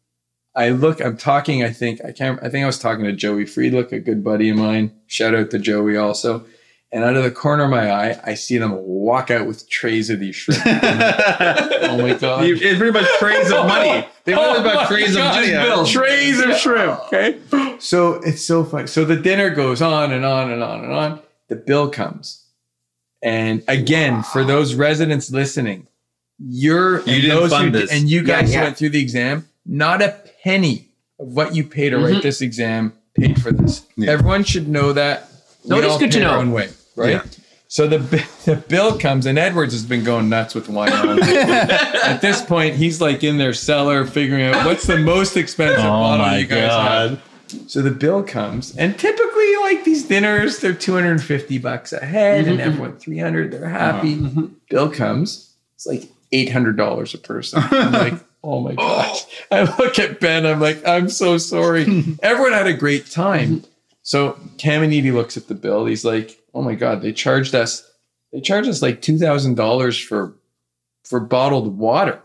I look, I'm talking, I think, I can't, I think I was talking to Joey Friedlich, a good buddy of mine. Shout out to Joey also. And out of the corner of my eye, I see them walk out with trays of these shrimp. oh my God. You- It's pretty much trays of money. They were Oh about my trays of gosh, money. Bill, Trays of shrimp. Okay. So it's so funny. So the dinner goes on and on and on and on. The bill comes. And again, for those residents listening, you're You didn't those fund who, this. and you guys yeah. went through the exam, not a penny of what you pay to write Mhm. this exam paid for this. Yeah. Everyone should know that. No, it is good to pay our know. Right? Yeah. So the the bill comes, and Edwards has been going nuts with wine. At this point, he's like in their cellar figuring out what's the most expensive Oh bottle you guys have. So the bill comes, and typically, like these dinners, they're 250 bucks a head, and mm-hmm, everyone mm-hmm. 300. They're happy. Uh-huh, mm-hmm. Bill comes, it's like $800 a person. I'm like, oh my gosh. I look at Ben, I'm like, I'm so sorry. everyone had a great time. So Caminiti looks at the bill. He's like, oh my god, they charged us, they charged us like two thousand dollars for for bottled water.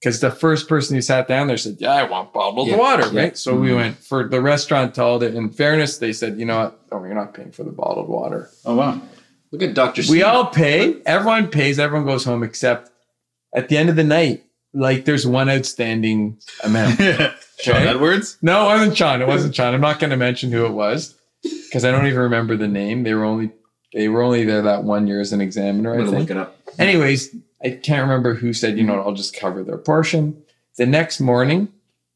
Because the first person who sat down there said, Yeah, I want bottled Yeah, water, yeah. right? So we mm-hmm. went for the restaurant told it. In fairness, they said, you know what? Oh, you're not paying for the bottled water. Oh wow. Look at Dr. We all pay, everyone pays, everyone goes home, except at the end of the night, like there's one outstanding amount. Sean Okay. Edwards. No, it wasn't Sean. It wasn't Sean. I'm not going to mention who it was because I don't even remember the name. They were only they were only there that one year as an examiner. I'm I gonna think. look it up. Anyways, I can't remember who said, you know, what, I'll just cover their portion. The next morning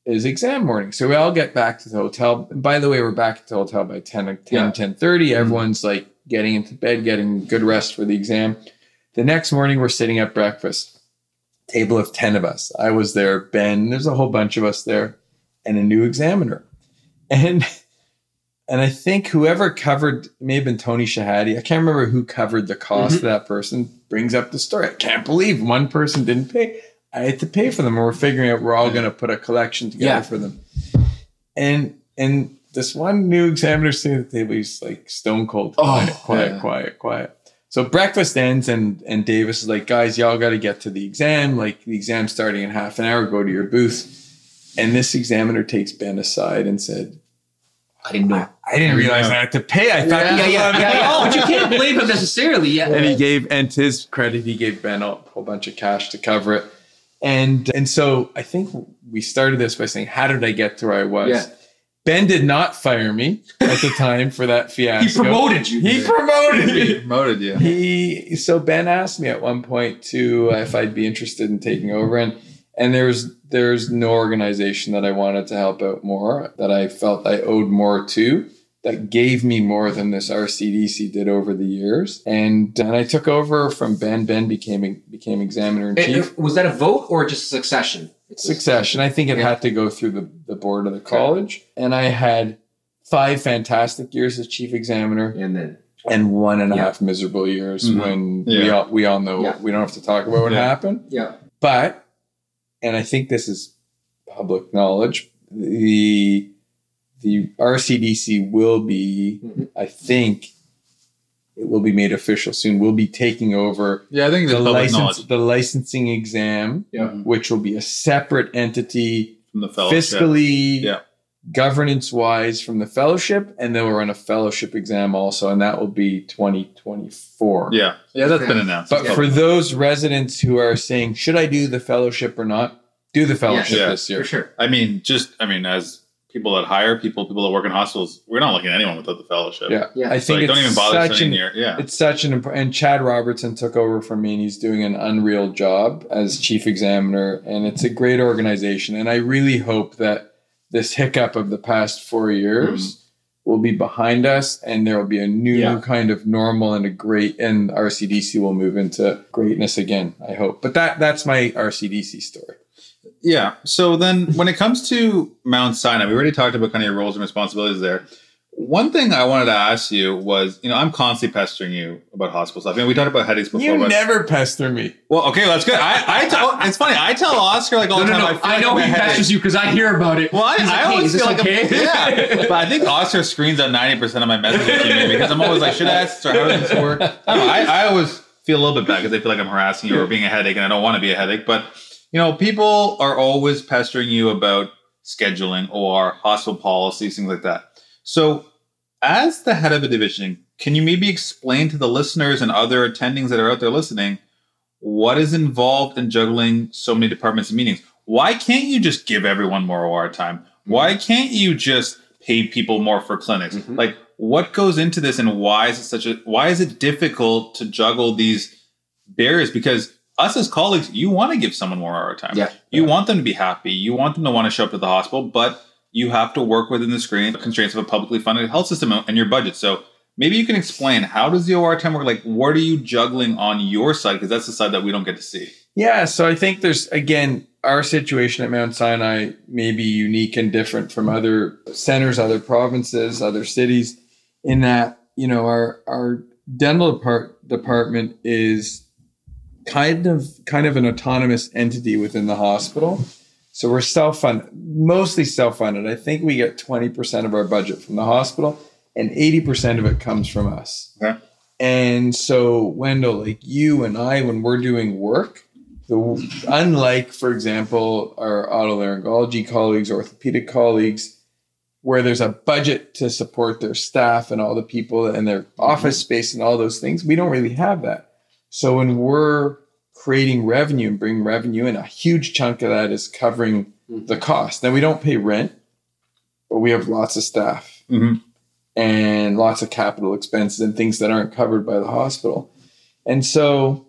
is exam morning. So we all get back to the hotel. And by the way, we're back at the hotel by 10, 10 Yeah. 10 mm-hmm. Everyone's like getting into bed, getting good rest for the exam. The next morning, we're sitting at breakfast. Table of 10 of us. I was there, Ben, there's a whole bunch of us there, and a new examiner. And and I think whoever covered may have been Tony Shahadi. I can't remember who covered the cost Mhm. of that person. Brings up the story. I can't believe one person didn't pay. I had to pay for them. And we're figuring out we're all going to put a collection together Yeah. for them. And and this one new examiner sitting at the table, he's like stone cold, quiet, Oh, quiet, yeah. quiet, quiet. So breakfast ends, and and Davis is like, guys, y'all got to get to the exam. Like the exam's starting in half an hour. Go to your booth. And this examiner takes Ben aside and said, I didn't know. I didn't realize I had to pay. I thought Yeah, this yeah, was yeah, on yeah, my own." But you can't blame him necessarily. Yeah. and he gave and to his credit he gave ben a whole bunch of cash to cover it and and so i think we started this by saying how did i get to where i was Yeah. ben did not fire me at the time for that fiasco. he promoted you. he promoted me Promoted you. he so ben asked me at one point to uh, if i'd be interested in taking over and and there's there's no organization that i wanted to help out more that i felt i owed more to that gave me more than this rcdc did over the years and and i took over from ben ben became became examiner in chief was that a vote or just succession? succession i think it Yeah. had to go through the, the board of the college and i had five fantastic years as chief examiner And then and one and a Yeah. half miserable years Mhm. when we all we all know Yeah. we don't have to talk about what Yeah. happened. yeah, But and I think this is public knowledge, the the RCDC will be, Mhm. I think it will be made official soon. We'll be taking over Yeah, I think the the license the licensing exam, Yeah. which will be a separate entity from the fellowship. fiscally Yeah. Governance wise from the fellowship and then we'll run a fellowship exam also and that will be 2024 Yeah, yeah, that's been announced. but for those residents who are saying should i do the fellowship or not do the fellowship Yeah, this year for sure. I mean, just I mean, as people that hire people, people that work in hospitals, we're not looking at anyone without the fellowship. yeah, Yeah. i think like, don't even bother such sending an your yeah. it's such an important and chad robertson took over from me and he's doing an unreal job as chief examiner and it's a great organization and i really hope that this hiccup of the past four years mm-hmm. will be behind us and there will be a new Yeah. kind of normal and a great and rcdc will move into greatness again i hope but that that's my rcdc story Yeah. So then when it comes to Mount Sinai, we already talked about kind of your roles and responsibilities there. One thing I wanted to ask you was, you know, I'm constantly pestering you about hospital stuff. I mean, we talked about headaches before. you but, never pester me well, okay, that's good. I, I tell, oh, it's funny. I tell Oscar like all No, the no, time. no. feel I like know I'm he headache. pesters you because I hear about it. Well, I, He's like, I hey, always is feel like okay? I'm, yeah, but I think Oscar screens out ninety percent of my messages to me because I'm always like, should I ask this or how does this work? I, I, I always feel a little bit bad because I feel like I'm harassing you or being a headache, and I don't want to be a headache. But you know, people are always pestering you about scheduling or hospital policies, things like that. So, as the head of a division, can you maybe explain to the listeners and other attendings that are out there listening what is involved in juggling so many departments and meetings? Why can't you just give everyone more OR time? Why can't you just pay people more for clinics? Mhm. Like, what goes into this, and why is it such a? Why is it difficult to juggle these barriers? Because us as colleagues, you want to give someone more OR time. Yeah. You want them to be happy. You want them to want to show up to the hospital, but you have to work within the constraints of a publicly funded health system and your budget. So maybe you can explain how does the OR time work? Like, what are you juggling on your side? Because that's the side that we don't get to see. Yeah, so I think there's again our situation at Mount Sinai may be unique and different from other centers, other provinces, other cities, in that you know our our dental depart- department is kind of kind of an autonomous entity within the hospital. So we're self funded, mostly self funded. I think we get twenty percent of our budget from the hospital, and eighty percent of it comes from us. Okay. And so, Wendell, like you and I, when we're doing work, the, unlike, for example, our otolaryngology colleagues, orthopedic colleagues, where there's a budget to support their staff and all the people and their office mm-hmm. space and all those things, we don't really have that. So when we're creating revenue and bring revenue in. A huge chunk of that is covering the cost. Now we don't pay rent, but we have lots of staff Mhm. and lots of capital expenses and things that aren't covered by the hospital. And so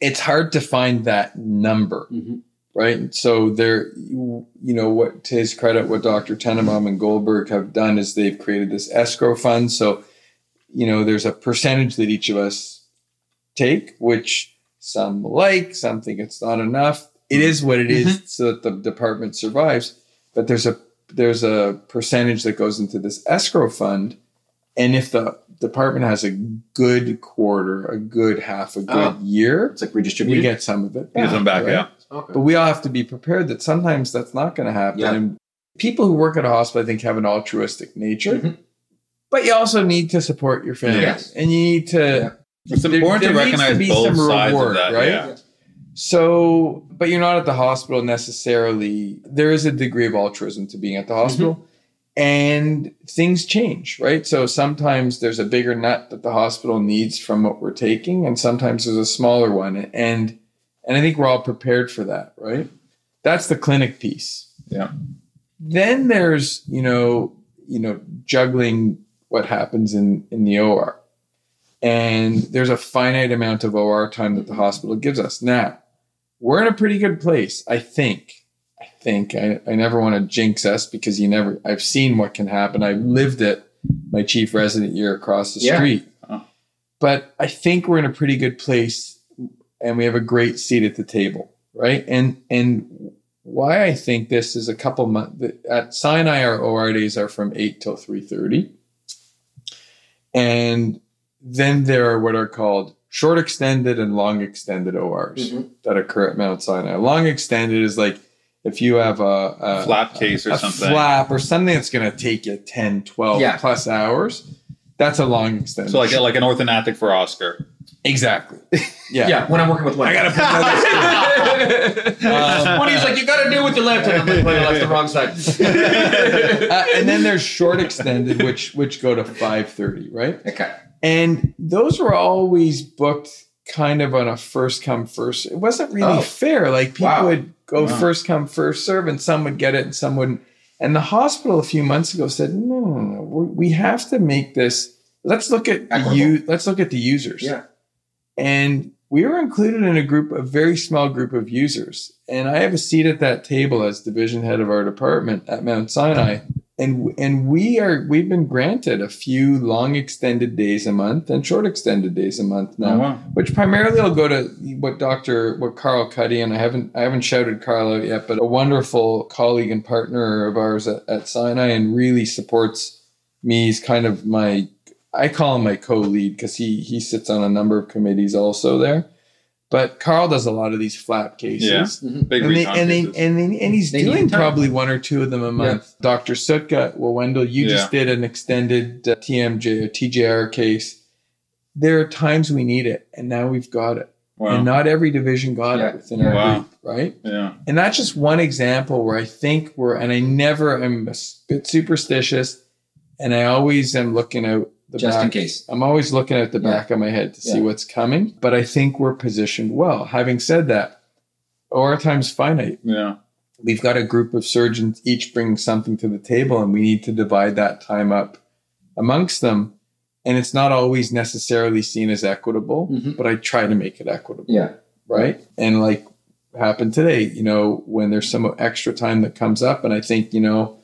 it's hard to find that number, Mhm. right? So there, you, you know, what to his credit, what Dr. Tenenbaum and Goldberg have done is they've created this escrow fund. So, you know, there's a percentage that each of us take, which some like, some think it's not enough. It is what it is so that the department survives. But there's a there's a percentage that goes into this escrow fund. And if the department has a good quarter, a good half, a good Oh. year, It's like redistributed. we get some of it. Gives them back, right? yeah. Okay. But we all have to be prepared that sometimes that's not going to happen. Yeah. And people who work at a hospital, I think, have an altruistic nature. Mhm. But you also need to support your family, Yes. and you need to. Yeah. It's important there to recognize be both sides reward, of that, right? yeah. So, but you're not at the hospital necessarily. There is a degree of altruism to being at the mm-hmm. hospital. And things change, right? So sometimes there's a bigger nut that the hospital needs from what we're taking, and sometimes there's a smaller one. And and I think we're all prepared for that, right? That's the clinic piece. Yeah. Then there's, you know, you know, juggling what happens in in the OR. And there's a finite amount of OR time that the hospital gives us. Now, we're in a pretty good place, I think. I think I, I never want to jinx us because you never I've seen what can happen. I've lived it my chief resident year across the Yeah. street. Oh. But I think we're in a pretty good place and we have a great seat at the table, right? And and why I think this is a couple months at Sinai our OR days are from 8 till 3:30. And then there are what are called short extended and long extended ORs Mhm. that occur at Mount Sinai. Long extended is like if you have a, a Flap case or a something. flap or something that's going to take you 10, 12 Yeah. plus hours, that's a long extended. So like like an orthognathic for Oscar. exactly. Yeah. Yeah, when I'm working with one. I gotta put that Um, when he's like, you gotta do it with your left, hand. I'm like, well, that's the wrong side. uh, and then there's short extended, which which go to 5:30, right? okay. And those were always booked kind of on a first come first. It wasn't really Oh. fair. Like people Wow. would go Wow. first come first serve, and some would get it and some wouldn't. And the hospital a few months ago said, no, no, no, we we have to make this. Let's look at the Equitable. Let's look at the users. Yeah. And we were included in a group, a very small group of users. And I have a seat at that table as division head of our department at Mount Sinai. And and we are we've been granted a few long extended days a month and short extended days a month now Oh, wow. which primarily will go to what Dr. what Carl Cuddy and I haven't I haven't shouted Carl out yet, but a wonderful colleague and partner of ours at, at Sinai and really supports me. He's kind of my I call him my co-lead because he he sits on a number of committees also there. But Carl does a lot of these flap cases. Yeah. Big And, they, and, they, cases. and, they, and he's They doing probably one or two of them a month. Dr. Psutka, well, Wendell, you just did an extended uh, TMJ or TJR case. There are times we need it, and now we've got it. Wow. And not every division got Yeah. it within our Wow. group, right? yeah. And that's just one example where I think we're, and I never am a bit superstitious, and I always am looking out the Just back. in case. I'm always looking at the Yeah. back of my head to see what's coming, but I think we're positioned well. Having said that, our time's finite. Yeah. We've got a group of surgeons each bring something to the table, and we need to divide that time up amongst them. And it's not always necessarily seen as equitable, Mhm. but I try to make it equitable Yeah. right? And like happened today, you know, when there's some extra time that comes up, and I think you know,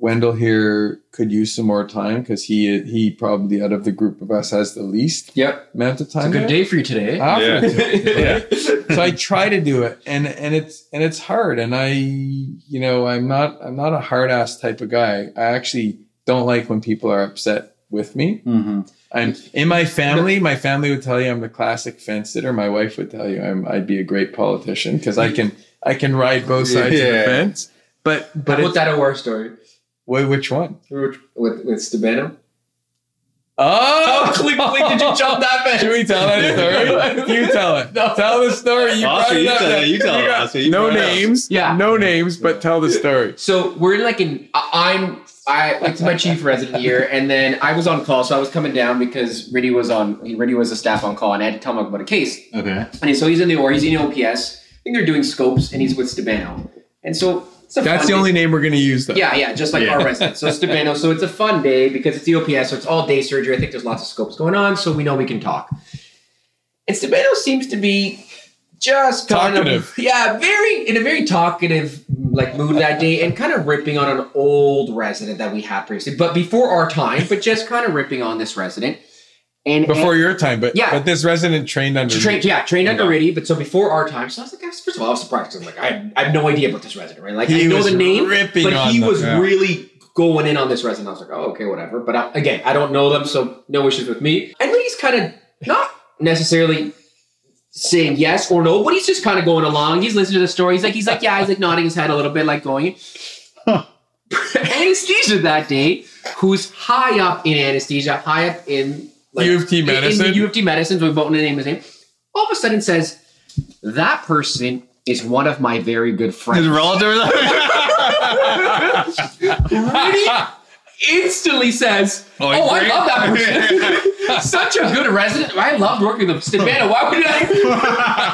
Wendell here could use some more time because he he probably out of the group of us has the least Yep. amount of time. It's a good there. day for you today. Offer Yeah. it to Yeah. so I try to do it, and and it's and it's hard, and I you know I'm not I'm not a hard ass type of guy. I actually don't like when people are upset with me. Mm-hmm. I'm in my family. My family would tell you I'm the classic fence sitter. My wife would tell you I'm I'd be a great politician because I can I can ride both sides of the fence. But But but How about that a war story wait, which one? with with Stabano? Oh, oh click, click, did you jump that fast? Should we tell that story? you tell it. No. Tell the story. You brought you tell it. You tell it, got- Oscar. You no it up. names. Yeah. No names, but tell the story. So we're like in. I- I'm I it's my chief resident year, and then I was on call, so I was coming down because Riddy was on. Riddy was a staff on call, and I had to tell him about a case. Okay. And so he's in the or he's in OPS. I think they're doing scopes, and he's with Stabano. And so it's a That's the day. only name we're going to use, though. Yeah, yeah, just like Yeah. our resident. So Stabano. So it's a fun day because it's the OPS, so it's all day surgery. I think there's lots of scopes going on, so we know we can talk. And Stabano seems to be just kind Talkative. of yeah, very in a very talkative like mood that day, and kind of ripping on an old resident that we had previously, but before our time, but just kind of ripping on this resident. And Before your time, but Yeah. but this resident trained under trained, yeah, trained under. Riddy, but so before our time. So I was like, first of all, I was surprised. I'm like, I had, I had no idea about this resident, right? Like, He I know was the name, ripping but he them, was yeah. really going in on this resident. I was like, oh, okay, whatever. But I, again, I don't know them, so no issues with me. And Riddy's kind of not necessarily saying yes or no, but he's just kind of going along. He's listening to the story. He's like, he's like, yeah, he's like nodding his head a little bit, like going. anesthesia that day, who's high up in anesthesia, high up in U of T in- medicine? In the U of T medicine, so we won't name his name. All of a sudden says, that person is one of my very good friends. His relative. Rudy instantly says, Oh, Oh, I love that person. Such a good resident. I loved working with him. Stefano, why would I?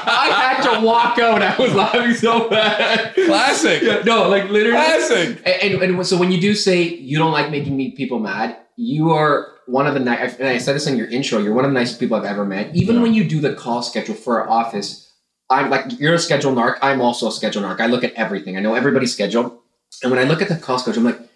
I had to walk out. I was laughing so bad. Classic. Yeah, no, like literally. Classic. And, and, and so when you do say you don't like making me people mad, you are one of the nice. And I said this in your intro. You're one of the nicest people I've ever met. Even when you do the call schedule for our office, I'm like you're a schedule narc. I'm also a schedule narc. I look at everything. I know everybody's schedule. And when I look at the call schedule, I'm like,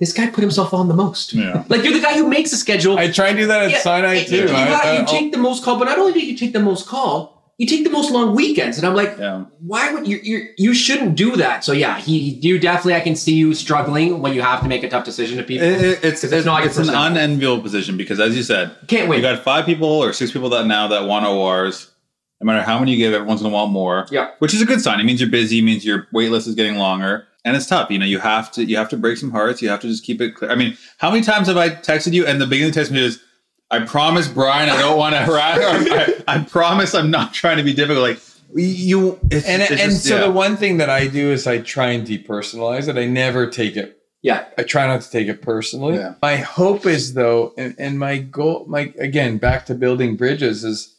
this guy put himself on the most. Yeah. Like you're the guy who makes the schedule. I try and do that at Yeah, Sinai too. You, I- got- you take the most call, but not only do you take the most call, you take the most long weekends. And I'm like, Yeah. why would you you you shouldn't do that so yeah he you definitely i can see you struggling when you have to make a tough decision to people It- it- it's it's, not it's an unenviable position because, as you said, can't wait. you got five people or six people that now that want ORs. No matter how many you give, everyone's going to want more. Yeah. which is a good sign. It means you're busy. It means your wait list is getting longer, and it's tough. You know, you have to you have to break some hearts. You have to just keep it clear. I mean, how many times have I texted you? And the beginning of the text me is, "I promise, Brian, I don't want to harass. I, I promise, I'm not trying to be difficult." Like you, it's, and it's and just- so yeah. the one thing that I do is I try and depersonalize it. I never take it. Yeah. I try not to take it personally. Yeah. My hope is though, and, and my goal, my again back to building bridges is,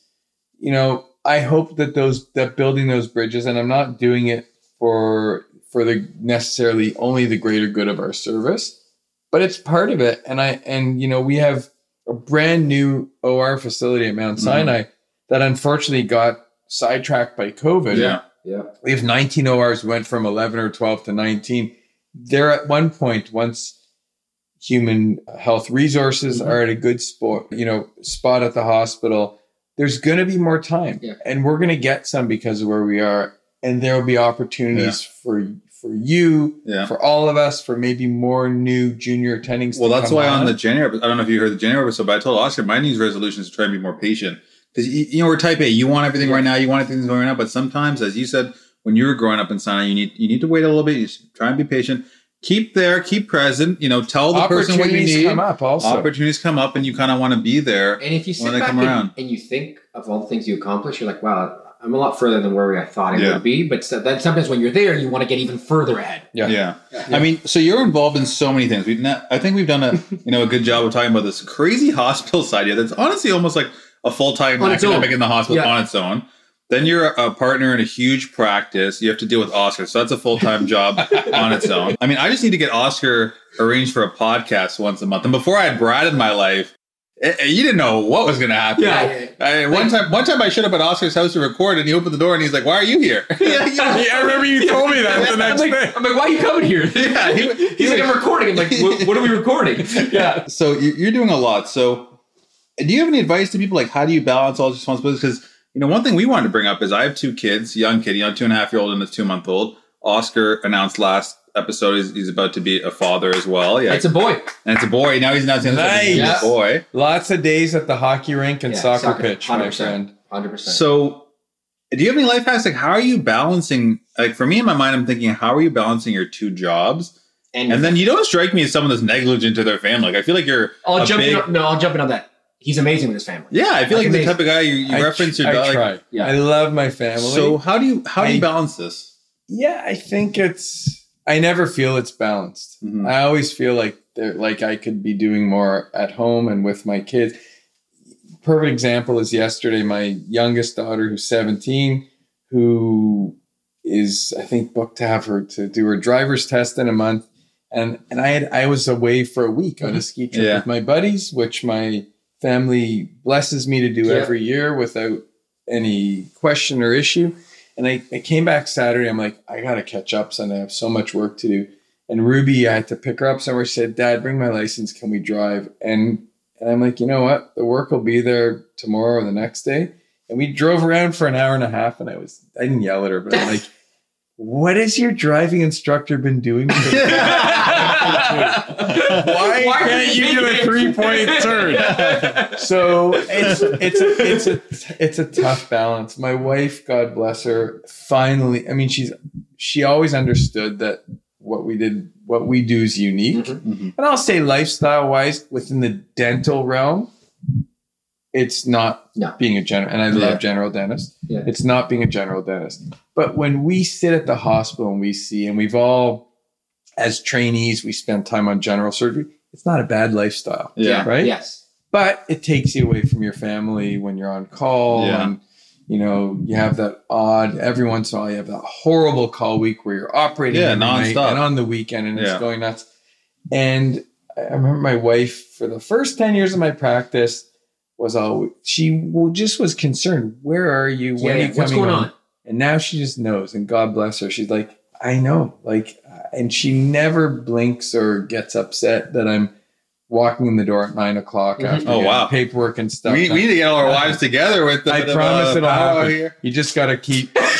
you know, I hope that those that building those bridges, and I'm not doing it for for the necessarily only the greater good of our service, but it's part of it. And I and you know we have a brand new OR facility at Mount Mhm. Sinai that unfortunately got sidetracked by COVID yeah. yeah we have 19 ORs went from 11 or 12 to 19. There at one point, once human health resources Mhm. are at a good spot, you know, spot at the hospital, there's going to be more time, Yeah. and we're going to get some because of where we are, and there will be opportunities for for you, Yeah. for all of us, for maybe more new junior attendings. Well, that's come why on the January, I don't know if you heard the January episode, but I told Oscar my New Year's resolution is to try and be more patient because you, you know we're type A. You want everything right now. You want everything going right now. But sometimes, as you said, when you were growing up in Sinai, you need you need to wait a little bit. You try and be patient. Keep there. Keep present. You know, tell the person what you need. opportunities need. come up also. Opportunities come up, and you kind of want to be there. and if you When sit they back come and, around. and you think of all the things you accomplish, you're like wow i'm a lot further than where i thought i Yeah. would be but so, then sometimes when you're there you want to get even further ahead Yeah. Yeah. I mean, so you're involved in so many things. We've not, I think we've done a you know a good job of talking about this crazy hospital side here. That's honestly almost like a full time On its academic own. in the hospital Yeah. on its own. Then you're a partner in a huge practice. You have to deal with Oscar, so that's a full time job on its own. I mean, I just need to get Oscar arranged for a podcast once a month. And before I had Brad in my life, eh, eh, you didn't know what was going to happen. Yeah. I, one time, one time I showed up at Oscar's house to record, and he opened the door, and he's like, "Why are you here?" yeah, I remember you told me that the I'm like, day. I'm like, why are you coming here? Yeah, he- he's he like, I'm recording. I'm like, what, what are we recording? Yeah. so you- you're doing a lot. So, do you have any advice to people? Like, how do you balance all these responsibilities? Because you know, one thing we wanted to bring up is I have two kids, young kid, you know, two and a half year old and a two month old. Oscar announced last episode he's, he's about to be a father as well. Yeah, It's a boy. and it's a boy. Now he's announcing this he's Nice. a boy. Lots of days at the hockey rink and Yeah, soccer, soccer, pitch, my 100%. friend. 100%. So, do you have any life hacks? Like, how are you balancing? Like, for me in my mind, I'm thinking, how are you balancing your two jobs? and, And then you don't strike me as someone that's negligent to their family. Like, I feel like you're I'll a jump big- in. On, no, I'll jump in on that. He's amazing with his family. Yeah, I feel I like the type of guy you, you I reference tr- your I dog. like- Yeah. I love my family. So how do you how do you balance this? yeah, I think it's I never feel it's balanced. Mhm. I always feel like like I could be doing more at home and with my kids. Perfect example is yesterday. My youngest daughter, who's 17, who is I think booked to have her to do her driver's test in a month, and and I had I was away for a week on a ski trip Yeah. with my buddies, which my family blesses me to do Yeah. every year without any question or issue. And I, I came back Saturday. I'm like, I gotta catch up Sunday. I have so much work to do. And Ruby, I had to pick her up somewhere. She said, Dad, bring my license. Can we drive? And and I'm like, you know what? The work will be there tomorrow or the next day. And we drove around for an hour and a half. And I was, I didn't yell at her, but I'm like, what has your driving instructor been doing? Why, Why can't you do a three point turn? So it's it's a, it's a it's a tough balance. My wife, God bless her, finally. I mean, she's she always understood that what we did, what we do, is unique. Mhm. And I'll say, lifestyle wise, within the dental realm, it's not No. being a general. And I Yeah. love general dentist. Yeah. It's not being a general dentist. But when we sit at the hospital and we see, and we've all, as trainees, we spend time on general surgery. It's not a bad lifestyle Yeah. right? Yes. but it takes you away from your family when you're on call Yeah. and you know you have that odd every once in a while you have that horrible call week where you're operating Yeah, every night nonstop. and on the weekend and Yeah. it's going nuts and i I remember my wife for the first 10 years of my practice was all she w- just was concerned where are you when Yeah, are yeah. you What's coming going home?" on? and now she just knows and god bless her she's like i know like and she never blinks or gets upset that i'm walking in the door at nine o'clock Mhm. after Oh, getting wow. paperwork and stuff We, we need to get all our wives together with the. I the, promise uh, it'll power happen. here. you just got to keep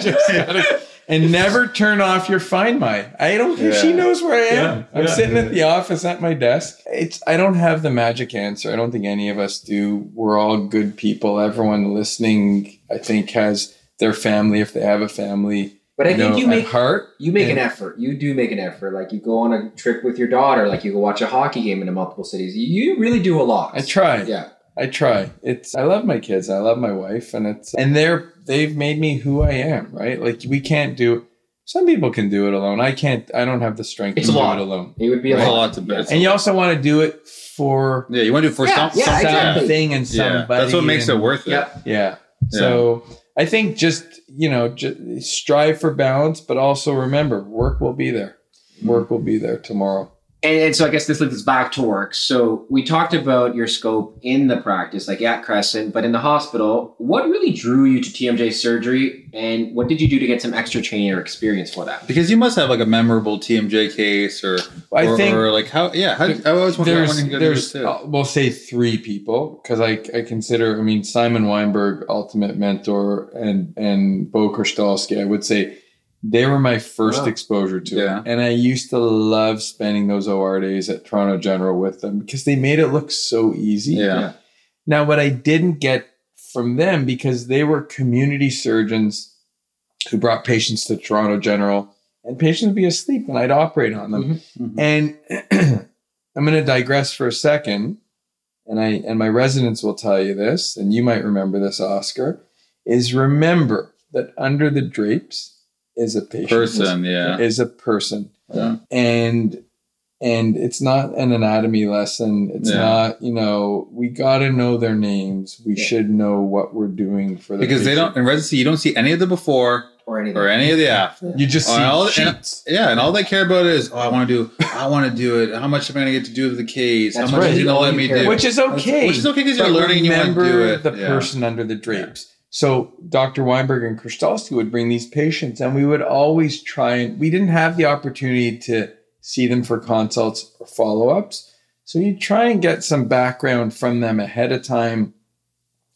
Just gotta- and never turn off your find my i don't care she knows where i am Yeah, i'm yeah. sitting at the office at my desk it's i don't have the magic answer i don't think any of us do we're all good people everyone listening i think has their family if they have a family But I you think know, you make heart you make an effort. You do make an effort. Like you go on a trip with your daughter. Like you go watch a hockey game in multiple cities. You, you really do a lot. I try. Yeah. I try. It's I love my kids. I love my wife, and it's and they're they've made me who I am. Right? Like we can't do. Some people can do it alone. I can't. I don't have the strength It's to a do lot. it alone. It would be a It's a lot. lot to bear. And you also want to do it for Yeah, you want to do it for Yeah, some, yeah, something. exactly. something and Yeah, somebody. that's what makes it worth it. Yep. Yeah. So I think just you know just strive for balance, but also remember work will be there. Work will be there tomorrow. And, and so I guess this leads us back to work. So we talked about your scope in the practice, like at Crescent, but in the hospital. What really drew you to TMJ surgery, and what did you do to get some extra training or experience for that? Because you must have like a memorable TMJ case, or I or, think or like how? Yeah, how, I always wonder there's when you there's too. uh, we'll say three people because I I consider I mean Simon Weinberg ultimate mentor and and Bo Kryshtalskyj I would say they were my first Wow. exposure to Yeah. it and I used to love spending those OR days at Toronto General with them because they made it look so easy. Yeah. Now what I didn't get from them because they were community surgeons who brought patients to Toronto General and patients would be asleep and I'd operate on them. Mhm. And I'm going to digress for a second, and I and my residents will tell you this, and you might remember this, Oscar. Is remember that under the drapes is a patient, Person, yeah. is a person, Yeah. and and it's not an anatomy lesson. It's Yeah. not you know we got to know their names. We Yeah. should know what we're doing for the Because they don't in residency, you don't see any of the before Or anything? or any of the after. You just Oh, see and all- and- sheets. Yeah, and all they care about is, oh, I want to do, I want to do it. How much am I going to get to do with the case? That's How much right. is he going to let me do? which is okay. Which is okay because you're But learning and you want to do remember it. the Yeah. person under the drapes. So Dr. Weinberg and Kryshtalskyj would bring these patients, and we would always try and we didn't have the opportunity to see them for consults or follow-ups. So you try and get some background from them ahead of time.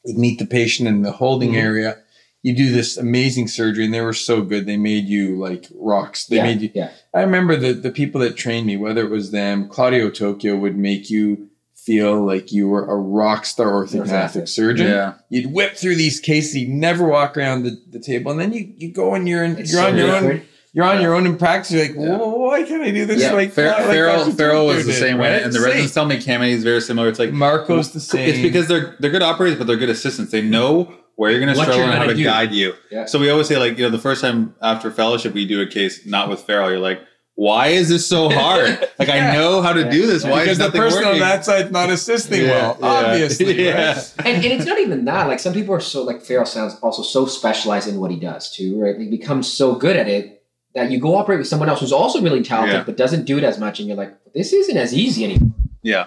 You'd meet the patient in the holding Mhm. area. You do this amazing surgery, and they were so good. They made you like rocks. They yeah, made you yeah. I remember the the people that trained me, whether it was them, Claudio Tokyo would make you feel like you were a rock star orthopedic surgeon. Yeah. You'd whip through these cases, you'd never walk around the, the table, and then you, you go and you're in, you're so on your own you're on your own in practice. You're like, Yeah. Why can't I do this? Yeah. Like, Fer- like Farrell, Dr. Farrell was the same way, right? and the Same. residents tell me Kamini is very similar. It's like Marco's the same. It's because they're they're good operators, but they're good assistants. They know where you're going to struggle and how to do. guide you. Yeah. So we always say, like, you know, the first time after fellowship, we do a case not with Farrell. You're like, why is this so hard? Like, Yeah. I know how to do this. Why because is the person working? on that side's not assisting Yeah, well, yeah. obviously. Yeah. right? and, and it's not even that. Like some people are so like Farrell sounds also so specialized in what he does too, right? He becomes so good at it that you go operate with someone else who's also really talented Yeah. but doesn't do it as much, and you're like, this isn't as easy anymore. yeah.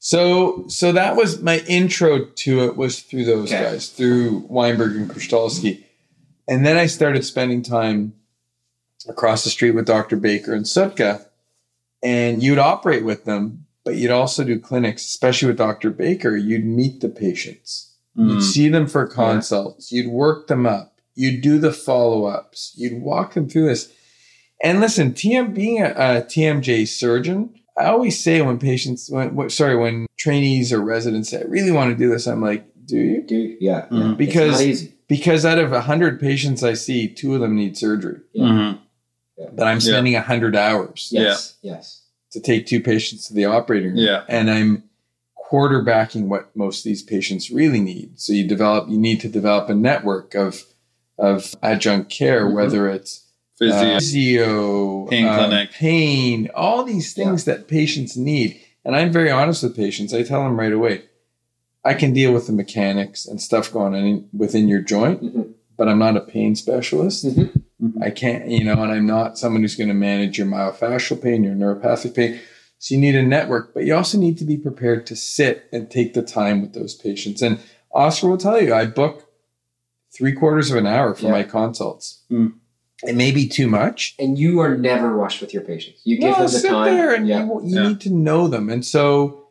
So, so that was my intro to it was through those Okay. guys, through Weinberg and Kryshtalskyj, and then I started spending time across the street with Dr. Baker and Psutka, and you'd operate with them, but you'd also do clinics, especially with Dr. Baker. You'd meet the patients, you'd Mm. see them for consults, you'd work them up, you'd do the follow ups, you'd walk them through this. And listen, TM being a, a TMJ surgeon, I always say when patients, when what, sorry, when trainees or residents say, "I really want to do this," I'm like, "Do you?" Dude, yeah, Mhm. Because it's not easy. because out of hundred patients I see, two of them need surgery, But I'm spending a hundred hours Yes, yes. to take two patients to the operating room, Yeah. and I'm quarterbacking what most of these patients really need. So you develop, you need to develop a network of of adjunct care, Mhm. whether it's Physio. uh, physio, Pain uh, clinic. pain, all these things that patients need. And I'm very honest with patients. I tell them right away, I can deal with the mechanics and stuff going on in, within your joint, Mhm. but I'm not a pain specialist. Mhm. Mhm. I can't, you know, and I'm not someone who's going to manage your myofascial pain, your neuropathic pain. So you need a network, but you also need to be prepared to sit and take the time with those patients. And Oscar will tell you, I book three quarters of an hour for Yeah. my consults. Mm. It may be too much. And you are never rushed with your patients. You give No, them the sit time. there and yeah. you, you Yeah. need to know them. And so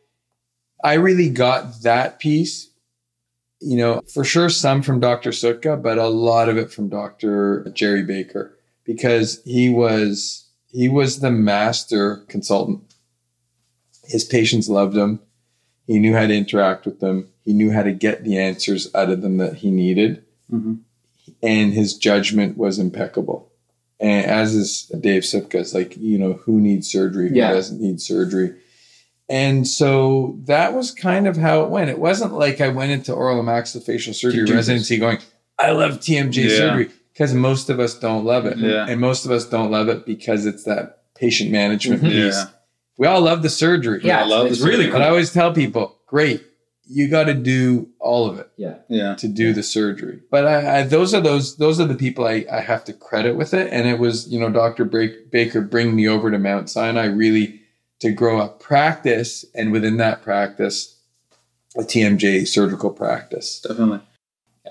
I really got that piece, you know, for sure some from Dr. Psutka, but a lot of it from Dr. Jerry Baker because he was he was the master consultant. His patients loved him. He knew how to interact with them. He knew how to get the answers out of them that he needed. Mhm. And his judgment was impeccable. And as is Dave Psutka's, like, you know, who needs surgery, who Yeah. doesn't need surgery. And so that was kind of how it went. It wasn't like I went into oral and maxillofacial surgery do this. residency going, I love TMJ Yeah. surgery, because most of us don't love it. Yeah. And most of us don't love it because it's that patient management Mhm. piece. Yeah. We all love the surgery. Yeah, I love it's the really surgery. But I always tell people, great, you got to do all of it Yeah. Yeah. to do the surgery. But I, I, those are those those are the people I, I have to credit with it. And it was you know Dr. Baker bring me over to Mount Sinai really to grow a practice, and within that practice, a TMJ surgical practice. Definitely.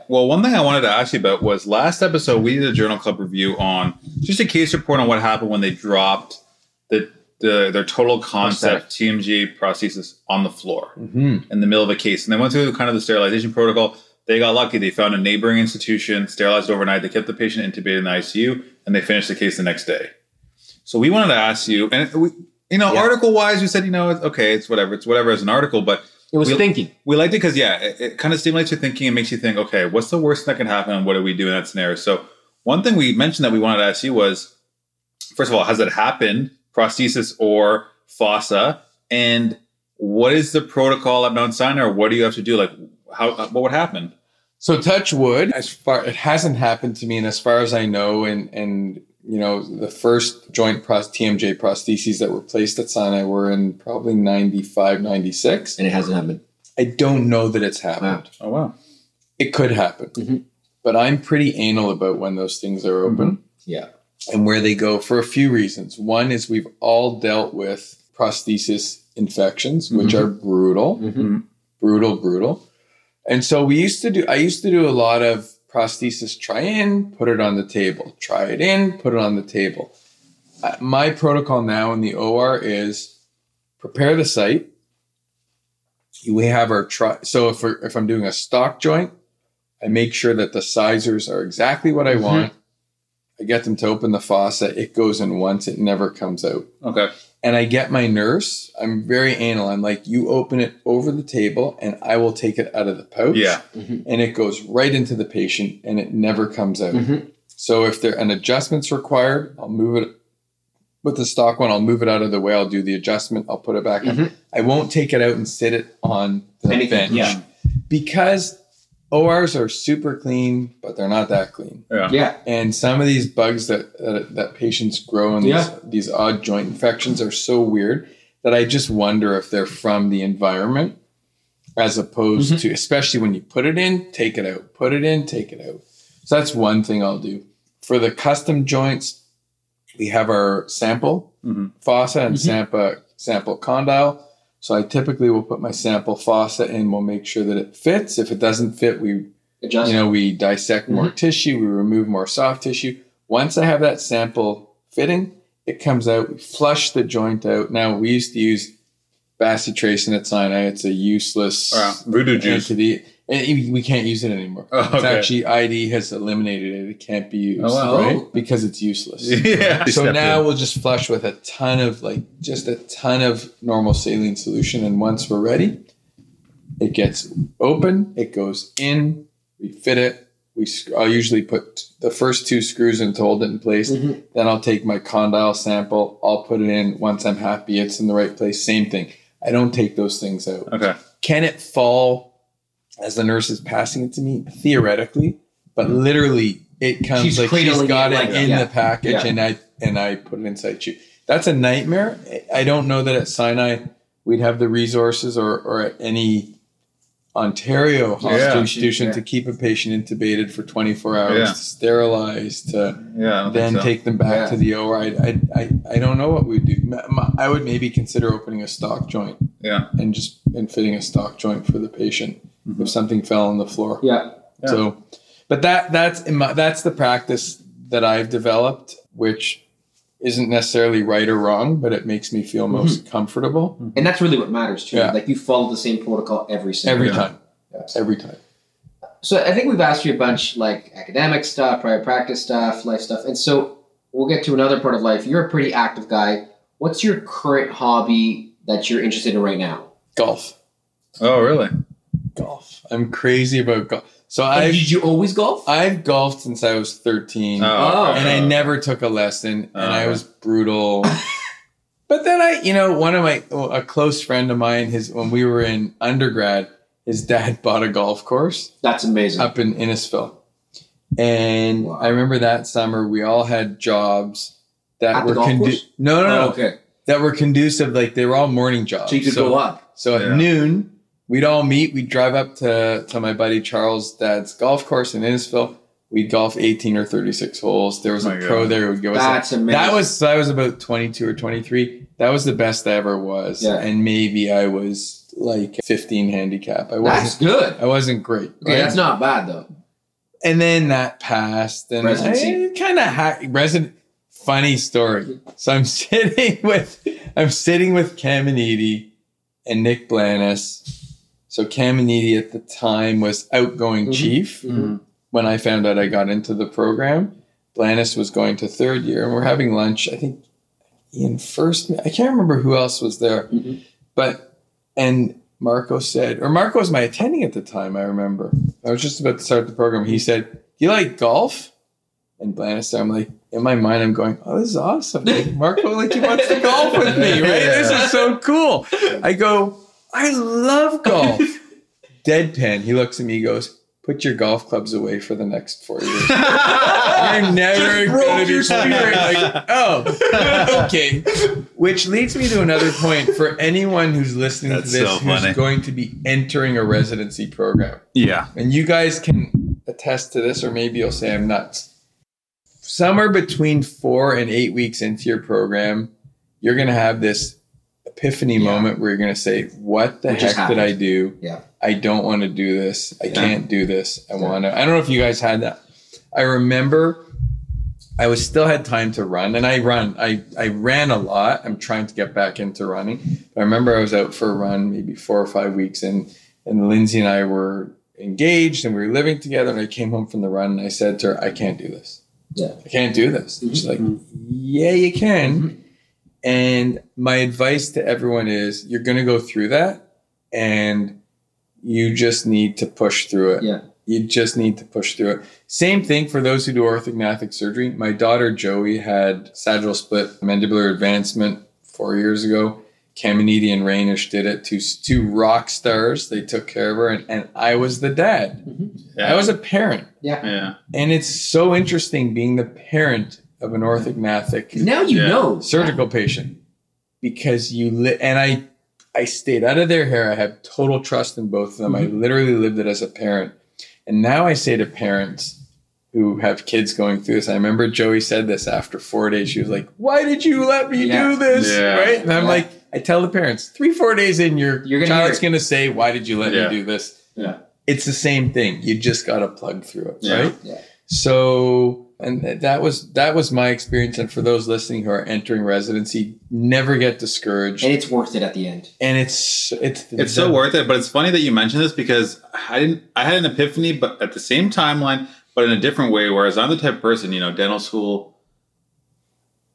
Well, one thing I wanted to ask you about was last episode we did a journal club review on just a case report on what happened when they dropped the, the their total concept TMJ prosthesis on the floor Mm-hmm. in the middle of a case, and they went through kind of the sterilization protocol. They got lucky; they found a neighboring institution, sterilized overnight. They kept the patient intubated in the ICU, and they finished the case the next day. So we wanted to ask you, and we, you know, Yeah. article wise, we said, you know, it's okay, it's whatever, it's whatever as an article, but It was We- thinking. we liked it because yeah, it, it kind of stimulates your thinking and makes you think, okay, what's the worst that can happen, and what do we do in that scenario? So one thing we mentioned that we wanted to ask you was, first of all, has it happened, prosthesis or fossa, and what is the protocol at Mount Sinai, or what do you have to do? Like, how uh, what would happen? So touch wood. As far it hasn't happened to me, and as far as I know, and and you know, the first joint pros, TMJ prostheses that were placed at Sinai were in probably 95, 96. And it hasn't happened. I don't know that it's happened. Oh wow, It could happen, Mhm. but I'm pretty anal about when those things are open Yeah. and where they go for a few reasons. One is we've all dealt with prosthesis infections, which Mhm. are brutal Mhm. brutal, brutal. And so we used to do, I used to do a lot of prosthesis try in, put it on the table, try it in, put it on the table. Uh, my protocol now in the OR is prepare the site. We have our try. So if, we're, if I'm doing a stock joint, I make sure that the sizers are exactly what I Mhm. want. I get them to open the fossa. It goes in once. It never comes out okay, and I get my nurse. I'm very anal. I'm like, you open it over the table, and I will take it out of the pouch. yeah, and it goes right into the patient, and it never comes out. Mhm. So if there an adjustment's required, I'll move it with the stock one. I'll move it out of the way. I'll do the adjustment. I'll put it back. in. Mhm. I won't take it out and sit it on the Anything, bench yeah. because ORs are super clean, but they're not that clean. Yeah. Yeah. And some of these bugs that that, that patients grow in these, Yeah. these odd joint infections are so weird that I just wonder if they're from the environment as opposed Mm-hmm. to, especially when you put it in, take it out, put it in, take it out. So that's one thing I'll do. For the custom joints, we have our sample Mhm. fossa and Mm-hmm. sample sample condyle. So I typically will put my sample fossa in. We'll make sure that it fits. If it doesn't fit, we Adjust. you know we dissect more mm-hmm. tissue we remove more soft tissue once i have that sample fitting it comes out we flush the joint out now we used to use bacitracin at sinai it's a useless Wow. Voodoo juice. entity and e- we can't use it anymore Oh, it's actually id has eliminated it it can't be used Oh, wow. right because it's useless yeah. so now in. we'll just flush with a ton of like just a ton of normal saline solution, and once we're ready, it gets open. It goes in. We fit it. We sc- I'll usually put the first two screws in to hold it in place. Mhm. Then I'll take my condyle sample. I'll put it in. Once I'm happy it's in the right place, same thing. I don't take those things out. Okay. Can it fall as the nurse is passing it to me? Theoretically, but literally it comes She's like she's got it it like- in yeah. the package Yeah. and I and I put it inside you. That's a nightmare. I don't know that at Sinai we'd have the resources or, or any Ontario hospital Yeah. institution Yeah. to keep a patient intubated for 24 hours, Yeah. to sterilize, to Yeah. Then so. take them back to the OR. I, I, I, I don't know what we'd do. I would maybe consider opening a stock joint Yeah. and just and fitting a stock joint for the patient Mm-hmm. if something fell on the floor. yeah. Yeah. So, but that that's in my, that's the practice that I've developed, which isn't necessarily right or wrong, but it makes me feel most mm-hmm. comfortable mm-hmm. And that's really what matters too. Yeah. Like you follow the same protocol every single every time. time. Every time. So I think we've asked you a bunch like academic stuff, private practice stuff, life stuff. And so we'll get to another part of life. You're a pretty active guy. What's your current hobby that you're interested in right now? Golf. Oh, really? Golf. I'm crazy about golf. So I've did you always golf? I've golfed since I was 13. Oh. oh. and I never took a lesson, and I Oh. was brutal. but then I, you know, one of my a close friend of mine, his when we were in undergrad, his dad bought a golf course That's amazing. up in Innisfil, and Wow. I remember that summer we all had jobs that At were golf condu- no, no, no, Oh, okay. that were conducive. Like they were all morning jobs, So you could go up. so at Yeah. noon, we'd all meet. We'd drive up to, to my buddy Charles' dad's golf course in Innisfil. We'd golf 18 or 36 holes. There was Oh a my pro God. there who would give us That's amazing. That was, so I was about 22 or 23. That was the best I ever was. Yeah. And maybe I was like 15 handicap. I wasn't, good. I wasn't great. Okay, right? that's not bad though. and then that passed and Residency. I kind of ha- resident funny story so i'm sitting with i'm sitting with caminiti and Edi and nick blanis so caminiti at the time was outgoing Mhm. chief Mhm. when i found out i got into the program blanis was going to third year and we're having lunch i think in first i can't remember who else was there Mhm. but and Marco said, or Marco was my attending at the time. I remember. I was just about to start the program. He said, "Do you like golf?" And Blanis, I'm like, in my mind, I'm going, "Oh, this is awesome! Like Marco, like he wants to golf with me, right? This is so cool." I go, "I love golf." Deadpan. He looks at me. He goes, "Put your golf clubs away for the next four years." You're never going to be your playing. spirit. Like, oh, okay. Which leads me to another point for anyone who's listening That's to this so who's funny. going to be entering a residency program. Yeah. And you guys can attest to this, or maybe you'll say I'm nuts. Somewhere between four and eight weeks into your program, you're going to have this epiphany Yeah. moment where you're going to say, What the just heck did I do? Yeah. I don't want to do this. I Yeah. can't do this. I Yeah. want to. I don't know if you guys had that. I remember I was still had time to run, and I run. I I ran a lot. I'm trying to get back into running. I remember I was out for a run maybe four or five weeks, and and Lindsay and I were engaged, and we were living together. And I came home from the run, and I said to her, "I can't do this. Yeah. I can't do this." And she's like, Mhm. "Yeah, you can." And my advice to everyone is, you're going to go through that, and you just need to push through it. Yeah. You just need to push through it. Same thing for those who do orthognathic surgery. My daughter Joey had sagittal split mandibular advancement four years ago. Caminiti and Rainish did it. Two two rock stars. They took care of her, and, and I was the dad. Mm-hmm. I was a parent, Yeah. yeah. and it's so interesting being the parent of an orthognathic Now you Yeah. know. surgical patient because you li- and I I stayed out of their hair. I have total trust in both of them. I mm-hmm. literally lived it as a parent. And now I say to parents who have kids going through this, I remember Joey said this after four days. She was like, Why did you let me Yeah. do this? Yeah. Right. And I'm Yeah. like, I tell the parents, three, four days in, your You're gonna child's gonna say, Why did you let Yeah. me do this? Yeah. It's the same thing. You just gotta plug through it. Yeah. Right. Yeah. So, and that was that was my experience. And for those listening who are entering residency, never get discouraged. And it's worth it at the end. And it's it's It's so worth it, but it's funny that you mentioned this because I didn't. I had an epiphany, but at the same timeline, but in a different way. Whereas I'm the type of person, you know, dental school,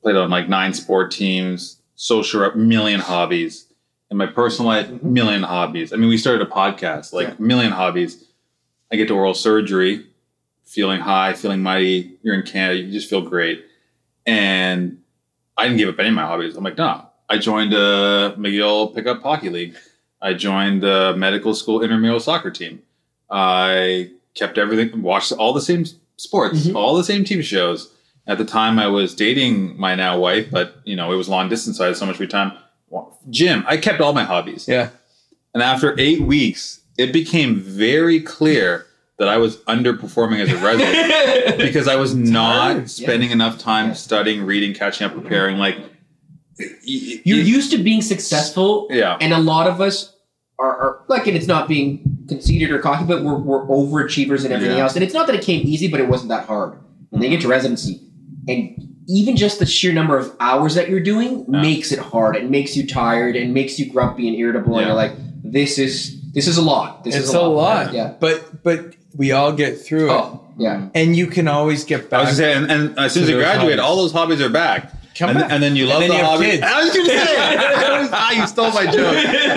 played on like nine sport teams, social rep, million hobbies. In my personal life, mm-hmm. million hobbies. I mean, we started a podcast, like Yeah. million hobbies. I get to oral surgery, feeling high, feeling mighty. You're in Canada, you just feel great. And I didn't give up any of my hobbies. I'm like, no. I joined a McGill pickup hockey league. I joined the medical school intramural soccer team. I kept everything, watched all the same sports, Mhm. all the same TV shows. At the time, I was dating my now wife, but you know it was long distance, so I had so much free time. Gym. I kept all my hobbies. Yeah. And after eight weeks, it became very clear that I was underperforming as a resident because I was not hard, spending enough time Yeah. studying, reading, catching up, preparing. Like, y- y- You're y- used to being successful, yeah, and a lot of us are, are like, and it's not being conceited or cocky, but we're, we're overachievers and everything Yeah. else. And it's not that it came easy, but it wasn't that hard. When they get to residency, and even just the sheer number of hours that you're doing Yeah. makes it hard. It makes you tired and makes you grumpy and irritable. And you're like, this is this is a lot. This it's is a lot. Yeah. But but we all get through it. Oh, yeah. And you can always get back. I was gonna and, and as soon as you graduate, hobbies. all those hobbies are back. Come and, back. and then you And love then the you have hobby. kids. I was gonna say, I was- ah, you stole my joke.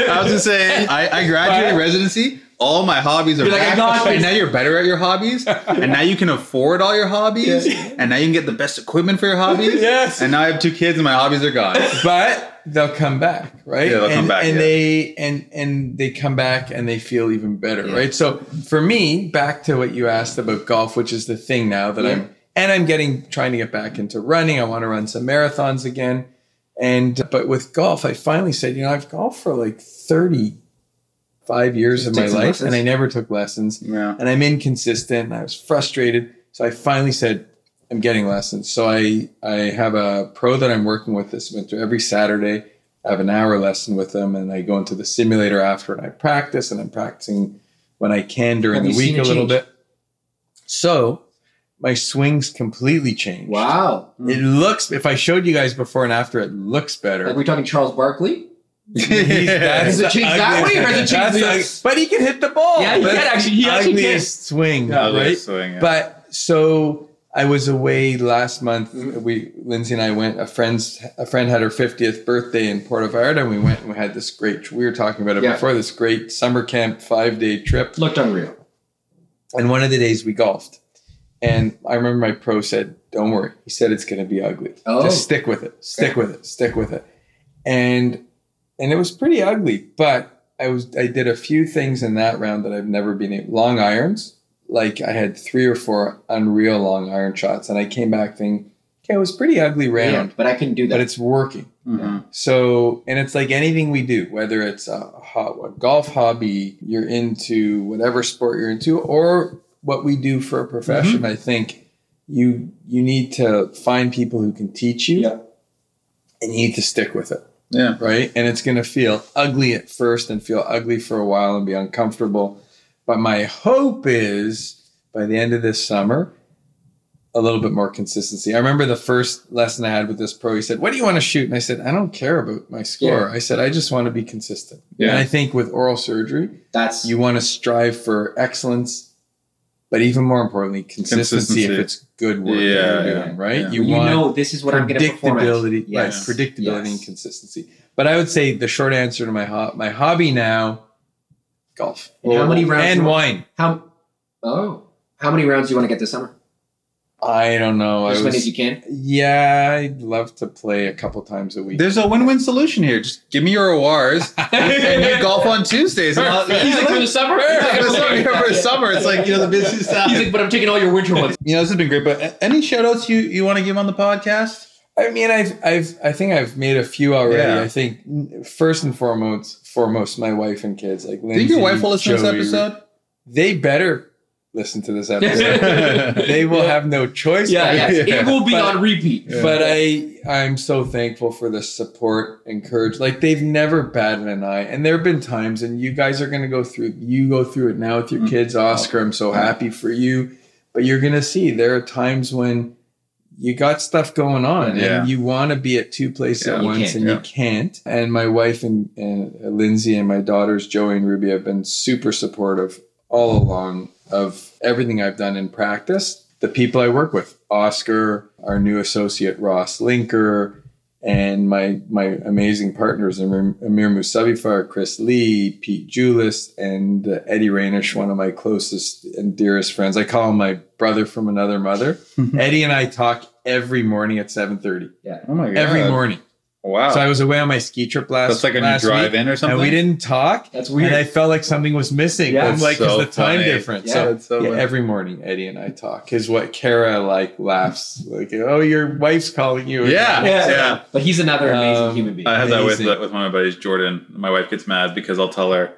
I was gonna say, I, I graduated But- residency. All my hobbies are like, back. Got and now you're better at your hobbies, and now you can afford all your hobbies, and now you can get the best equipment for your hobbies. Yes. And now I have two kids, and my hobbies are gone. but they'll come back, right? Yeah, they'll and, come back, and yeah. they and and they come back and they feel even better, right? So for me, back to what you asked about golf, which is the thing now that Yeah. I'm and I'm getting trying to get back into running. I want to run some marathons again. And but with golf, I finally said, you know, I've golfed for like 35 years of my life lessons. and I never took lessons Yeah. and I'm inconsistent. And I was frustrated, so I finally said, "I'm getting lessons." So I I have a pro that I'm working with this winter. Every Saturday, I have an hour lesson with them, and I go into the simulator after, and I practice, and I'm practicing when I can during Have the week a a little bit. So my swings completely changed. Wow. It hmm. looks. If I showed you guys before and after, it looks better. Are we talking Charles Barkley? He's- that's Does it the change that way or does it change that's the- the- But he can hit the ball. Yeah, he can actually- he the actually can. swing, Yeah, right? swing, yeah. But so I was away last month. We Lindsay and I went. A friend's a friend had her fiftieth birthday in Puerto Vallarta, and we went and we had this great. We were talking about it Yeah. before. This great summer camp five day trip, Looked unreal. and one of the days we golfed. And I remember my pro said, "Don't worry." He said it's going to be ugly. Oh. Just stick with it. Stick with it. Stick with it. And and it was pretty ugly, but I was I did a few things in that round that I've never been able. Long irons, like I had three or four unreal long iron shots, and I came back thinking, okay, it was pretty ugly round, Yeah, but I can do that. but it's working. Mhm. So, and it's like anything we do, whether it's a, ho- a golf hobby, you're into whatever sport you're into, or what we do for a profession. Mm-hmm. I think you you need to find people who can teach you, Yeah. and you need to stick with it, Yeah. right? And it's going to feel ugly at first, and feel ugly for a while, and be uncomfortable. But my hope is by the end of this summer, a little bit more consistency. I remember the first lesson I had with this pro. He said, "What do you want to shoot?" And I said, "I don't care about my score. I said I just want to be consistent." Yeah. And I think with oral surgery, That's you want to strive for excellence, but even more importantly, consistency, if it's good work Yeah, you're yeah, doing, right? yeah. You, you, want know this is what I'm going to perform. at. predictability, right? Yes. Predictability Yes. and consistency. But I would say the short answer to my ho- my hobby now, golf And how many rounds and you- wine. How? Oh, how many rounds do you want to get this summer? I don't know. As many as you can. yeah, I'd love to play a couple times a week. There's a win-win solution here. Just give me your awards and you golf on Tuesdays. And I'll- He's like for the summer. Yeah, for the summer, yeah, for the summer, it's like you know the busiest time. He's like, but I'm taking all your winter ones. You know, this has been great. But any shout outs you, you want to give on the podcast? I mean, I've, I've, I think I've made a few already. Yeah. I think first and foremost, foremost, my wife and kids, like Do Lindsay, you think your wife will listen to this episode? They better listen to this episode. they will have no choice. Yeah, but- yeah. It will be But- on repeat. But I, I'm so thankful for the support and courage. Like they've never batted an eye, and there have been times, and you guys are going to go through. You go through it now with your Mm. kids, Oscar. I'm so happy for you, but you're going to see there are times when you got stuff going on, Yeah. and you want to be at two places Yeah, at once, and yeah. you can't. And my wife and, and Lindsay and my daughters Joey and Ruby have been super supportive all along of everything I've done in practice. The people I work with, Oscar, our new associate Ross Linker, and my my amazing partners Amir, Amir Musabifar, Chris Lee, Pete Julis, and uh, Eddie Rainish, one of my closest and dearest friends. I call him my brother from another mother. Eddie and I talk every morning at seven thirty. Oh my god! Every morning. Wow. So I was away on my ski trip last. That's like a new last drive week, in or something. and we didn't talk. That's weird. And I felt like something was missing. Yeah. I'm like, So the time funny. difference. Yeah, so, that's so yeah, every morning, Eddie and I talk. Is what Kara like laughs like, oh, your wife's calling you. Yeah. yeah. Yeah. But he's another amazing Um, human being. I have that with with one of my buddies, Jordan. My wife gets mad because I'll tell her,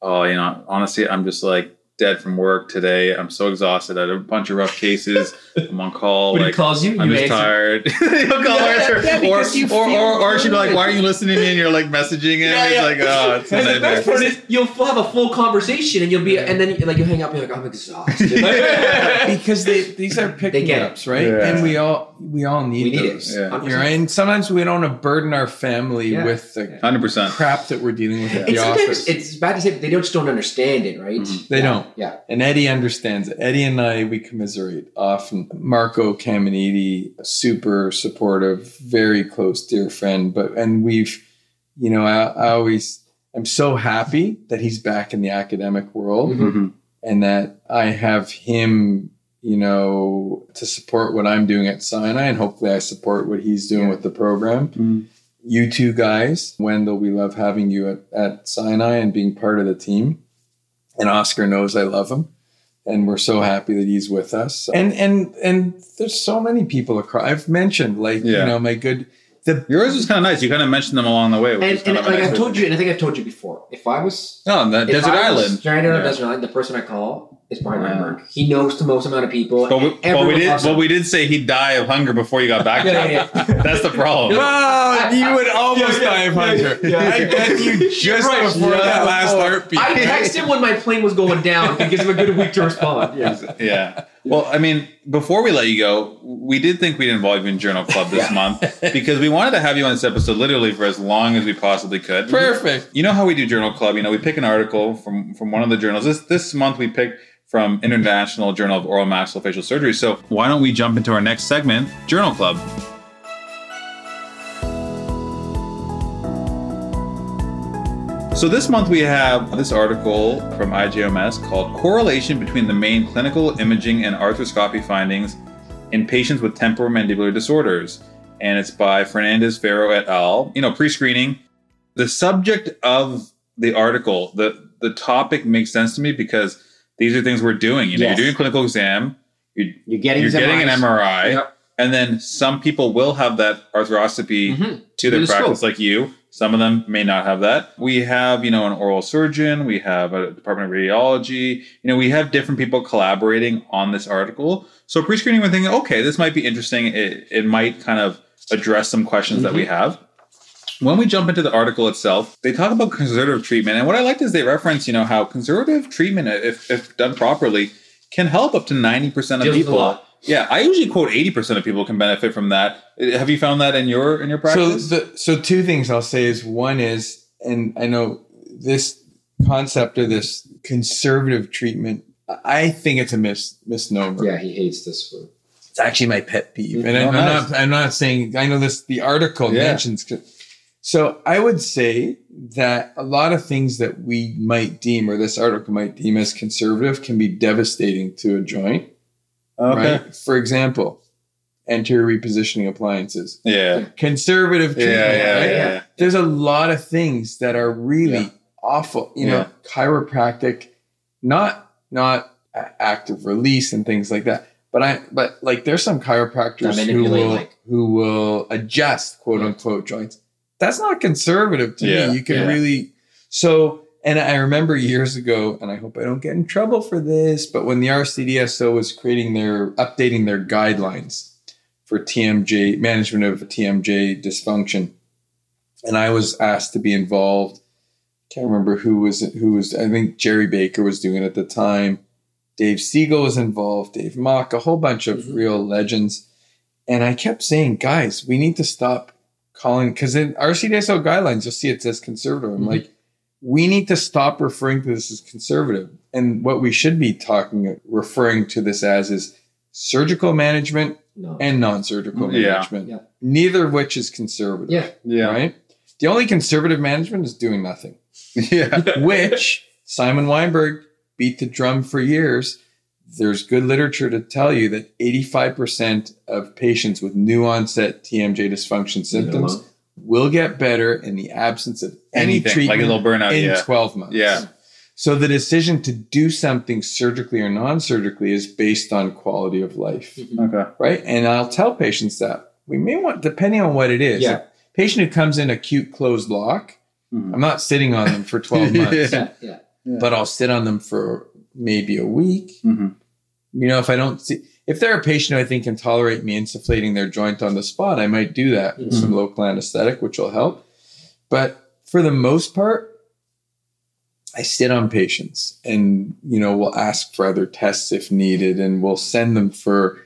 "Oh, you know, honestly, I'm just like dead from work today. I'm so exhausted. I had a bunch of rough cases. I'm on call. When he calls you, I'm you just answer. tired. He'll call Yeah, her, yeah, or, or, or, or she'd be like, "Why are you listening to me?" And you're like messaging him. Yeah, It's yeah. like, oh, it's a And the best part is you'll have a full conversation and you'll be and then like you hang up and you're like I'm exhausted. because they these are picking they get ups, right? Yeah. And we all we all need, We need it. those. Yeah. You know, and sometimes we don't want to burden our family Yeah. with the Hundred percent. crap that we're dealing with at and the office. it's bad to say, but they just don't understand it, right? Mhm. They Yeah. don't. Yeah. And Eddie understands it. Eddie and I, we commiserate often. Marco Caminiti, super supportive, very close, dear friend. But, and we've, you know, I, I always, I'm so happy that he's back in the academic world Mhm. and that I have him, you know, to support what I'm doing at Sinai. And hopefully I support what he's doing Yeah. with the program. Mhm. You two guys, Wendell, we love having you at, at Sinai and being part of the team. And Oscar knows I love him and we're so happy that he's with us. And and and there's so many people across. I've mentioned like Yeah. you know my good the Yours was kind of nice. You kind of mentioned them along the way. Which And, and like nice I've told you, and I think I've told you before, if I was Oh, the desert I island. stranded on a desert island, the person I call is Brian Yeah. Reinberg. He knows the most amount of people. But we, but we did. But we did say he'd die of hunger before you got back. to Yeah, him. yeah, yeah. That's the problem. Wow, you would almost Yeah, yeah, die of yeah, hunger. yeah, yeah. I bet you just Right, before yeah, that last before. heartbeat. I texted him when my plane was going down to give him a good week to respond. Yeah. Yeah. Well, I mean, before we let you go, we did think we'd involve you in Journal Club this month because we wanted to have you on this episode literally for as long as we possibly could. Perfect. You know how we do Journal Club? You know, we pick an article from from one of the journals. This this month we picked from International Journal of Oral Maxillofacial Surgery. So why don't we jump into our next segment, Journal Club? So this month we have this article from IJOMS called Correlation Between the Main Clinical Imaging and Arthroscopy Findings in Patients with Temporomandibular Disorders. And it's by Fernandez Ferro et al. You know, pre-screening. The subject of the article, the the topic makes sense to me because these are things we're doing. You know, Yes. you're doing a clinical exam, you're, You're getting, you're getting an MRI, Yep. and then some people will have that arthroscopy Mhm. to their practice scope. like you. Some of them may not have that. We have, you know, an oral surgeon, we have a department of radiology, you know, we have different people collaborating on this article. So pre-screening, we're thinking, okay, this might be interesting. It, it might kind of address some questions that we have. When we jump into the article itself, they talk about conservative treatment. And what I liked is they reference, you know, how conservative treatment, if, if done properly, can help up to 90% of Deals with a people. lot. Yeah, I usually quote 80% of people can benefit from that. Have you found that in your in your So practice? the so two things I'll say is one is, and I know this concept of this conservative treatment, I think it's a mis, misnomer. Yeah, he hates this word. It's actually my pet peeve. And Oh, I'm, I'm nice. not I'm not saying I know this the article Yeah. mentions so I would say that a lot of things that we might deem or this article might deem as conservative can be devastating to a joint. Okay. right? For example, anterior repositioning appliances, Yeah. conservative Yeah, treatment. yeah, right? yeah. There's a lot of things that are really Yeah. awful. You know, chiropractic, not not active release and things like that. But I, but like, there's some chiropractors who will like- who will adjust quote Yeah. unquote joints. That's not conservative to Yeah. me. You can Yeah. really so. And I remember years ago, and I hope I don't get in trouble for this, but when the RCDSO was creating their updating their guidelines for TMJ management of TMJ dysfunction, and I was asked to be involved. Can't remember who was who was. I think Jerry Baker was doing it at the time. Dave Siegel was involved. Dave Mock, a whole bunch of Mhm. real legends. And I kept saying, guys, we need to stop calling because in RCDSO guidelines, you'll see it says conservative. I'm Mhm. like, we need to stop referring to this as conservative. And what we should be talking, referring to this as is surgical management No. and non-surgical Yeah. management. Yeah. Neither of which is conservative. yeah. Yeah. Right? The only conservative management is doing nothing, Yeah. which Simon Weinberg beat the drum for years. There's good literature to tell you that 85% of patients with new onset TMJ dysfunction symptoms will get better in the absence of any Anything. treatment Like a little burnout. in Yeah. 12 months. Yeah. So the decision to do something surgically or non-surgically is based on quality of life, Okay. right? And I'll tell patients that we may want, depending on what it is. Yeah. Patient who comes in acute closed lock, Mhm. I'm not sitting on them for 12 months, Yeah. Yeah. but I'll sit on them for maybe a week. Mhm. You know, if I don't see, if they're a patient who I think can tolerate me insufflating their joint on the spot, I might do that with some local anesthetic, which will help. But for the most part, I sit on patients and, you know, we'll ask for other tests if needed and we'll send them for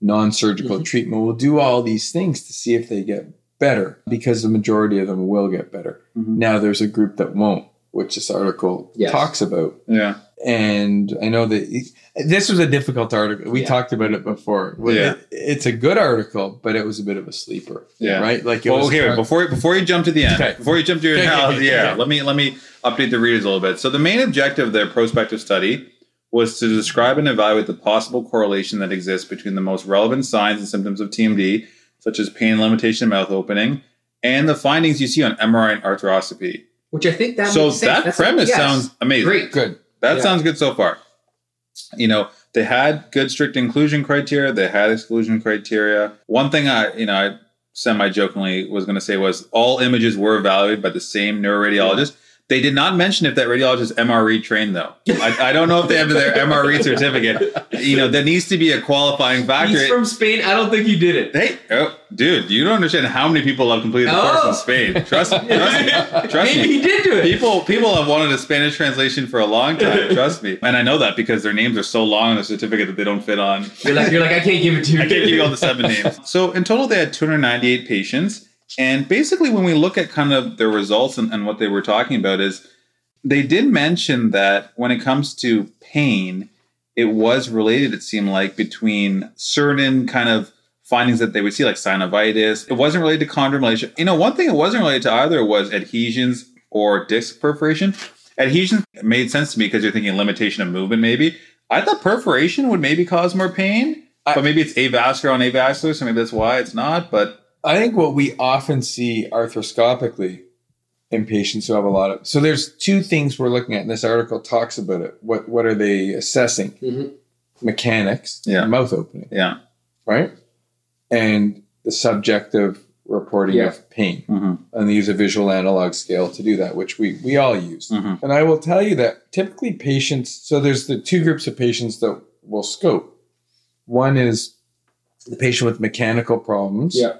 non surgical Mhm. treatment. We'll do all these things to see if they get better because the majority of them will get better. Mhm. Now, there's a group that won't, which this article Yes. talks about Yeah. And I know that it- this was a difficult article. We Yeah. talked about it before. Well, Yeah. it- it's a good article, but it was a bit of a sleeper. Yeah. right. Like it Well, was. okay. wait, before before you jump to the end, Okay. before you jump to your Okay, okay, analysis, okay, yeah, okay. let me let me update the readers a little bit. So the main objective of their prospective study was to describe and evaluate the possible correlation that exists between the most relevant signs and symptoms of TMD, such as pain, limitation, mouth opening, and the findings you see on MRI and arthroscopy. Which I think that so makes sense. that That's premise yes. sounds amazing. great. good. That Yeah. sounds good so far. You know, they had good strict inclusion criteria. They had exclusion criteria. One thing I, you know, I semi jokingly was going to say was all images were evaluated by the same neuroradiologist. They did not mention if that radiologist MRE trained though. I, I don't know if they have their MRE certificate. You know, that needs to be a qualifying factor. He's from Spain. I don't think he did it. hey, oh, dude, you don't understand how many people have completed the course Oh. in Spain. Trust, me. trust me. Trust Maybe me. he did do it. People people have wanted a Spanish translation for a long time. trust me, and I know that because their names are so long on the certificate that they don't fit on. You're like, you're like, I can't give it to you. I can't give you all the seven names. So in total, they had 298 patients, and basically, when we look at kind of their results and, and what they were talking about, is they did mention that when it comes to pain, it was related. It seemed like between certain kind of findings that they would see, like synovitis. It wasn't related to chondromalacia. You know, one thing it wasn't related to either was adhesions or disc perforation. Adhesion made sense to me because you're thinking limitation of movement, maybe. I thought perforation would maybe cause more pain, but maybe it's avascular on avascular, so maybe that's why it's not. But I think what we often see arthroscopically in patients who have a lot of so there's two things we're looking at. And this article talks about it. What what are they assessing? Mhm. Mechanics, Yeah. mouth opening, yeah, right, and the subjective reporting Yeah. of pain. mm-hmm. and they use a visual analog scale to do that, which we we all use. Mhm. And I will tell you that typically patients. So there's the two groups of patients that will scope. One is the patient with mechanical problems, Yeah.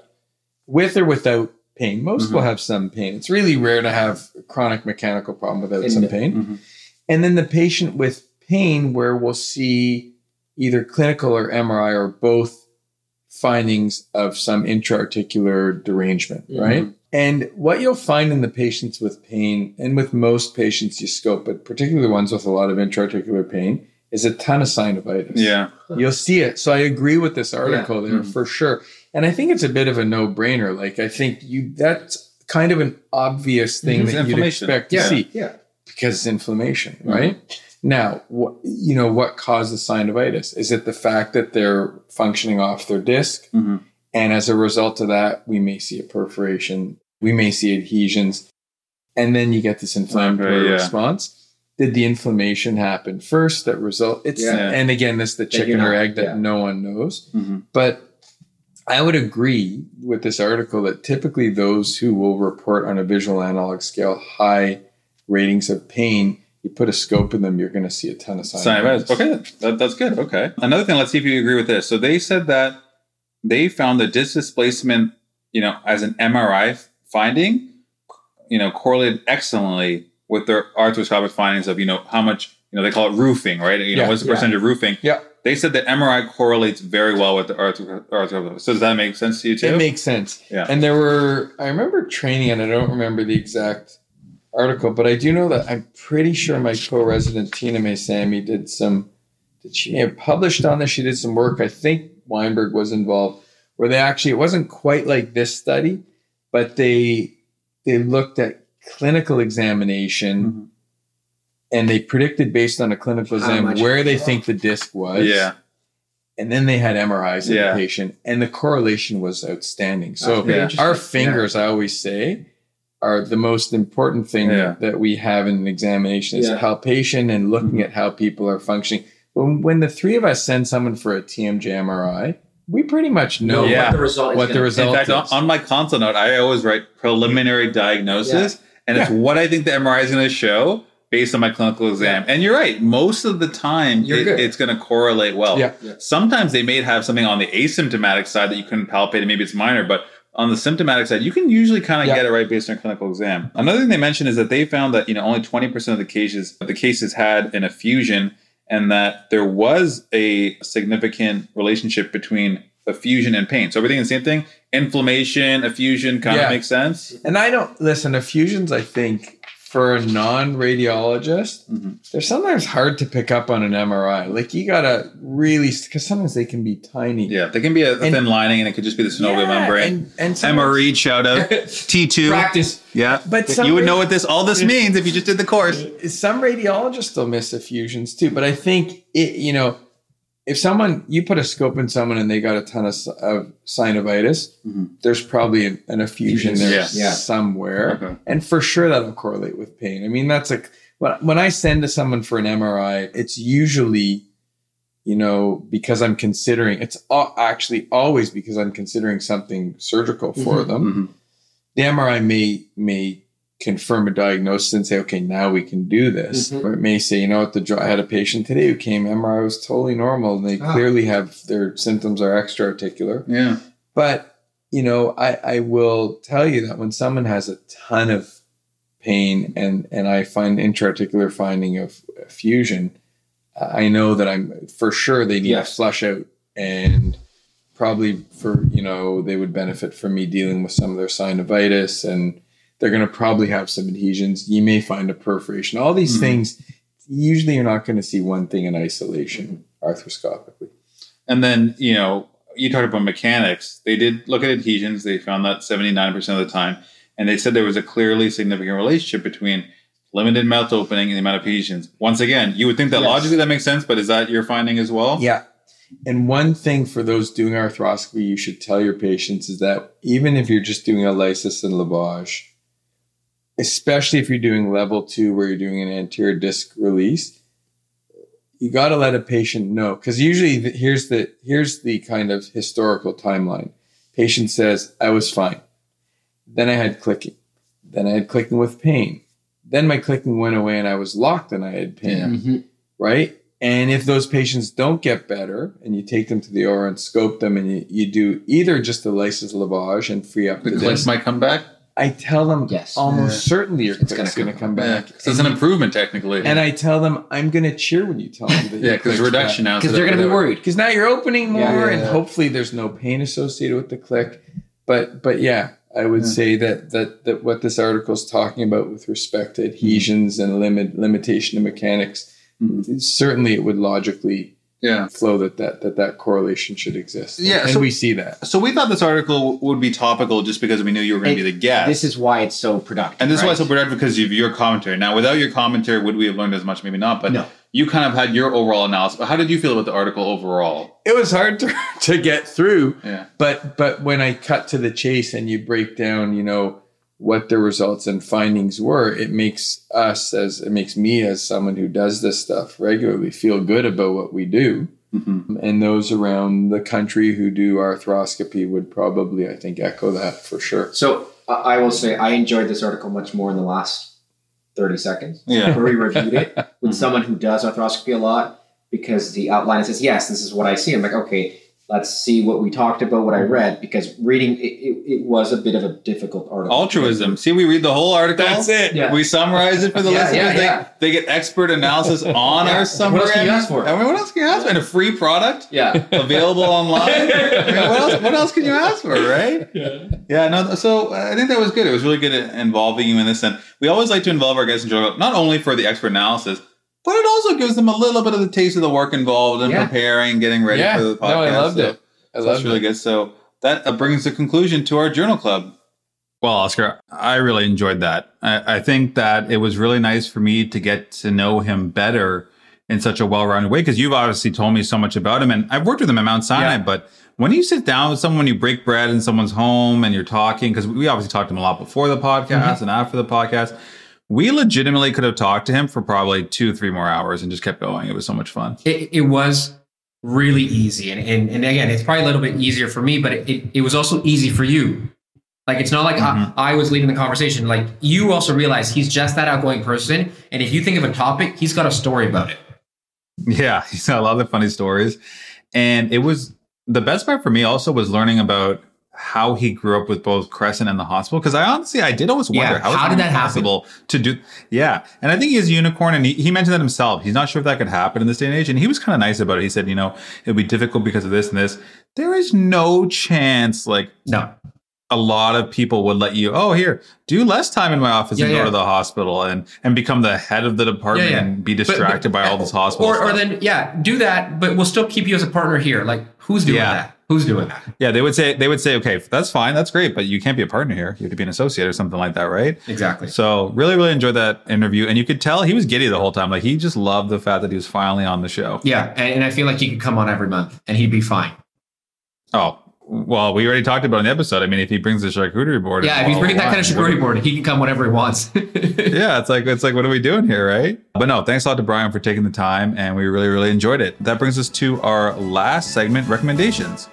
With or without pain. Most Mhm. will have some pain. It's really rare to have a chronic mechanical problem without And- some pain. Mhm. And then the patient with pain, where we'll see either clinical or MRI or both findings of some intra-articular derangement, Mhm. right? And what you'll find in the patients with pain, and with most patients you scope, but particularly the ones with a lot of intra-articular pain, is a ton of synovitis. yeah, You'll see it. So I agree with this article there Mhm. for sure. And I think it's a bit of a no-brainer. Like I think you that's kind of an obvious thing Mhm. That you'd expect to Yeah. see Yeah. because it's inflammation, right? Now, what you know, what causes the synovitis? Is it the fact that they're functioning off their disk, Mhm. and as a result of that, we may see a perforation, we may see adhesions, and then you get this inflammatory Okay, yeah. response. Did the inflammation happen first? That result? It's Yeah. and again, this the chicken or egg that yeah. no one knows. Mhm. But I would agree with this article that typically those who will report on a visual analog scale high ratings of pain, you put a scope in them, you're going to see a ton of synovitis. Okay, that, that's good. Okay. Another thing, let's see if you agree with this. So they said that they found the disc displacement, you know, as an MRI finding, you know, correlated excellently with their arthroscopic findings of, you know, how much, you know, they call it roofing, right? You know, Yeah, what's the yeah. percentage of roofing? Yeah. They said that MRI correlates very well with the arthro- arthroscopic. So does that make sense to you too? It makes sense. Yeah. And there were, I remember training, and I don't remember the exact article, but I do know that I'm pretty sure my co-resident Tina May Sammy did some, did she may have published on this? She did some work. I think Weinberg was involved, where they actually it wasn't quite like this study, but they they looked at clinical examination. Mhm. And they predicted based on a clinical exam where they think the disc was yeah. and then they had MRIs in Yeah. the patient, and the correlation was outstanding. So Yeah. our fingers, I always say, are the most important thing Yeah. that we have in an examination is Yeah. palpation and looking Mm-hmm. at how people are functioning. When, when the three of us send someone for a TMJ MRI, we pretty much know Yeah. what the result is what the result In fact, on, is. on my console note, I always write preliminary diagnosis, and it's what I think the MRI is going to show based on my clinical exam. And you're right; most of the time, it- it's going to correlate well. Yeah. Yeah. Sometimes they may have something on the asymptomatic side that you couldn't palpate, and maybe it's minor, but on the symptomatic side, you can usually kind of Yeah. get it right based on clinical exam. Another thing they mentioned is that they found that you know only 20% of the cases the cases had an effusion, and that there was a significant relationship between effusion and pain. So everything the same thing. Inflammation, effusion kind Yeah. of makes sense. and I don't listen. Effusions, I think, for a non-radiologist, Mhm. they're sometimes hard to pick up on an MRI. Like you gotta really, because sometimes they can be tiny. Yeah, they can be a, a And- thin lining, and it could just be the synovial Yeah, membrane. And, and Reed, shout out T two. Practice. Yeah, But some you would know what this all this means if you just did the course. some radiologists still miss effusions too. But I think it, you know, if someone you put a scope in someone and they got a ton of, of synovitis, Mhm. there's probably an, an effusion there Yeah. Yeah. somewhere, Okay. and for sure that'll correlate with pain. I mean, that's like when when I send to someone for an MRI, it's usually. You know, because I'm considering it's all, actually always because I'm considering something surgical for Mhm. them Mhm. the MRI may may confirm a diagnosis and say, okay, now we can do this. Mhm. Or it may say, you know what, the I had a patient today who came, MRI was totally normal, and they Ah. clearly have their symptoms are extra articular. Yeah, But you know, I, I will tell you that when someone has a ton of pain and and I find intra-articular finding of effusion, I know that I'm for sure they need Yes. to flush out and probably for you know they would benefit from me dealing with some of their synovitis and they're going to probably have some adhesions you may find a perforation all these Mhm. things usually you're not going to see one thing in isolation arthroscopically and then you know you talked about mechanics. They did look at adhesions. They found that seventy nine percent of the time, and they said there was a clearly significant relationship between limited mouth opening and the amount of adhesions. Once again, you would think that Yes. logically that makes sense, but is that your finding as well? Yeah. And one thing for those doing arthroscopy, you should tell your patients is that even if you're just doing a lysis and lavage, especially if you're doing level two where you're doing an anterior disc release, you got to let a patient know because usually the, here's the here's the kind of historical timeline. Patient says I was fine, then I had clicking, then I had clicking with pain, then my clicking went away and I was locked and I had pain. Mhm. right? And if those patients don't get better and you take them to the OR and scope them and you, you do either just the lysis lavage and free up The the, disc, might come back. I tell them Yes. almost certainly your It's click's gonna come come back. So it's an improvement technically. and I tell them I'm going to cheer when you tell them that yeah, because reduction now. Because they're going to be worried. because now you're opening more Yeah, yeah, and yeah. hopefully there's no pain associated with the click. But but yeah, I would Yeah. say that that that what this article is talking about with respect to adhesions and limit limitation of mechanics, Mhm. certainly it would logically Yeah. flow that that that, that correlation should exist. Yeah, and so- we see that. So we thought this article would be topical just because we knew you were going to be the guest. This is why it's so productive. and this is why right? it's so productive because of your commentary. Now, without your commentary, would we have learned as much? Maybe not. But No. you kind of had your overall analysis. But how did you feel about the article overall? It was hard to to get through. Yeah. But but when I cut to the chase and you break down, you know, what the results and findings were, it makes us as it makes me as someone who does this stuff regularly feel good about what we do. Mm-hmm. And those around the country who do arthroscopy would probably, I think, echo that for sure. So I I will say I enjoyed this article much more in the last 30 seconds. Yeah. Where we reviewed it with Mhm. someone who does arthroscopy a lot because the outline says, yes, this is what I see. I'm like, okay, let's see what we talked about, what I read, because reading it, it, it was a bit of a difficult article. Altruism. See, we read the whole article. That's it. Yeah. We summarize it for the Yeah, listeners. yeah, they, yeah. they get expert analysis on Yeah. our summary. What else can you ask for? I mean, what else can you ask for? And a free product Yeah. available online. I mean, what else? What else can you ask for, right? Yeah. Yeah, no. So uh, I think that was good. It was really good at involving you in this, and we always like to involve our guests in Joe, not only for the expert analysis, but it also gives them a little bit of the taste of the work involved in Yeah. preparing, getting ready Yeah. for the podcast. No, podcast. I loved So- it. I so loved that's really it. good. So that uh, brings the conclusion to our journal club. Well, Oscar, I really enjoyed that. I, I think that it was really nice for me to get to know him better in such a well-rounded way because you've obviously told me so much about him, and I've worked with him at Mount Sinai. Yeah. But when you sit down with someone, you break bread in someone's home, and you're talking because we obviously talked to him a lot before the podcast Mm-hmm. and after the podcast. We legitimately could have talked to him for probably two, three more hours and just kept going. It was so much fun. it, it was really easy and, and and again it's probably a little bit easier for me but it, it, it was also easy for you like it's not like Mhm. I, I was leading the conversation like you also realize he's just that outgoing person and if you think of a topic he's got a story about it Yeah, he's got a lot of funny stories. And it was the best part for me also was learning about how he grew up with both Crescent and the hospital. Because I honestly, I did always wonder Yeah, how, how it did that happen? possible to do. Yeah, and I think he's a unicorn, and he, he mentioned that himself. He's not sure if that could happen in this day and age, and he was kind of nice about it. He said, you know, it'd be difficult because of this and this. There is no chance, like no a lot of people would let you, oh, here, do less time in my office Yeah, and go yeah. to the hospital and and become the head of the department Yeah, and be distracted but- by all this hospital or, or then yeah do that but we'll still keep you as a partner here like who's doing that who's doing that Yeah, they would say they would say, okay, that's fine, that's great, but you can't be a partner here. You have to be an associate or something like that, right? exactly So really, really enjoyed that interview, and you could tell he was giddy the whole time. Like he just loved the fact that he was finally on the show. yeah and, and i feel like he could come on every month and he'd be fine Oh, well, we already talked about in the episode. I mean, if he brings the charcuterie board, yeah if he's bringing that kind of charcuterie board he can come whenever he wants yeah, it's like it's like what are we doing here, right? But no, thanks a lot to Brian for taking the time, and we really, really enjoyed it. That brings us to our last segment, recommendations.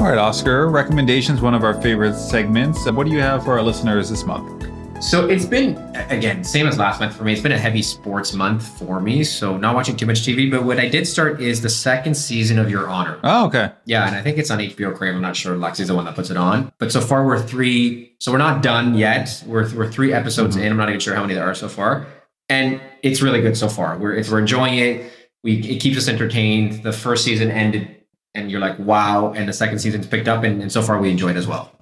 All right, Oscar, recommendations, one of our favorite segments. What do you have for our listeners this month? So it's been again same as last month for me. It's been a heavy sports month for me, so not watching too much TV. But what I did start is the second season of Your Honor. Oh, okay. Yeah, and I think it's on HBO Crave. I'm not sure. Lexi's the one that puts it on. But so far we're three. So we're not done yet. We're we're three episodes mm-hmm. in. I'm not even sure how many there are so far, and it's really good so far. We're we're enjoying it. We it keeps us entertained. The first season ended, and you're like, wow. And the second season's picked up, and, and so far we enjoy it as well.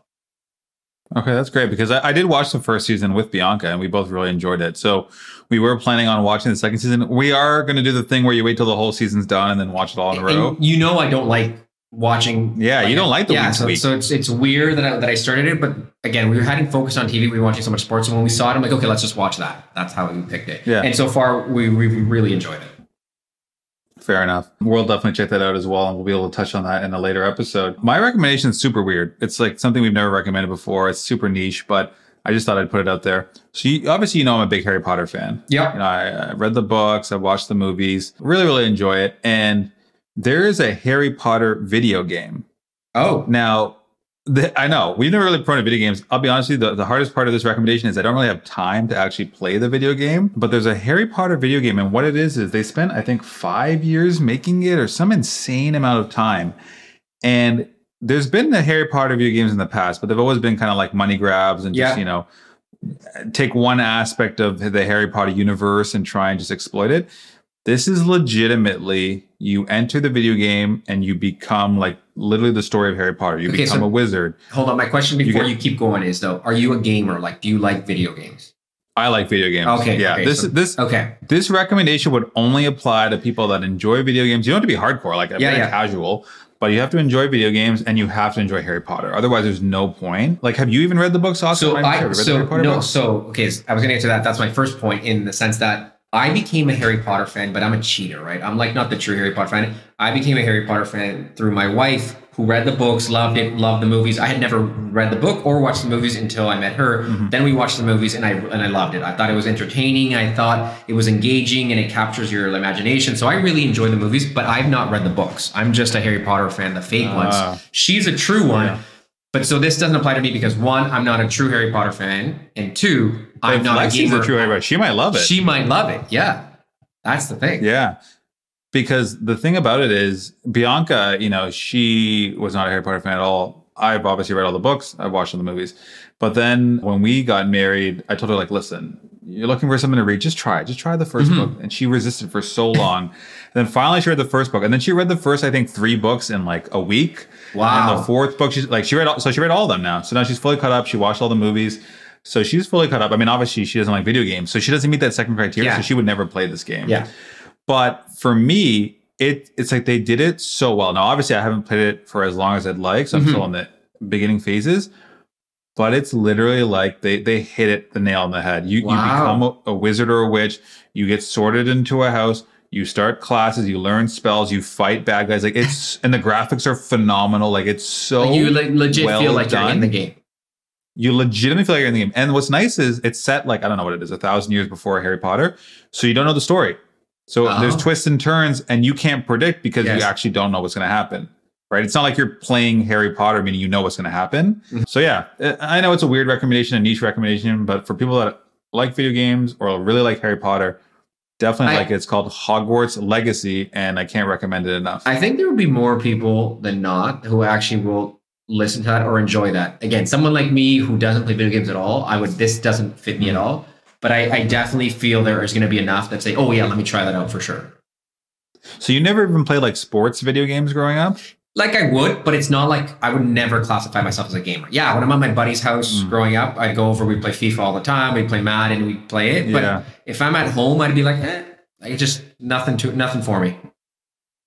Okay, that's great because I, I did watch the first season with Bianca and we both really enjoyed it. So we were planning on watching the second season. We are going to do the thing where you wait till the whole season's done and then watch it all in a row. And you know I don't like watching. Yeah, you don't like the yeah. week So, week. so it's it's weird that I, that I started it, but again, we were hadn't focused on TV. We were watching so much sports, and when we saw it, I'm like, okay, let's just watch that. That's how we picked it. Yeah. And so far, we we really enjoyed it. Fair enough. We'll definitely check that out as well, and we'll be able to touch on that in a later episode. My recommendation is super weird. It's like something we've never recommended before. It's super niche, but I just thought I'd put it out there. So you, obviously, you know I'm a big Harry Potter fan. Yep. You know, I, I read the books, I watched the movies, really, really enjoy it. And there is a Harry Potter video game. Oh, Now, the, I know we've never really promoted video games. I'll be honest with you, the, the hardest part of this recommendation is I don't really have time to actually play the video game. But there's a Harry Potter video game, and what it is is they spent, I think, five years making it or some insane amount of time. And there's been the Harry Potter video games in the past, but they've always been kind of like money grabs and just, Yeah. you know, take one aspect of the Harry Potter universe and try and just exploit it. This is legitimately you enter the video game and you become like literally the story of Harry Potter. You Okay, become so- a wizard. hold on. My question before get- you, keep going is though, are you a gamer? Like, do you like video games? I like video games. Okay, Yeah. okay, this so- this Okay. this recommendation would only apply to people that enjoy video games. You don't have to be hardcore, like Yeah, yeah. casual, but you have to enjoy video games and you have to enjoy Harry Potter. Otherwise, there's no point. Like, have you even read the books? So you I so Harry Potter no books? so okay I was gonna answer that. That's my first point in the sense that I became a Harry Potter fan, but I'm a cheater, right? I'm like not the true Harry Potter fan. I became a Harry Potter fan through my wife, who read the books, loved it, loved the movies. I had never read the book or watched the movies until I met her. Mm-hmm. Then we watched the movies, and I and I loved it. I thought it was entertaining. I thought it was engaging, and it captures your imagination. So I really enjoy the movies, but I've not read the books. I'm just a Harry Potter fan, the fake Ah. ones. She's a true one. But so this doesn't apply to me because one, I'm not a true Harry Potter fan, and two, I'm If not a Lexi's gamer. a true Harry Potter. She might love it. She might love it. Yeah, that's the thing. Yeah. Because the thing about it is, Bianca, you know, she was not a Harry Potter fan at all. I've obviously read all the books, I've watched all the movies. But then when we got married, I told her, like, listen, you're looking for something to read, just try it. Just try the 1st mm-hmm. book. And she resisted for so long. and then finally she read the first book. And then she read the first, I think, three books in like a week. Wow. And the fourth book, she's like, she read all, so she read all of them now. So now she's fully caught up. She watched all the movies. So she's fully caught up. I mean, obviously she doesn't like video games. So she doesn't meet that second criteria. Yeah. So she would never play this game. Yeah. But for me, it it's like they did it so well. Now, obviously, I haven't played it for as long as I'd like, so I'm still mm-hmm. in the beginning phases. But it's literally like they they hit it the nail on the head. You you become a, a wizard or a witch. You get sorted into a house. You start classes. You learn spells. You fight bad guys. Like it's and the graphics are phenomenal. Like it's so Like you like, legit well feel like you're in the game. you legitimately feel like you're in the game. And what's nice is it's set like I don't know what it is, a thousand years before Harry Potter, so you don't know the story. So Oh. there's uh-huh. twists and turns, and you can't predict because Yes. you actually don't know what's going to happen. Right? It's not like you're playing Harry Potter, meaning you know what's going to happen. Mm-hmm. So yeah, I know it's a weird recommendation, a niche recommendation, but for people that like video games or really like Harry Potter, definitely I- like it. It's called Hogwarts Legacy, and I can't recommend it enough. I think there will be more people than not who actually will listen to that or enjoy that. Again, someone like me who doesn't play video games at all, I would this doesn't fit me at all. But I, I definitely feel there is going to be enough that say, "Oh yeah, let me try that out for sure." so you never even played like sports video games growing up? Like I would, but it's not like I would never classify myself as a gamer. Yeah, when I'm at my buddy's house Mm. growing up, I'd go over, we'd play FIFA all the time, we'd play Madden, we'd play it. But Yeah. if I'm at home, I'd be like, eh, I just nothing to nothing for me.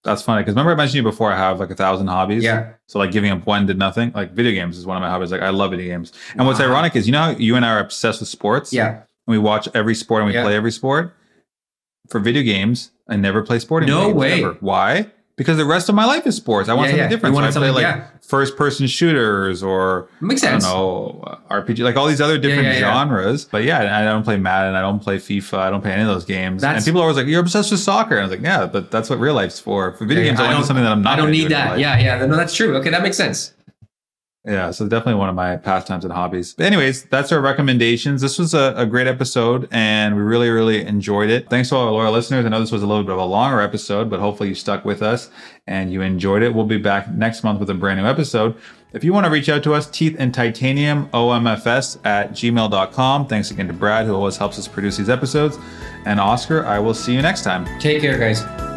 That's funny because remember I mentioned you before I have like a thousand hobbies. Yeah. So like giving up one did nothing. Like video games is one of my hobbies. Like I love video games. And what's ironic is you know how you and I are obsessed with sports. Yeah. And we watch every sport and we Yeah. play every sport. For video games, I never play sporting. No games, way. ever. Why? Because the rest of my life is sports. I want Yeah, something yeah. different. You So I play like yeah. first person shooters or Makes I don't know uh, RPG, like all these other different genres. But yeah, I don't play Madden. I don't play FIFA. I don't play any of those games. That's- and people are always like, "You're obsessed with soccer." And I was like, "Yeah, but that's what real life's for. For video games, I I, want something that I'm not. I don't need that. Yeah, yeah. No, that's true. Okay, that makes sense. Yeah, so definitely one of my pastimes and hobbies. But anyways, that's our recommendations. This was a, a great episode and we really, really enjoyed it. Thanks to all our listeners. I know this was a little bit of a longer episode, but hopefully you stuck with us and you enjoyed it. We'll be back next month with a brand new episode. If you want to reach out to us, teeth and titanium, omfs at gmail.com. Thanks again to Brad, who always helps us produce these episodes. And Oscar, I will see you next time. Take care, guys.